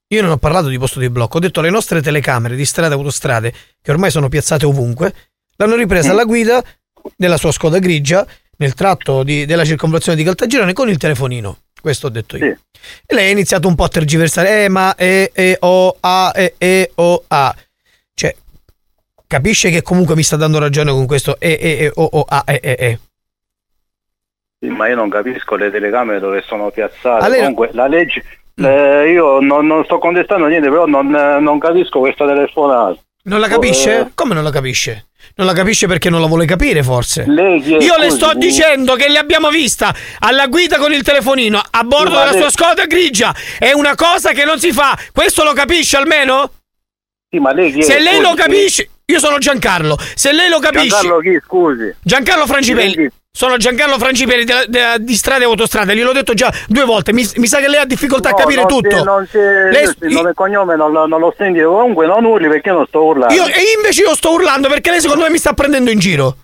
Io non ho parlato di posto di blocco, ho detto le nostre telecamere di strade e autostrade, che ormai sono piazzate ovunque, l'hanno ripresa alla guida della sua Skoda grigia nel tratto di- della circonvallazione di Caltagirone con il telefonino. Questo ho detto io. E lei ha iniziato un po' a tergiversare, eh, ma e, e, o, a, e, e, o, a. Cioè, capisce che comunque mi sta dando ragione con questo e, e, e, o, o, a, e, e, e. Sì, ma io non capisco le telecamere dove sono piazzate. Lei- Comunque, la legge. eh, io non, non sto contestando niente, però non, eh, non capisco questa telefonata. Non la capisce? Eh, Come non la capisce? Non la capisce perché non la vuole capire, forse. Lei? Io le sto dicendo che l'abbiamo vista alla guida con il telefonino a bordo della sua Skoda grigia. È una cosa che non si fa. Questo lo capisce almeno? Sì, ma lei? Se lei lo capisce, io sono Giancarlo. Se lei lo capisce, Giancarlo chi, scusi? Giancarlo Francipelli. Sono Giancarlo Francipelli della- della- di Strade e Autostrade, gliel'ho detto già due volte. Mi, mi sa che lei ha difficoltà a No, capire non tutto. c'è- non c'è, Lei- il nome e cognome non, lo- non lo sentito. Comunque non urli perché io non sto urlando. Io- e invece io sto urlando perché lei secondo me mi sta prendendo in giro.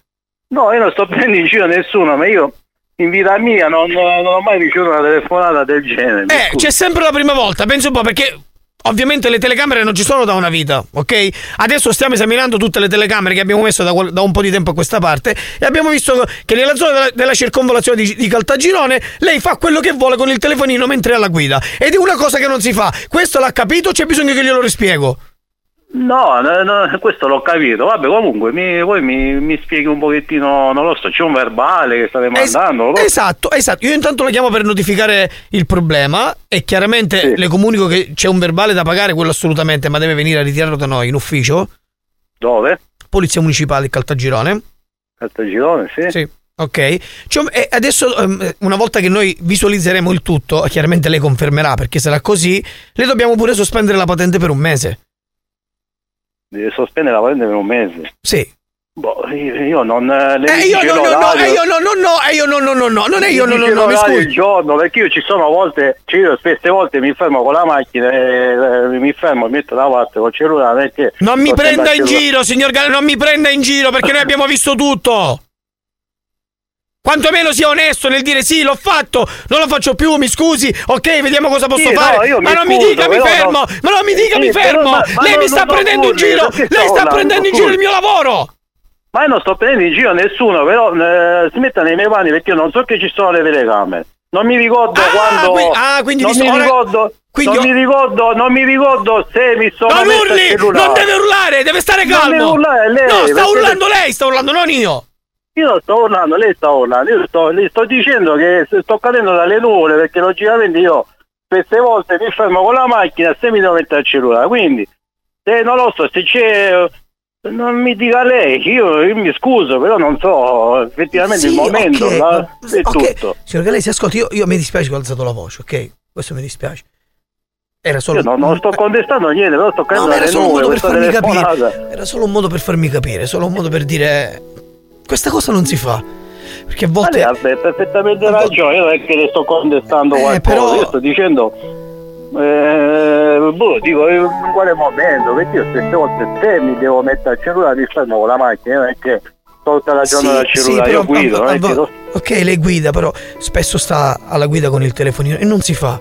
No, io non sto prendendo in giro nessuno, ma io in vita mia non, non ho mai ricevuto una telefonata del genere. Eh, c'è sempre la prima volta, penso un po' perché ovviamente le telecamere non ci sono da una vita, ok? Adesso stiamo esaminando tutte le telecamere che abbiamo messo da, da un po' di tempo a questa parte e abbiamo visto che nella zona della, della circonvolazione di, di Caltagirone lei fa quello che vuole con il telefonino mentre è alla guida ed è una cosa che non si fa. Questo l'ha capito, c'è bisogno che glielo rispiego. No, no, no, questo l'ho capito. Vabbè, comunque mi, poi mi, mi spieghi un pochettino, non lo so, c'è un verbale che state mandando? so. Esatto, esatto. Io intanto la chiamo per notificare il problema e chiaramente le comunico che c'è un verbale da pagare, quello assolutamente, ma deve venire a ritirarlo da noi in ufficio. Dove? Polizia Municipale di Caltagirone. Caltagirone, sì. Sì. Ok, Cioè, adesso ehm, una volta che noi visualizzeremo il tutto, chiaramente lei confermerà perché sarà così, le dobbiamo pure sospendere la patente per un mese. Deve sospendere la patente per un mese. Sì. Boh, io, io non... eh, Le Eh, io dice no, no, no, eh, io no, no, no, eh, io no, no, no, no, non è io, no, no, no, mi scusi. il giorno, perché io ci sono volte, cioè io spesse volte mi fermo con la macchina e eh, mi fermo, mi metto da parte col cellulare perché... Non mi prenda in giro, signor Gallo, non mi prenda in giro perché noi abbiamo visto tutto. Quantomeno sia onesto nel dire sì, l'ho fatto, non lo faccio più, mi scusi, ok, vediamo cosa posso Sì, no, fare. io ma mi non mi scuso, dica mi fermo, no. ma non mi dica Sì, mi fermo. ma- ma lei mi sta prendendo in giro, lei sta prendendo in giro il mio lavoro. Ma io non sto prendendo in giro nessuno, però eh, si metta nei miei panni perché io non so che ci sono le telecamere. Non mi ricordo quando. qui- ah, quindi non mi ora- ricordo. quindi non io- mi ricordo, non mi ricordo se mi sono Non urli, non deve urlare, deve stare calmo. deve urlare lei, no, sta perché- urlando lei, sta urlando, non io. Io non sto urlando, lei sta urlando. Io sto, le sto dicendo che sto cadendo dalle nuvole perché logicamente io queste volte mi fermo con la macchina se mi devo mettere il cellulare. Quindi, se non lo so, se c'è. Non mi dica lei, io, io mi scuso, però non so effettivamente il Sì, momento, ok, la- è ok. tutto. Signor Galesi, ascolti, io, io mi dispiace che ho alzato la voce, ok? Questo mi dispiace. Era solo. Io non, sto contestando niente, però sto No, era solo nuvole, modo per questa farmi capire. telefonata. Era solo un modo per farmi capire, solo un modo per dire. Questa cosa non si fa. Perché a volte. lei ha perfettamente ragione, io non è che le sto contestando qualcosa, Eh, però- io sto dicendo, eh, boh, dico in quale momento, perché io spesse volte se mi devo mettere al cellulare mi fermo con la macchina, non è che sto tutta la giornata al cellulare, però io guido, a- a- che sto- Ok, lei guida, però spesso sta alla guida con il telefonino e non si fa.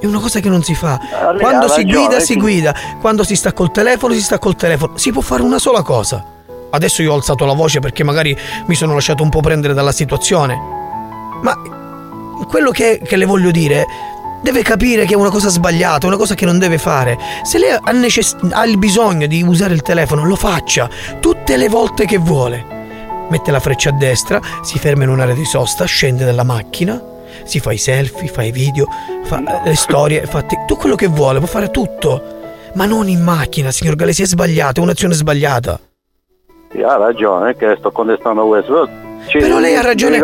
È una cosa che non si fa. Quando si ragione, guida, eh, si sì. guida. Quando si sta col telefono, si sta col telefono. Si può fare una sola cosa. Adesso io ho alzato la voce perché magari mi sono lasciato un po' prendere dalla situazione. Ma quello che, che le voglio dire deve capire che è una cosa sbagliata, una cosa che non deve fare. Se lei ha, necess- ha il bisogno di usare il telefono, lo faccia tutte le volte che vuole. Mette la freccia a destra, si ferma in un'area di sosta, scende dalla macchina, si fa i selfie, fa i video, fa le storie, fa te- tutto quello che vuole, può fare tutto. Ma non in macchina, signor Galesi, è sbagliato, è un'azione sbagliata. Ha ragione, che sto contestando questo, però, cioè, Però lei ha ragione-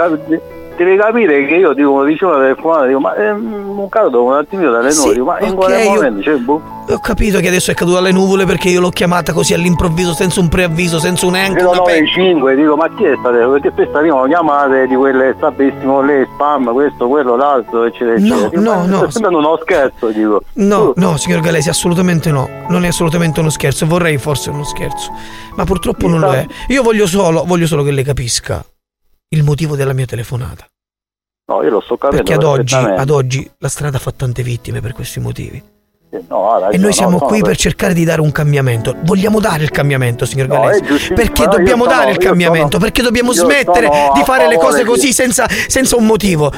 Devi, capi- devi capire che io dico, dicevo la telefonata, dico, ma eh, un caso un attimino dalle Sì, nuvole, ma in ok, quale io- momento? Cioè, boh, Ho capito che adesso è caduta alle nuvole perché io l'ho chiamata così all'improvviso, senza un preavviso, senza un neanche una pe- 095 dico ma chi è stato perché spesso arrivano chiamate di quelle sapessimo lei spam questo quello l'altro eccetera No, eccetera Dico, no, no. sta sembrando uno scherzo dico No, no, signor Galesi, assolutamente no. Non è assolutamente uno scherzo. Vorrei forse uno scherzo. Ma purtroppo non lo è. Io voglio solo, voglio solo che lei capisca il motivo della mia telefonata. no io lo sto capendo Perché ad oggi, ad oggi la strada fa tante vittime per questi motivi. No, ha ragione, E noi siamo no, qui per per- cercare di dare un cambiamento. Vogliamo dare il cambiamento, signor No, Galesi. Perché no, dobbiamo sono- dare il cambiamento? sono- Perché dobbiamo smettere di fare le cose così senza, senza un motivo.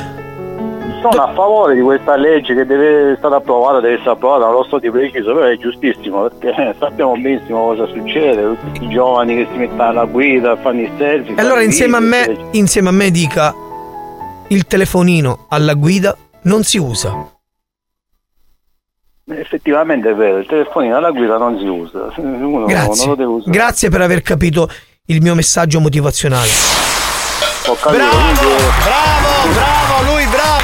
Sono a favore di questa legge che deve stata approvata, deve essere approvata, non lo so di preciso, però è giustissimo perché sappiamo benissimo cosa succede, tutti i giovani che si mettono alla guida, fanno i selfie. E allora insieme a video, me, insieme a me dica il telefonino alla guida non si usa. Effettivamente è vero, il telefonino alla guida non si usa, uno non Grazie. lo deve usare. Grazie per aver capito il mio messaggio motivazionale. Ho capito, quindi- Bravo, bravo, lui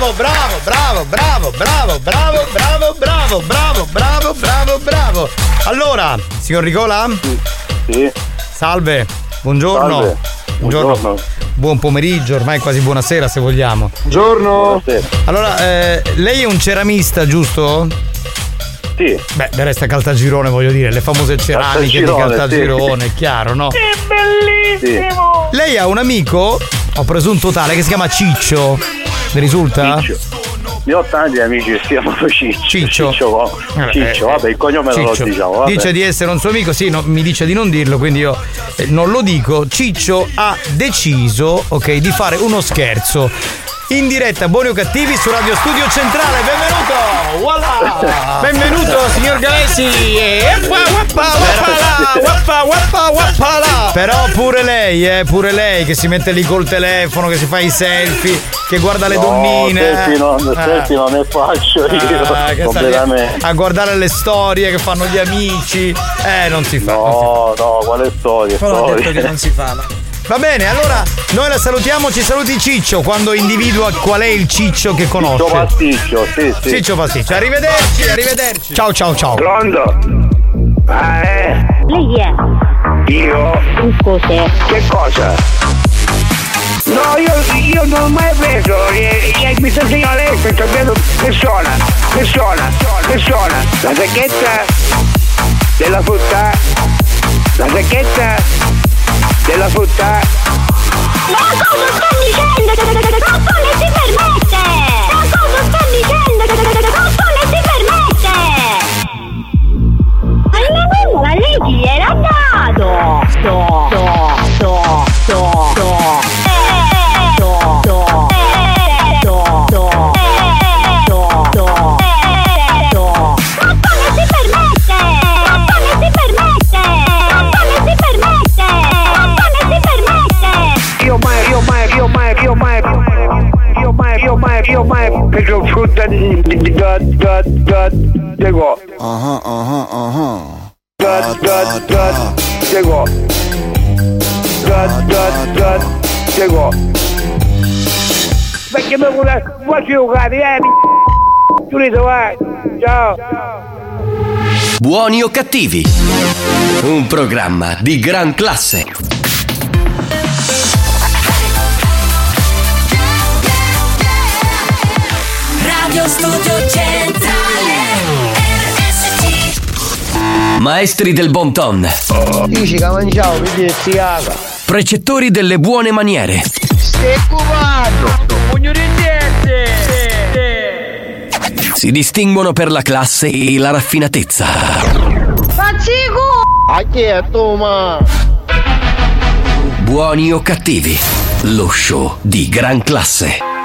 bravo, bravo, bravo, bravo, bravo, bravo, bravo, bravo, bravo, bravo, bravo, bravo. Allora, signor Ricola? Sì. Salve, buongiorno. Salve. Buongiorno. Buon pomeriggio, ormai è quasi buonasera se vogliamo. Buongiorno. Allora, eh, lei è un ceramista, giusto? Sì. Beh, del resto a Caltagirone voglio dire, le famose ceramiche di Caltagirone, sì. è chiaro, no? bellissimo! Lei ha un amico, ho preso un totale, che si chiama Ciccio. Mi risulta? Io ho tanti amici che si chiamano Ciccio. Ciccio. Ciccio, Eh, Ciccio, eh, vabbè, il cognome non lo Ciccio. diciamo. Vabbè. Dice di essere un suo amico, sì, no, mi dice di non dirlo, quindi io eh, non lo dico. Ciccio ha deciso, ok, di fare uno scherzo. In diretta, buoni o cattivi, su Radio Studio Centrale. Benvenuto! Voilà! Benvenuto, signor Galesi! Però pure lei, eh, pure lei che si mette lì col telefono, che si fa i selfie, che guarda le No, donnine. selfie eh. non, Ah. selfie non ne faccio io, Ah, lì completamente. a guardare le storie che fanno gli amici. Eh, non si fa. No, no, quale storia? Però ha detto che non si fa. no? Va bene, allora noi la salutiamo, ci saluti Ciccio quando individua qual è il Ciccio che conosce. Ciccio Pasticcio, sì, sì. Ciccio Pasticcio, arrivederci, arrivederci. Ciao ciao ciao. Pronto? Ah, eh? Lei è? Io? Cos'è? Che cosa? No, io, io non ho mai preso, eh, eh, mi sta segnando lei, sto sapendo persona, persona, persona, la sacchetta della frutta, la sacchetta della frutta. Ma cosa sta dicendo? Ma come si permette? Ma cosa sta dicendo? Ma come si permette? Almeno la legge gli era dato! Do, do, do, do, do. mi sono fruttati da da da de go. Aha, aha, aha. Da da da de go. Da da da de go. Perché mi vuole, vuoi giocare, eh? Tu li trovai. Ciao. Buoni o cattivi? Un programma di gran classe. Radio Studio Centrale RSC Maestri del bon ton. Dici che mangiavo, mi dici caga. Precettori delle buone maniere. Si distinguono per la classe e la raffinatezza. Pazzico! A chi è tu, ma? Buoni o cattivi? Lo show di gran classe.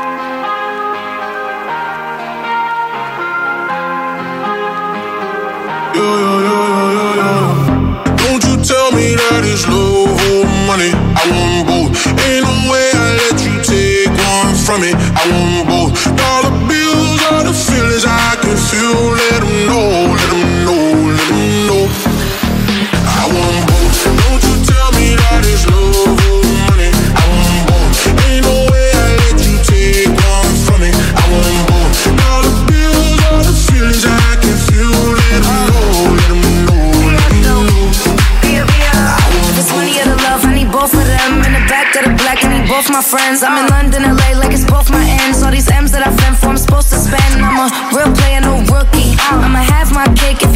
Me that it's love or money. I want both. Ain't no way I let you take one from me. I want both. Dollar my friends. I'm in London, LA, like it's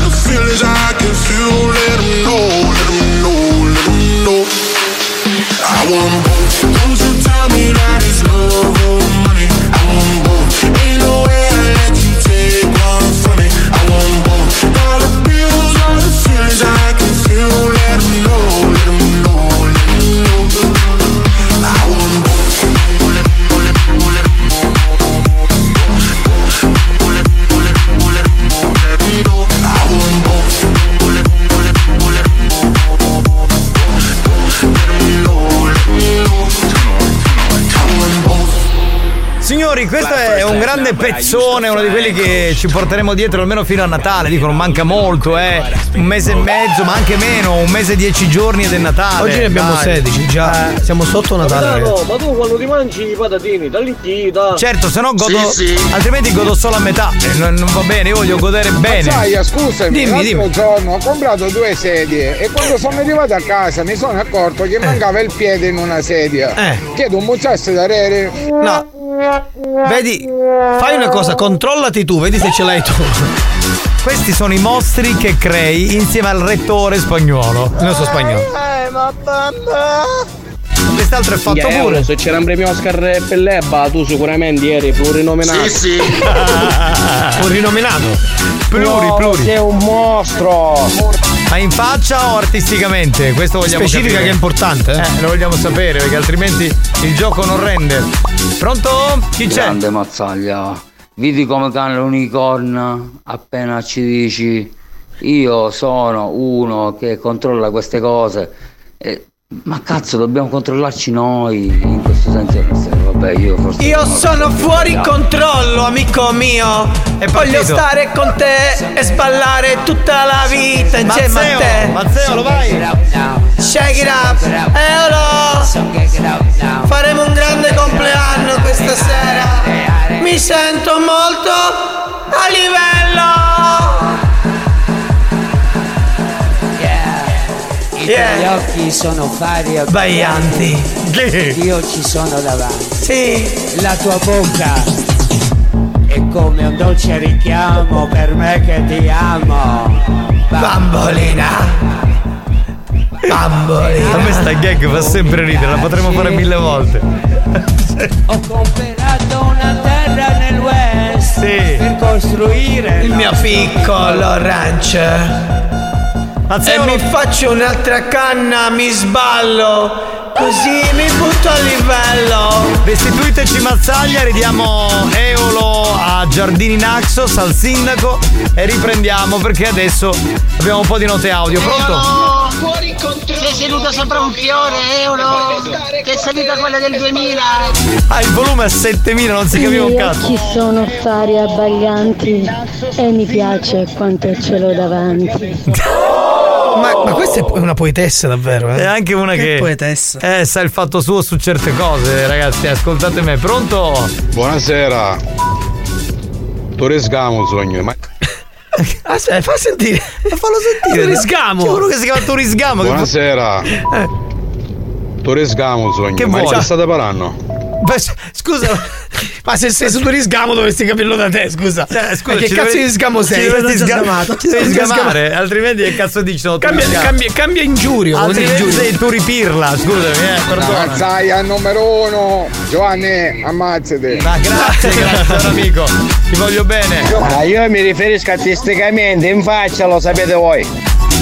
the feelings I can feel. Let 'em know, let 'em know, let 'em know. I want both. Grande pezzone, uno di quelli che ci porteremo dietro almeno fino a Natale. Dicono manca molto, eh. Un mese e mezzo, ma anche meno, un mese e dieci giorni ed è Natale. Oggi ne abbiamo Dai. 16, già. Siamo sotto Natale, ragazzi. ma tu quando ti mangi i patatini, dall'inchita. Certo, se no godo. Altrimenti godo solo a metà. E non, non va bene, io voglio godere bene. Mazzaia, scusami, Dimmi, l'altro dimmi. giorno ho comprato due sedie e quando sono arrivato a casa mi sono accorto che mancava il piede in una sedia. Eh. Chiedo un mucciasso da rere. No. Vedi, fai una cosa, controllati tu, vedi se ce l'hai tu. Questi sono i mostri che crei insieme al rettore spagnolo. Il nostro spagnolo. Eh, ma! Quest'altro è fatto Yeah, pure. se c'era un premio Oscar per l'Ebba, tu sicuramente eri plurinominato. Sì, sì. Plurinominato. Pluri, No, pluri. Sei un mostro. Ma in faccia o artisticamente? Questo vogliamo Specifica capire. che è importante, eh. Eh, lo vogliamo sapere perché altrimenti il gioco non rende. Pronto? Chi c'è? Grande mazzaglia. Vedi come cane l'unicorno appena ci dici io sono uno che controlla queste cose. E- ma cazzo dobbiamo controllarci noi in questo senso. Vabbè io forse. Io sono fuori controllo, amico mio. E voglio stare con te e sballare tutta la vita insieme Mazzeo, a te. Mazzeo, lo vai? Shake it up, eolo. Faremo un grande compleanno questa sera. Mi sento molto a livello. Yeah. tuoi occhi sono fari e Sbaglianti. Io ci sono davanti. Sì. La tua bocca è come un dolce richiamo per me che ti amo. Bambolina. Bambolina. A me sta gag fa sempre ridere, la potremmo fare mille volte. Ho comprato una terra nel West per costruire Il mio piccolo ranch. E mi faccio un'altra canna, mi sballo. Così mi butto a livello. Restituiteci Mazzaglia, ridiamo Eolo a Giardini Naxos, al sindaco e riprendiamo perché adesso abbiamo un po' di note audio. Pronto? Sei seduto sopra un fiore, euro. Che salita quella del 2000. Ah, il volume a 7000, non si capiva un cazzo. occhi sono fari abbaglianti e mi piace quanto ce l'ho davanti. Ma, ma questa è una poetessa davvero, eh? È anche una che, poetessa. Eh, sa il fatto suo su certe cose, ragazzi. Ascoltate me, pronto? Buonasera. Turisgamo sogno, ma Aspetta, fa sentire. fallo sentire. Turisgamo. C'è uno che si chiama Turisgamo. che- buonasera. Eh. Turisgamo sogno, Che ma vuoi? che state parlando? Scusa, Ma se sei su Turisgamo dovresti capirlo da te, scusa. Eh, scusa, Ma che cazzo dovevi- di sgamo sei? Ci dovresti Non ti ho sga- sgamato. ci devi Non ti ho sgamare, altrimenti che cazzo dici? Sono Cambia, cambia, cambia ingiurio. Altrimenti ingiurio. sei Turipirla, scusami, eh, perdona. mazzaia numero uno. Giovanni, ammazzate. Ma grazie, grazie amico. Ti voglio bene. Ma io mi riferisco artisticamente, in faccia lo sapete voi.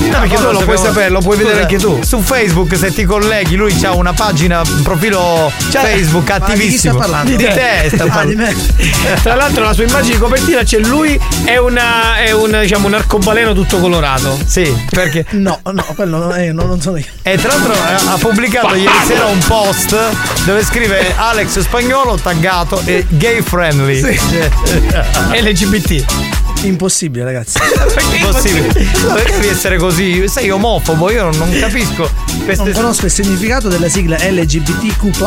No, perché tu lo puoi sapere, lo puoi vedere anche tu. Su Facebook se ti colleghi, lui ha una pagina, un profilo Facebook Ma attivissimo. di chi sta parlando? Di te sta Ah, di parlando. me. Tra l'altro la sua immagine di copertina c'è lui è una è un diciamo un arcobaleno tutto colorato. Sì, perché No, no, quello non, è- no, non sono io. E tra l'altro eh, ha pubblicato ieri sera un post dove scrive Alex Spagnolo taggato e gay friendly. LGBT. Impossibile, ragazzi. Impossibile. Perché devi essere così? Sei omofobo, io non, non capisco. Non conosco il significato della sigla LGBTQ.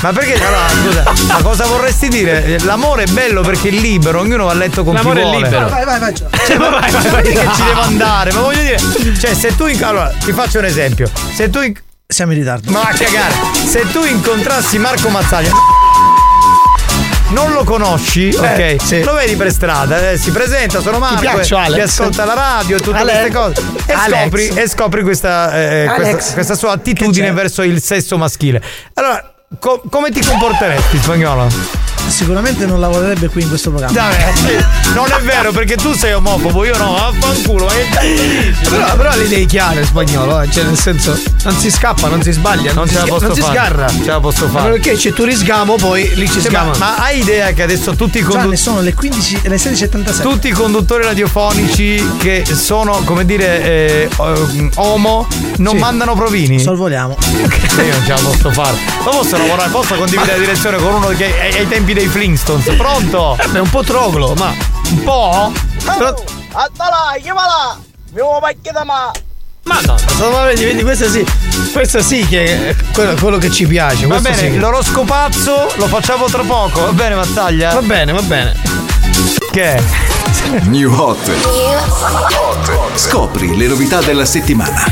Ma perché allora, scusa, ma cosa vorresti dire? L'amore è bello perché è libero, ognuno va a letto con L'amore chi è vuole. libero. Vai, vai, vai. Cioè, ma vai, vai, vai, che ci devo andare? Ma voglio dire, cioè, se tu. in- Allora, ti faccio un esempio. Se tu. in- Siamo in ritardo. Ma va a cagare. Se tu incontrassi Marco Mazzaglia. Non lo conosci, Eh, ok? sì. Lo vedi per strada, eh, si presenta, sono Marco, piaccio, eh, Alex. che ascolta la radio e tutte Alex. queste cose. E scopri, e scopri questa, eh, questa, questa sua attitudine verso il sesso maschile. Allora, co- come ti comporteresti, spagnolo? Sicuramente non lavorerebbe qui in questo programma. Dai, non è vero perché tu sei omofobo, io no, vaffanculo, ma che? Però, però le idee chiare, spagnolo, eh, cioè nel senso non si scappa, non si sbaglia, non, Non si, ce la posso non si fare. sgarra. Ce la posso fare. Ma perché c'è tu risgamo, poi lì ci Sì, ma, ma hai idea che adesso tutti i conduttori sono le 15 le 16.77. tutti i conduttori radiofonici che sono, come dire, eh, eh, omo, non Sì. mandano provini? Sorvoliamo. Io non ce la posso fare. Ma posso lavorare, posso condividere la direzione con uno che è ai tempi dei Flintstones? Pronto? È un po' troglo, ma. Un po'? Attala, chiamala! Mi vuoi pacchia da ma! Ma no, vedi, vedi, questa sì. Questa sì che è quello, quello che ci piace. Va bene, sì. l'oroscopazzo lo facciamo tra poco. Va bene, Mazzaglia? Va bene, va bene. Che è? New Hot. Scopri le novità della settimana.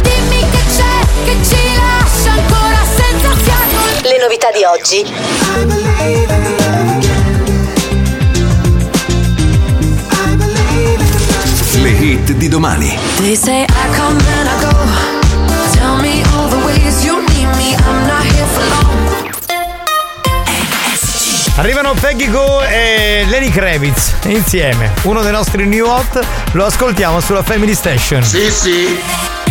Dimmi che c'è, che ci Le novità di oggi. Le hit di domani. They say I come and I go. Tell me all the ways you need me. I'm not here for long. Arrivano Peggy Go e Lenny Kravitz insieme. Uno dei nostri new hot lo ascoltiamo sulla Family Station. Sì, sì.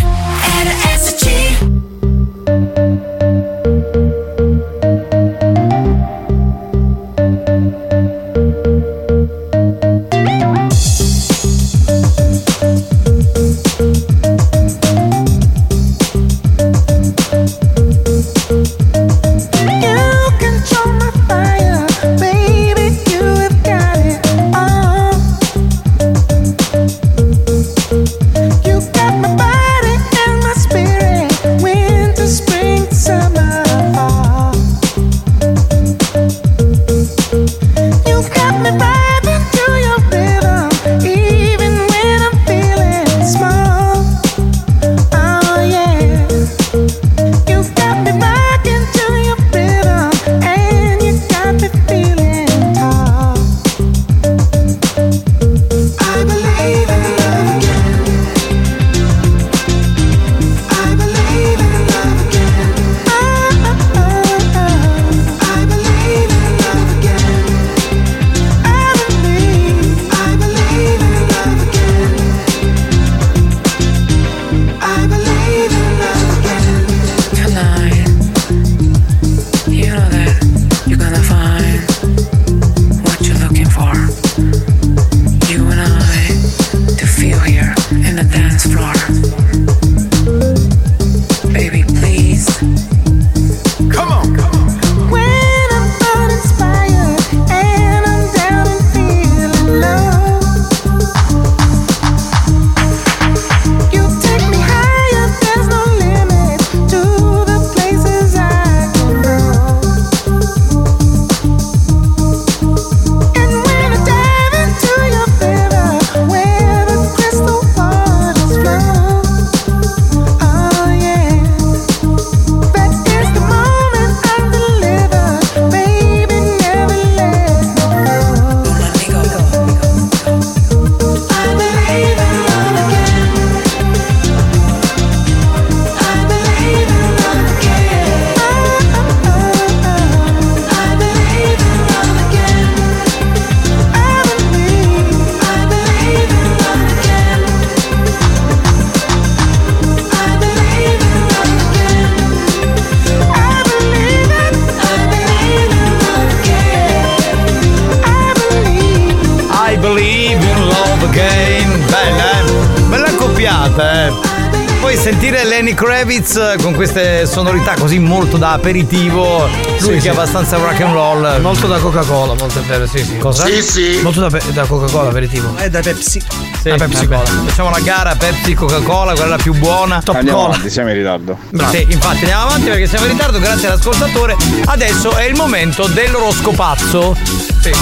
Aperitivo, lui Sì, che sì. è abbastanza rock and roll. Molto da Coca-Cola, molto vero, sì, sì. Cosa? Sì, sì. Molto da, da Coca-Cola, aperitivo. È da Pepsi. Sì, La Pepsi. Cola. Facciamo la gara Pepsi Coca-Cola, quella è la più buona. Top Andiamo Cola. avanti, siamo in ritardo. Sì, infatti andiamo avanti perché siamo in ritardo, grazie all'ascoltatore. Adesso è il momento dell'oroscopazzo.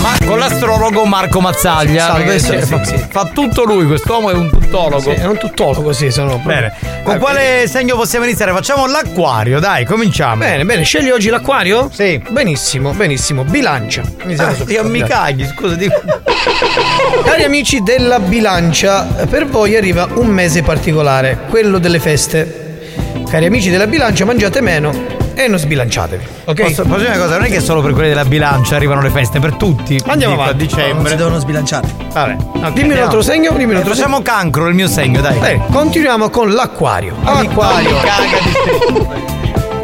Ma con l'astrologo Marco Mazzaglia. Salve, perché sì, fa, sì, sì. fa tutto lui, quest'uomo è un tuttologo. Sì, è un tuttologo, sì, sono Bene. Con quale segno possiamo iniziare? Facciamo l'acquario, dai, cominciamo. Bene, bene, scegli oggi l'acquario? Sì. Benissimo, benissimo. Bilancia. Iniziamo Ah, subito. io mi cagli, scusa, dico. Cari amici della bilancia, per voi arriva un mese particolare, quello delle feste. Cari amici della bilancia, mangiate meno e non sbilanciatevi. Ok? Posso, posso dire una cosa? Non è che solo per quelli della bilancia arrivano le feste, per tutti. Andiamo Dico, avanti. A dicembre. Non si devono sbilanciare. Vabbè. ok, Dimmi un altro andiamo. segno, dimmi un Eh, altro segno. facciamo cancro, il mio segno, dai. Bene, continuiamo con l'acquario. Acquario. Caga di te.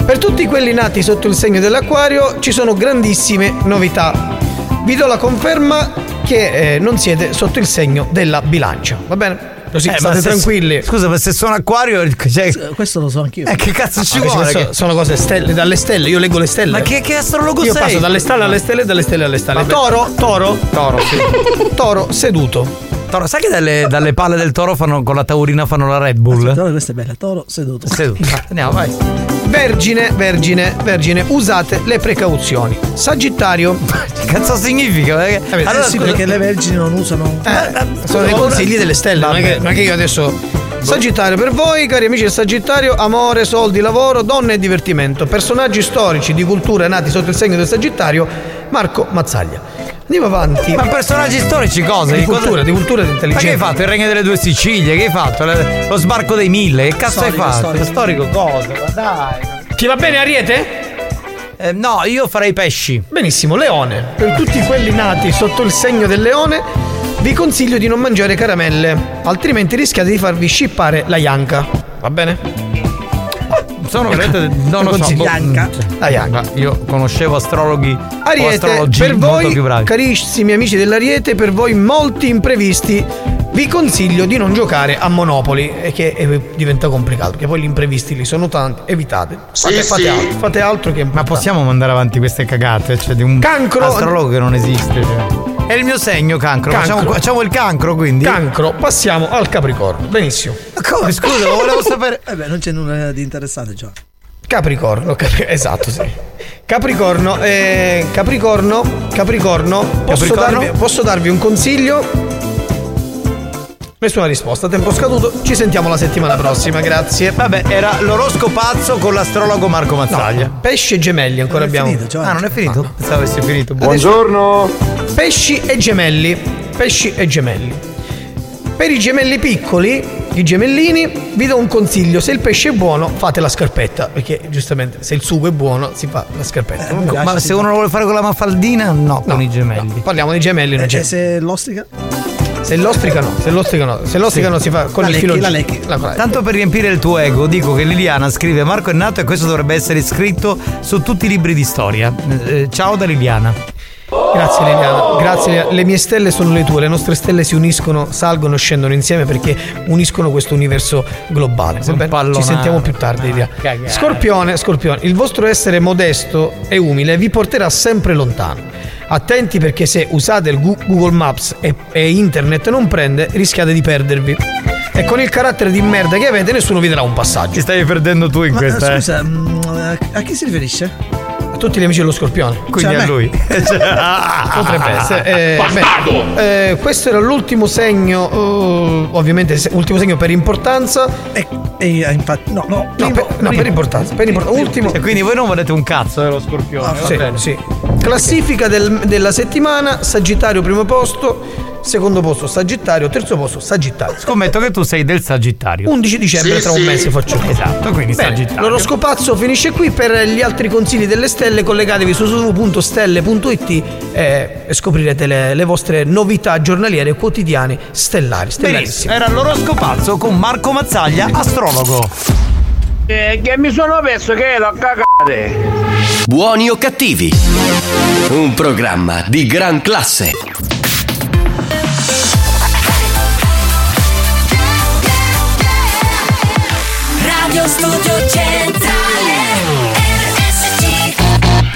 Per tutti quelli nati sotto il segno dell'acquario ci sono grandissime novità. Vi do la conferma che eh, non siete sotto il segno della bilancia, va bene? Così Eh, state se- tranquilli. Scusa, ma se sono acquario. Cioè, Questo lo so anch'io. eh, che cazzo ci Ah, vuole? Che- so- sono cose stelle, dalle stelle, io leggo le stelle. Ma che, che astrologo Io sei? passo dalle stelle alle stelle e dalle stelle alle stelle. Ma- Toro, toro, Toro, sì. toro seduto. Toro, sai che dalle, dalle palle del toro fanno, con la taurina fanno la Red Bull? Aspetta, questa è bella. Toro seduto. Seduto. Andiamo, vai. Vergine, vergine, vergine, usate le precauzioni. Sagittario. Che cazzo significa? Eh, Vabbè, Allora, sì, scusa- perché le vergini non usano. Eh, sono dei consigli delle stelle, è, che, è che io adesso. Sagittario per voi, cari amici del Sagittario, amore, soldi, lavoro, donne e divertimento. Personaggi storici di cultura nati sotto il segno del Sagittario, Marco Mazzaglia. Andiamo avanti. Ma personaggi storici cosa? Di cultura, di cultura e di Ma che hai intelligenza. fatto? Il regno delle due Sicilie? Che hai fatto? Lo sbarco dei mille? Che cazzo Storico, hai fatto? storico. cosa? Ma dai. Ti va bene Ariete? Eh, no, io farei pesci. Benissimo, Leone. Per tutti quelli nati sotto il segno del leone, vi consiglio di non mangiare caramelle, altrimenti rischiate di farvi scippare la Ianca. Va bene? Sono veramente. Non lo so. Consiglio. boh, Ianca. mm, La Ianca. ma Io conoscevo astrologhi. Ariete, per molto voi, più bravi. carissimi amici dell'Ariete, per voi molti imprevisti, vi consiglio di non giocare a Monopoli, e che eh, diventa complicato, perché poi gli imprevisti li sono tanti, evitate. Fate, fate altro, fate altro che Ma possiamo mandare avanti queste cagate? Cioè, di un Cancro. astrologo che non esiste. cioè. È il mio segno, cancro. Cancro. Facciamo, facciamo il cancro, quindi. Cancro, passiamo al Capricorno. Benissimo. Ma come? Scusa, volevo sapere. Eh beh, non c'è nulla di interessante già. Capricorno, Capri- esatto, sì. Capricorno, eh, Capricorno, Capricorno, posso? Darvi, posso darvi un consiglio? Nessuna risposta, tempo scaduto. Ci sentiamo la settimana prossima, grazie. Vabbè, era l'oroscopazzo con l'astrologo Marco Mazzaglia. Pesci e gemelli ancora abbiamo. ah, non è finito? Pensavo avesse finito. Buongiorno. Pesci e gemelli. Pesci e gemelli. Per i gemelli piccoli, i gemellini, vi do un consiglio: se il pesce è buono, fate la scarpetta. Perché giustamente se il sugo è buono, si fa la scarpetta. Ma se uno lo vuole fare con la mafaldina, no, con i gemelli. Parliamo di gemelli, non E c'è. se l'ostrica? Se l'ostrica no, se l'ostrica no, se l'ostrica Sì. no si fa con La il filo la lecchi. La- Tanto per riempire il tuo ego, dico che Liliana scrive Marco è nato e questo dovrebbe essere scritto su tutti i libri di storia. Eh, ciao da Liliana. Grazie Liliana, grazie Liliana. Le mie stelle sono le tue, le nostre stelle si uniscono, salgono e scendono insieme perché uniscono questo universo globale. Bene? Ci sentiamo più tardi. Liliana. cagare. Scorpione, Scorpione, il vostro essere modesto e umile vi porterà sempre lontano. Attenti perché se usate il Google Maps e, e internet non prende, rischiate di perdervi. E con il carattere di merda che avete, nessuno vi darà un passaggio. Ti stai perdendo tu in Ma eh, questa. eh. scusa, mm, a chi si riferisce? Tutti gli amici dello Scorpione. Quindi Cioè, a lui. Potrebbe essere. Eh, beh, eh, questo era l'ultimo segno, eh, ovviamente se- ultimo segno per importanza. E, e, infatti, no, no, No, per, no, per importanza. Per importanza. Ultimo. E quindi voi non volete un cazzo dello scorpione. va Sì, sì. Classifica del- della settimana: Sagittario primo posto, secondo posto Sagittario, terzo posto Sagittario. Scommetto che tu sei del Sagittario. 11 dicembre tra un mese faccio Esatto, quindi Bene, Sagittario. l'oroscopazzo finisce qui. Per gli altri consigli delle stelle, collegatevi su www.stelle.it e scoprirete le, le vostre novità giornaliere quotidiane stellari. Benissimo, Stellarissime. era l'oroscopazzo con Marco Mazzaglia, astrologo. Eh, che mi sono perso che l'ho cagate. Buoni o cattivi? Un programma di gran classe.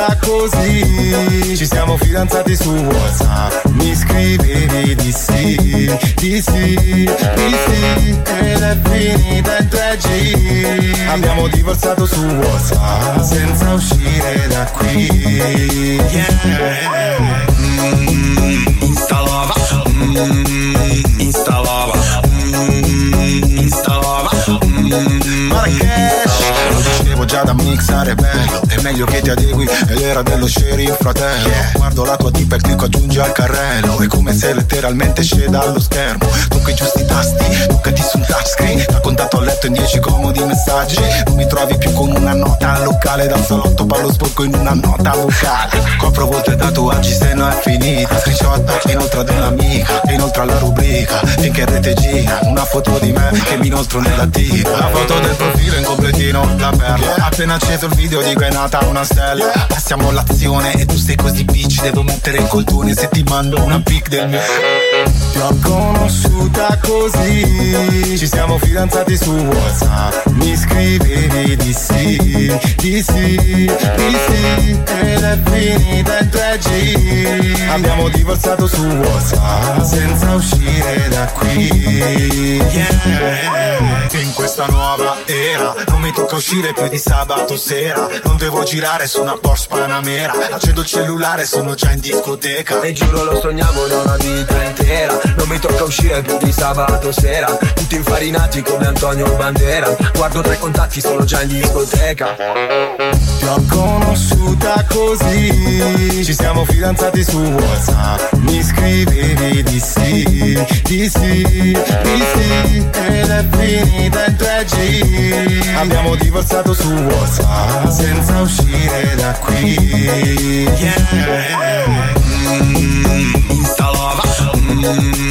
Conosciuta così, ci siamo fidanzati su WhatsApp. Mi scrivevi di sì, di sì, di sì, ed è finita in 3G. Abbiamo divorziato su WhatsApp senza uscire da qui. Yeah. Mm, Instalava, mm, instalava, mm, instalava, già da mixare bello È meglio che ti adegui È l'era dello sharing fratello. Guardo la tua tipa e clicco aggiungi al carrello. È come se letteralmente sceda allo schermo. Tocca i giusti tasti Toccati sul touchscreen Da contatto a letto in 10 comodi messaggi. Non mi trovi più con una nota al locale Dal salotto parlo sporco in una nota vocale. Copro volte tatuaggi se no è finita. Screenshot inoltre ad un'amica E inoltre alla rubrica. Finché rete gira Una foto di me che mi inoltro nella tira La foto del profilo in completino La perla Appena acceso il video dico è nata una stella. Passiamo all'azione e tu sei così bitch Devo mettere il coltone se ti mando una pic del mio Ti ho conosciuta così. Ci siamo fidanzati su Whatsapp. Mi scrivevi di sì, di sì, di sì. Ed è finita in 3G Abbiamo divorziato su Whatsapp Senza uscire da qui. Yeah. In questa nuova era Non mi tocca uscire più di sabato sera. Non devo girare su una Porsche Panamera. Accendo il cellulare sono già in discoteca. E giuro lo sognavo da una vita intera Non mi tocca uscire più di sabato sera. Tutti infarinati come Antonio Bandera. Guardo tra i contatti sono già in discoteca. Ti ho conosciuta così. Ci siamo fidanzati su Whatsapp. Mi scrivevi di sì, di sì, di sì. Ed è finita in 3G Abbiamo divorziato su Whatsapp Senza uscire da qui. Yeah. Mm, Mm-hmm.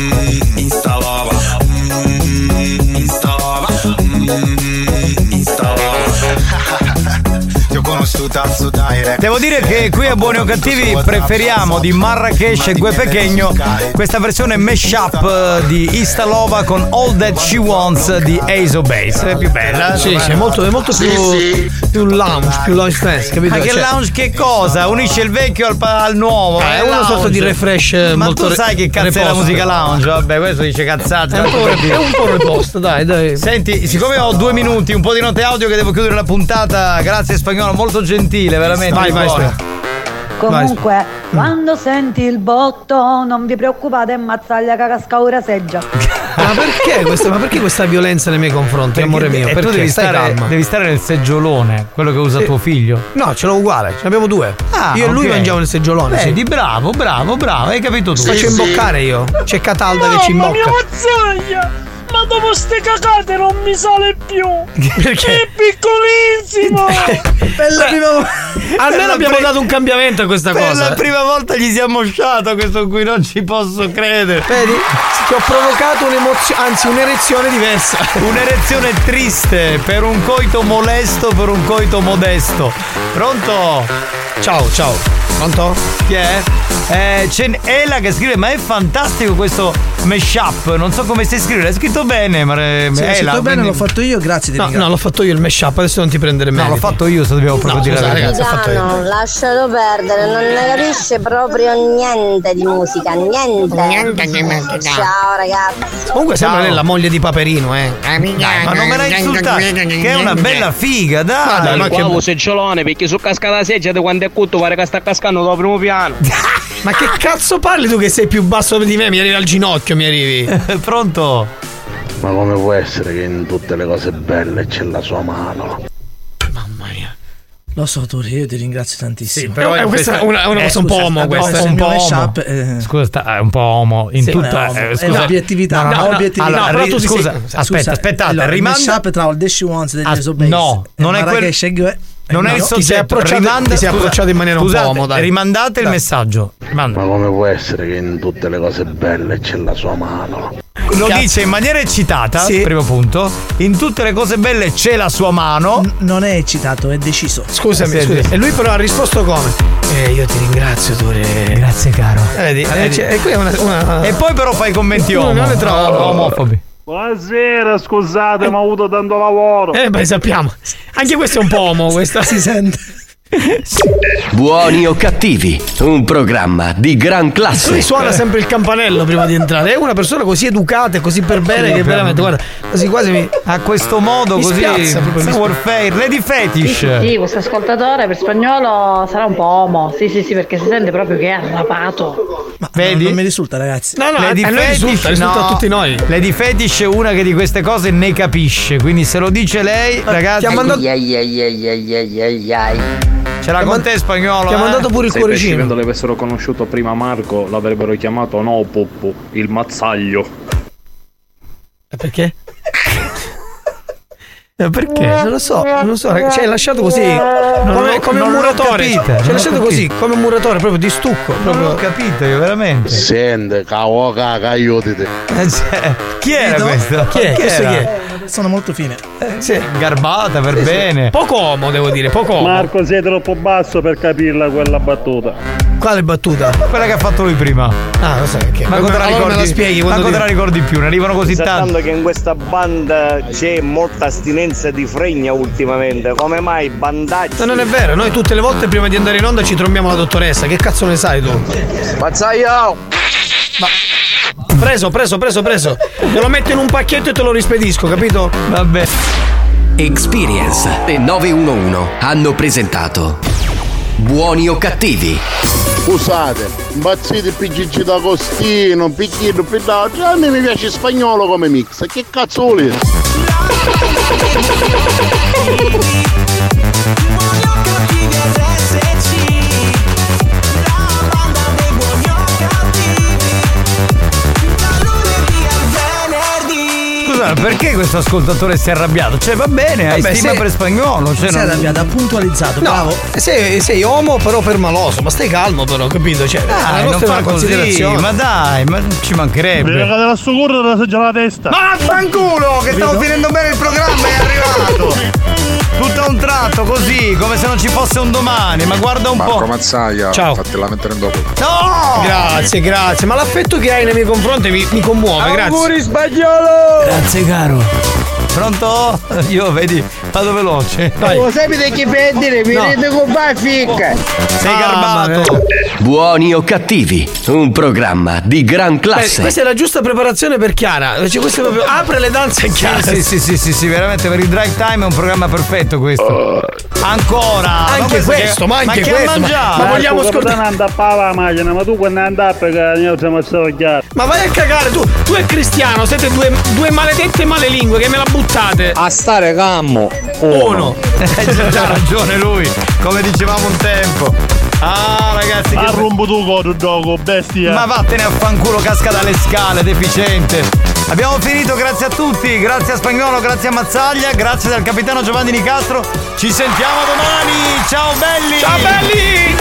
Devo dire che qui a Buoni o Cattivi preferiamo di Marrakesh e Gue Pechegno questa versione mashup di Istalova con All That She Wants di Ace of Base. È più bella. Sì, sì, è molto, è molto più, più lounge, più lounge dance, capito? Ma che Cioè, lounge che cosa? Unisce il vecchio al, al nuovo. Eh, è una sorta di refresh, eh, Ma molto tu sai che cazzo è la reposto. musica lounge? Vabbè, questo dice cazzate. È un po', è un po' reposto, dai, dai. Senti, siccome ho due minuti, un po' di note audio che devo chiudere la puntata, grazie spagnolo, molto gentile, veramente. Vai, vai. Spera. Comunque, quando senti il botto, non vi preoccupate, ammazzaglia che casca ora seggia. Ma perché questa, ma perché questa violenza nei miei confronti, amore mio? E Perché tu devi stai stare, calma. devi stare nel seggiolone, quello che usa Sì. tuo figlio. No, ce l'ho uguale, ce ne abbiamo due. Ah, io e lui mangiamo nel seggiolone. sì. Vedi, bravo, bravo, bravo, hai capito tu. Faccio imboccare io. C'è Catalda che ci Mamma mia, imbocca. mazzaglia! Ma dopo ste cagate non mi sale più! Perché? È piccolissimo! Per la prima volta. Almeno abbiamo pri- dato un cambiamento a questa Per cosa. la prima volta gli siamo sciato questo qui, non ci posso credere. Vedi? Ti ho provocato un'emozione, anzi un'erezione diversa. Un'erezione triste per un coito molesto, per un coito modesto. Pronto? Ciao, ciao. Pronto? Chi è? Eh, c'è Ela che scrive: Ma è fantastico questo mashup. Non so come si scrive, l'hai scritto bene, ma eh, Sì, Ela, scritto bene, quindi- l'ho fatto io, grazie di No, no, l'ho fatto io il mashup, adesso non ti prendere No, meriti. l'ho fatto io, se dobbiamo proprio No, dire la io. Milano, lascialo perdere, non ne capisce proprio niente di musica, niente. Ciao ragazzi. Comunque sembra lei la moglie di Paperino, eh. Ma non me la insultare, che è una bella figa, dai. Ma dai, ma che- Qua seggiolone perché su cascata seggia di quando è cutto pare che sta cascando dal primo piano. Ma che cazzo parli tu che sei più basso di me? Mi arrivi al ginocchio, mi arrivi. Pronto? Ma come può essere che in tutte le cose belle c'è la sua mano? Lo so, Tori, io ti ringrazio tantissimo. Sì, però Eh, questa è una- una cosa un po' omo, questa. Un il po' omo. eh, Scusa, è un po' omo in Sì, tutta. no, eh, scusa. No, no, no, obiettività. allora, No, però tu scusa, sei- aspetta, scusa, aspettate, allora, il mashup tra All That She Wants degli As- no, non è quel- Non è no, il ti sei soggetto, approcciato- rimanda, ti sei scusa, approcciato in maniera scusate, omo, dai. Rimandate il Dai. messaggio. Rimanda. Ma come può essere che in tutte le cose belle c'è la sua mano? Lo dice in maniera eccitata, Sì. primo punto. In tutte le cose belle c'è la sua mano. non è eccitato, è deciso. Scusami, Sì, scusa. sì. E lui però ha risposto come? Eh, io ti ringrazio, Tore. Grazie, caro. Eh, vedi, eh, vedi. c'è- e qui è una, una- E poi però fai commenti No, omo. non ne trovo. omofobi. Buonasera, scusate, ma ho avuto tanto lavoro. Eh beh, sappiamo. Anche questo è un po' omo, questa. Si sente. Buoni o cattivi, un programma di gran classe. Lui suona sempre il campanello prima di entrare. È una persona così educata e così per bene che veramente, guarda, quasi quasi mi. A questo modo Mi così. spiazza proprio, mi Warfare, Lady Fetish. sì, sì, questo ascoltatore per spagnolo sarà un po' omo. Sì, sì, sì, perché si sente proprio che è arrapato. Vedi? Non mi risulta, ragazzi. No, no, Lady a noi Fetish, risulta, risulta no. a tutti noi. Lady Fetish è una che di queste cose ne capisce. Quindi se lo dice lei, ragazzi. Ti ha mandato- Ce l'ha con te spagnolo. Ti ha eh? mandato pure il Se i cuoricino. pescivendoli avessero conosciuto prima Marco, l'avrebbero chiamato no Puppu, il mazzaglio. Perché? Eh, Perché? Non lo so, non lo so, ragazzi. Ci hai lasciato così. Come, l'ho- come un non muratore. Ci non hai lasciato così, come un muratore, proprio di stucco. Non Proprio. l'ho capito io, veramente. Sente, cavo caca, aiutati. Eh, cioè, chi era questo? Chi è? Questo chi è? Persona molto fine. Sì. Garbata per bene. Poco omo, devo dire, poco omo. Marco, sei troppo basso per capirla quella battuta. Quale battuta? Quella che ha fatto lui prima. Ah, lo sai che. Ma allora te la me ricordi? la spieghi quando te la ti- ricordi più? Ne arrivano così tanti. Sapendo che in questa banda c'è molta astinenza di fregna ultimamente, come mai bandaggi? No, non è vero, noi tutte le volte prima di andare in onda ci trombiamo la dottoressa. Che cazzo ne sai tu? Mazzaio! Preso, preso, preso, preso. Te lo metto in un pacchetto e te lo rispedisco, capito? Vabbè. Experience e 911 hanno presentato Buoni o cattivi? Scusate, impazziti PGG d'Agostino, picchino, pidaggio, a me mi piace spagnolo come mix, che cazzo volete? Yeah. Scusa, perché questo ascoltatore si è arrabbiato? Cioè, va bene, hai Vabbè, stima se- per spagnolo. Cioè, Si è non- arrabbiato, ha puntualizzato, No, bravo. sei, sei uomo però per maloso, ma stai calmo però, capito? Cioè, Dai, non nostra così, considerazione. ma dai, ma ci mancherebbe. della sua curva della seggia la testa. Ma fanculo, che stavo finendo bene il programma e è arrivato. Tutto a un tratto, così, come se non ci fosse un domani, ma guarda un Marco po'. Mazzaia, Ciao. fatela mettere in dopo. No! Grazie, grazie, ma l'affetto che hai nei miei confronti mi, mi commuove, grazie. Auguri spagnolo! Grazie caro. Pronto? Io vedi, vado veloce. Vai. Lo sapete che per dire? Mi No. rende con ficca! Sei Ah, garbato. Buoni o cattivi, un programma di gran Beh, classe. questa è la giusta preparazione per Chiara. Cioè, questo è proprio apre le danze a Chiara. Sì, sì, sì, sì, sì, veramente per il drive time è un programma perfetto questo. Ancora! Anche questo, ma anche che questo, ha ma- mangiato? ma vogliamo Marco, ascoltare- capitano andappava la macchina, ma tu quando andappa che io siamo stato chiaro. Ma vai a cagare tu, tu e Cristiano siete due, due maledette malelingue che me la buttate. A stare cammo! Uno. Eh, c'ha ragione lui, come dicevamo un tempo. Ah, ragazzi, che Arrumbo tu codo dogo, bestia. Ma vattene a fanculo, casca dalle scale, deficiente. Abbiamo finito, grazie a tutti, grazie a Spagnolo, grazie a Mazzaglia, grazie al capitano Giovanni Nicastro. Ci sentiamo domani, ciao belli! Ciao belli!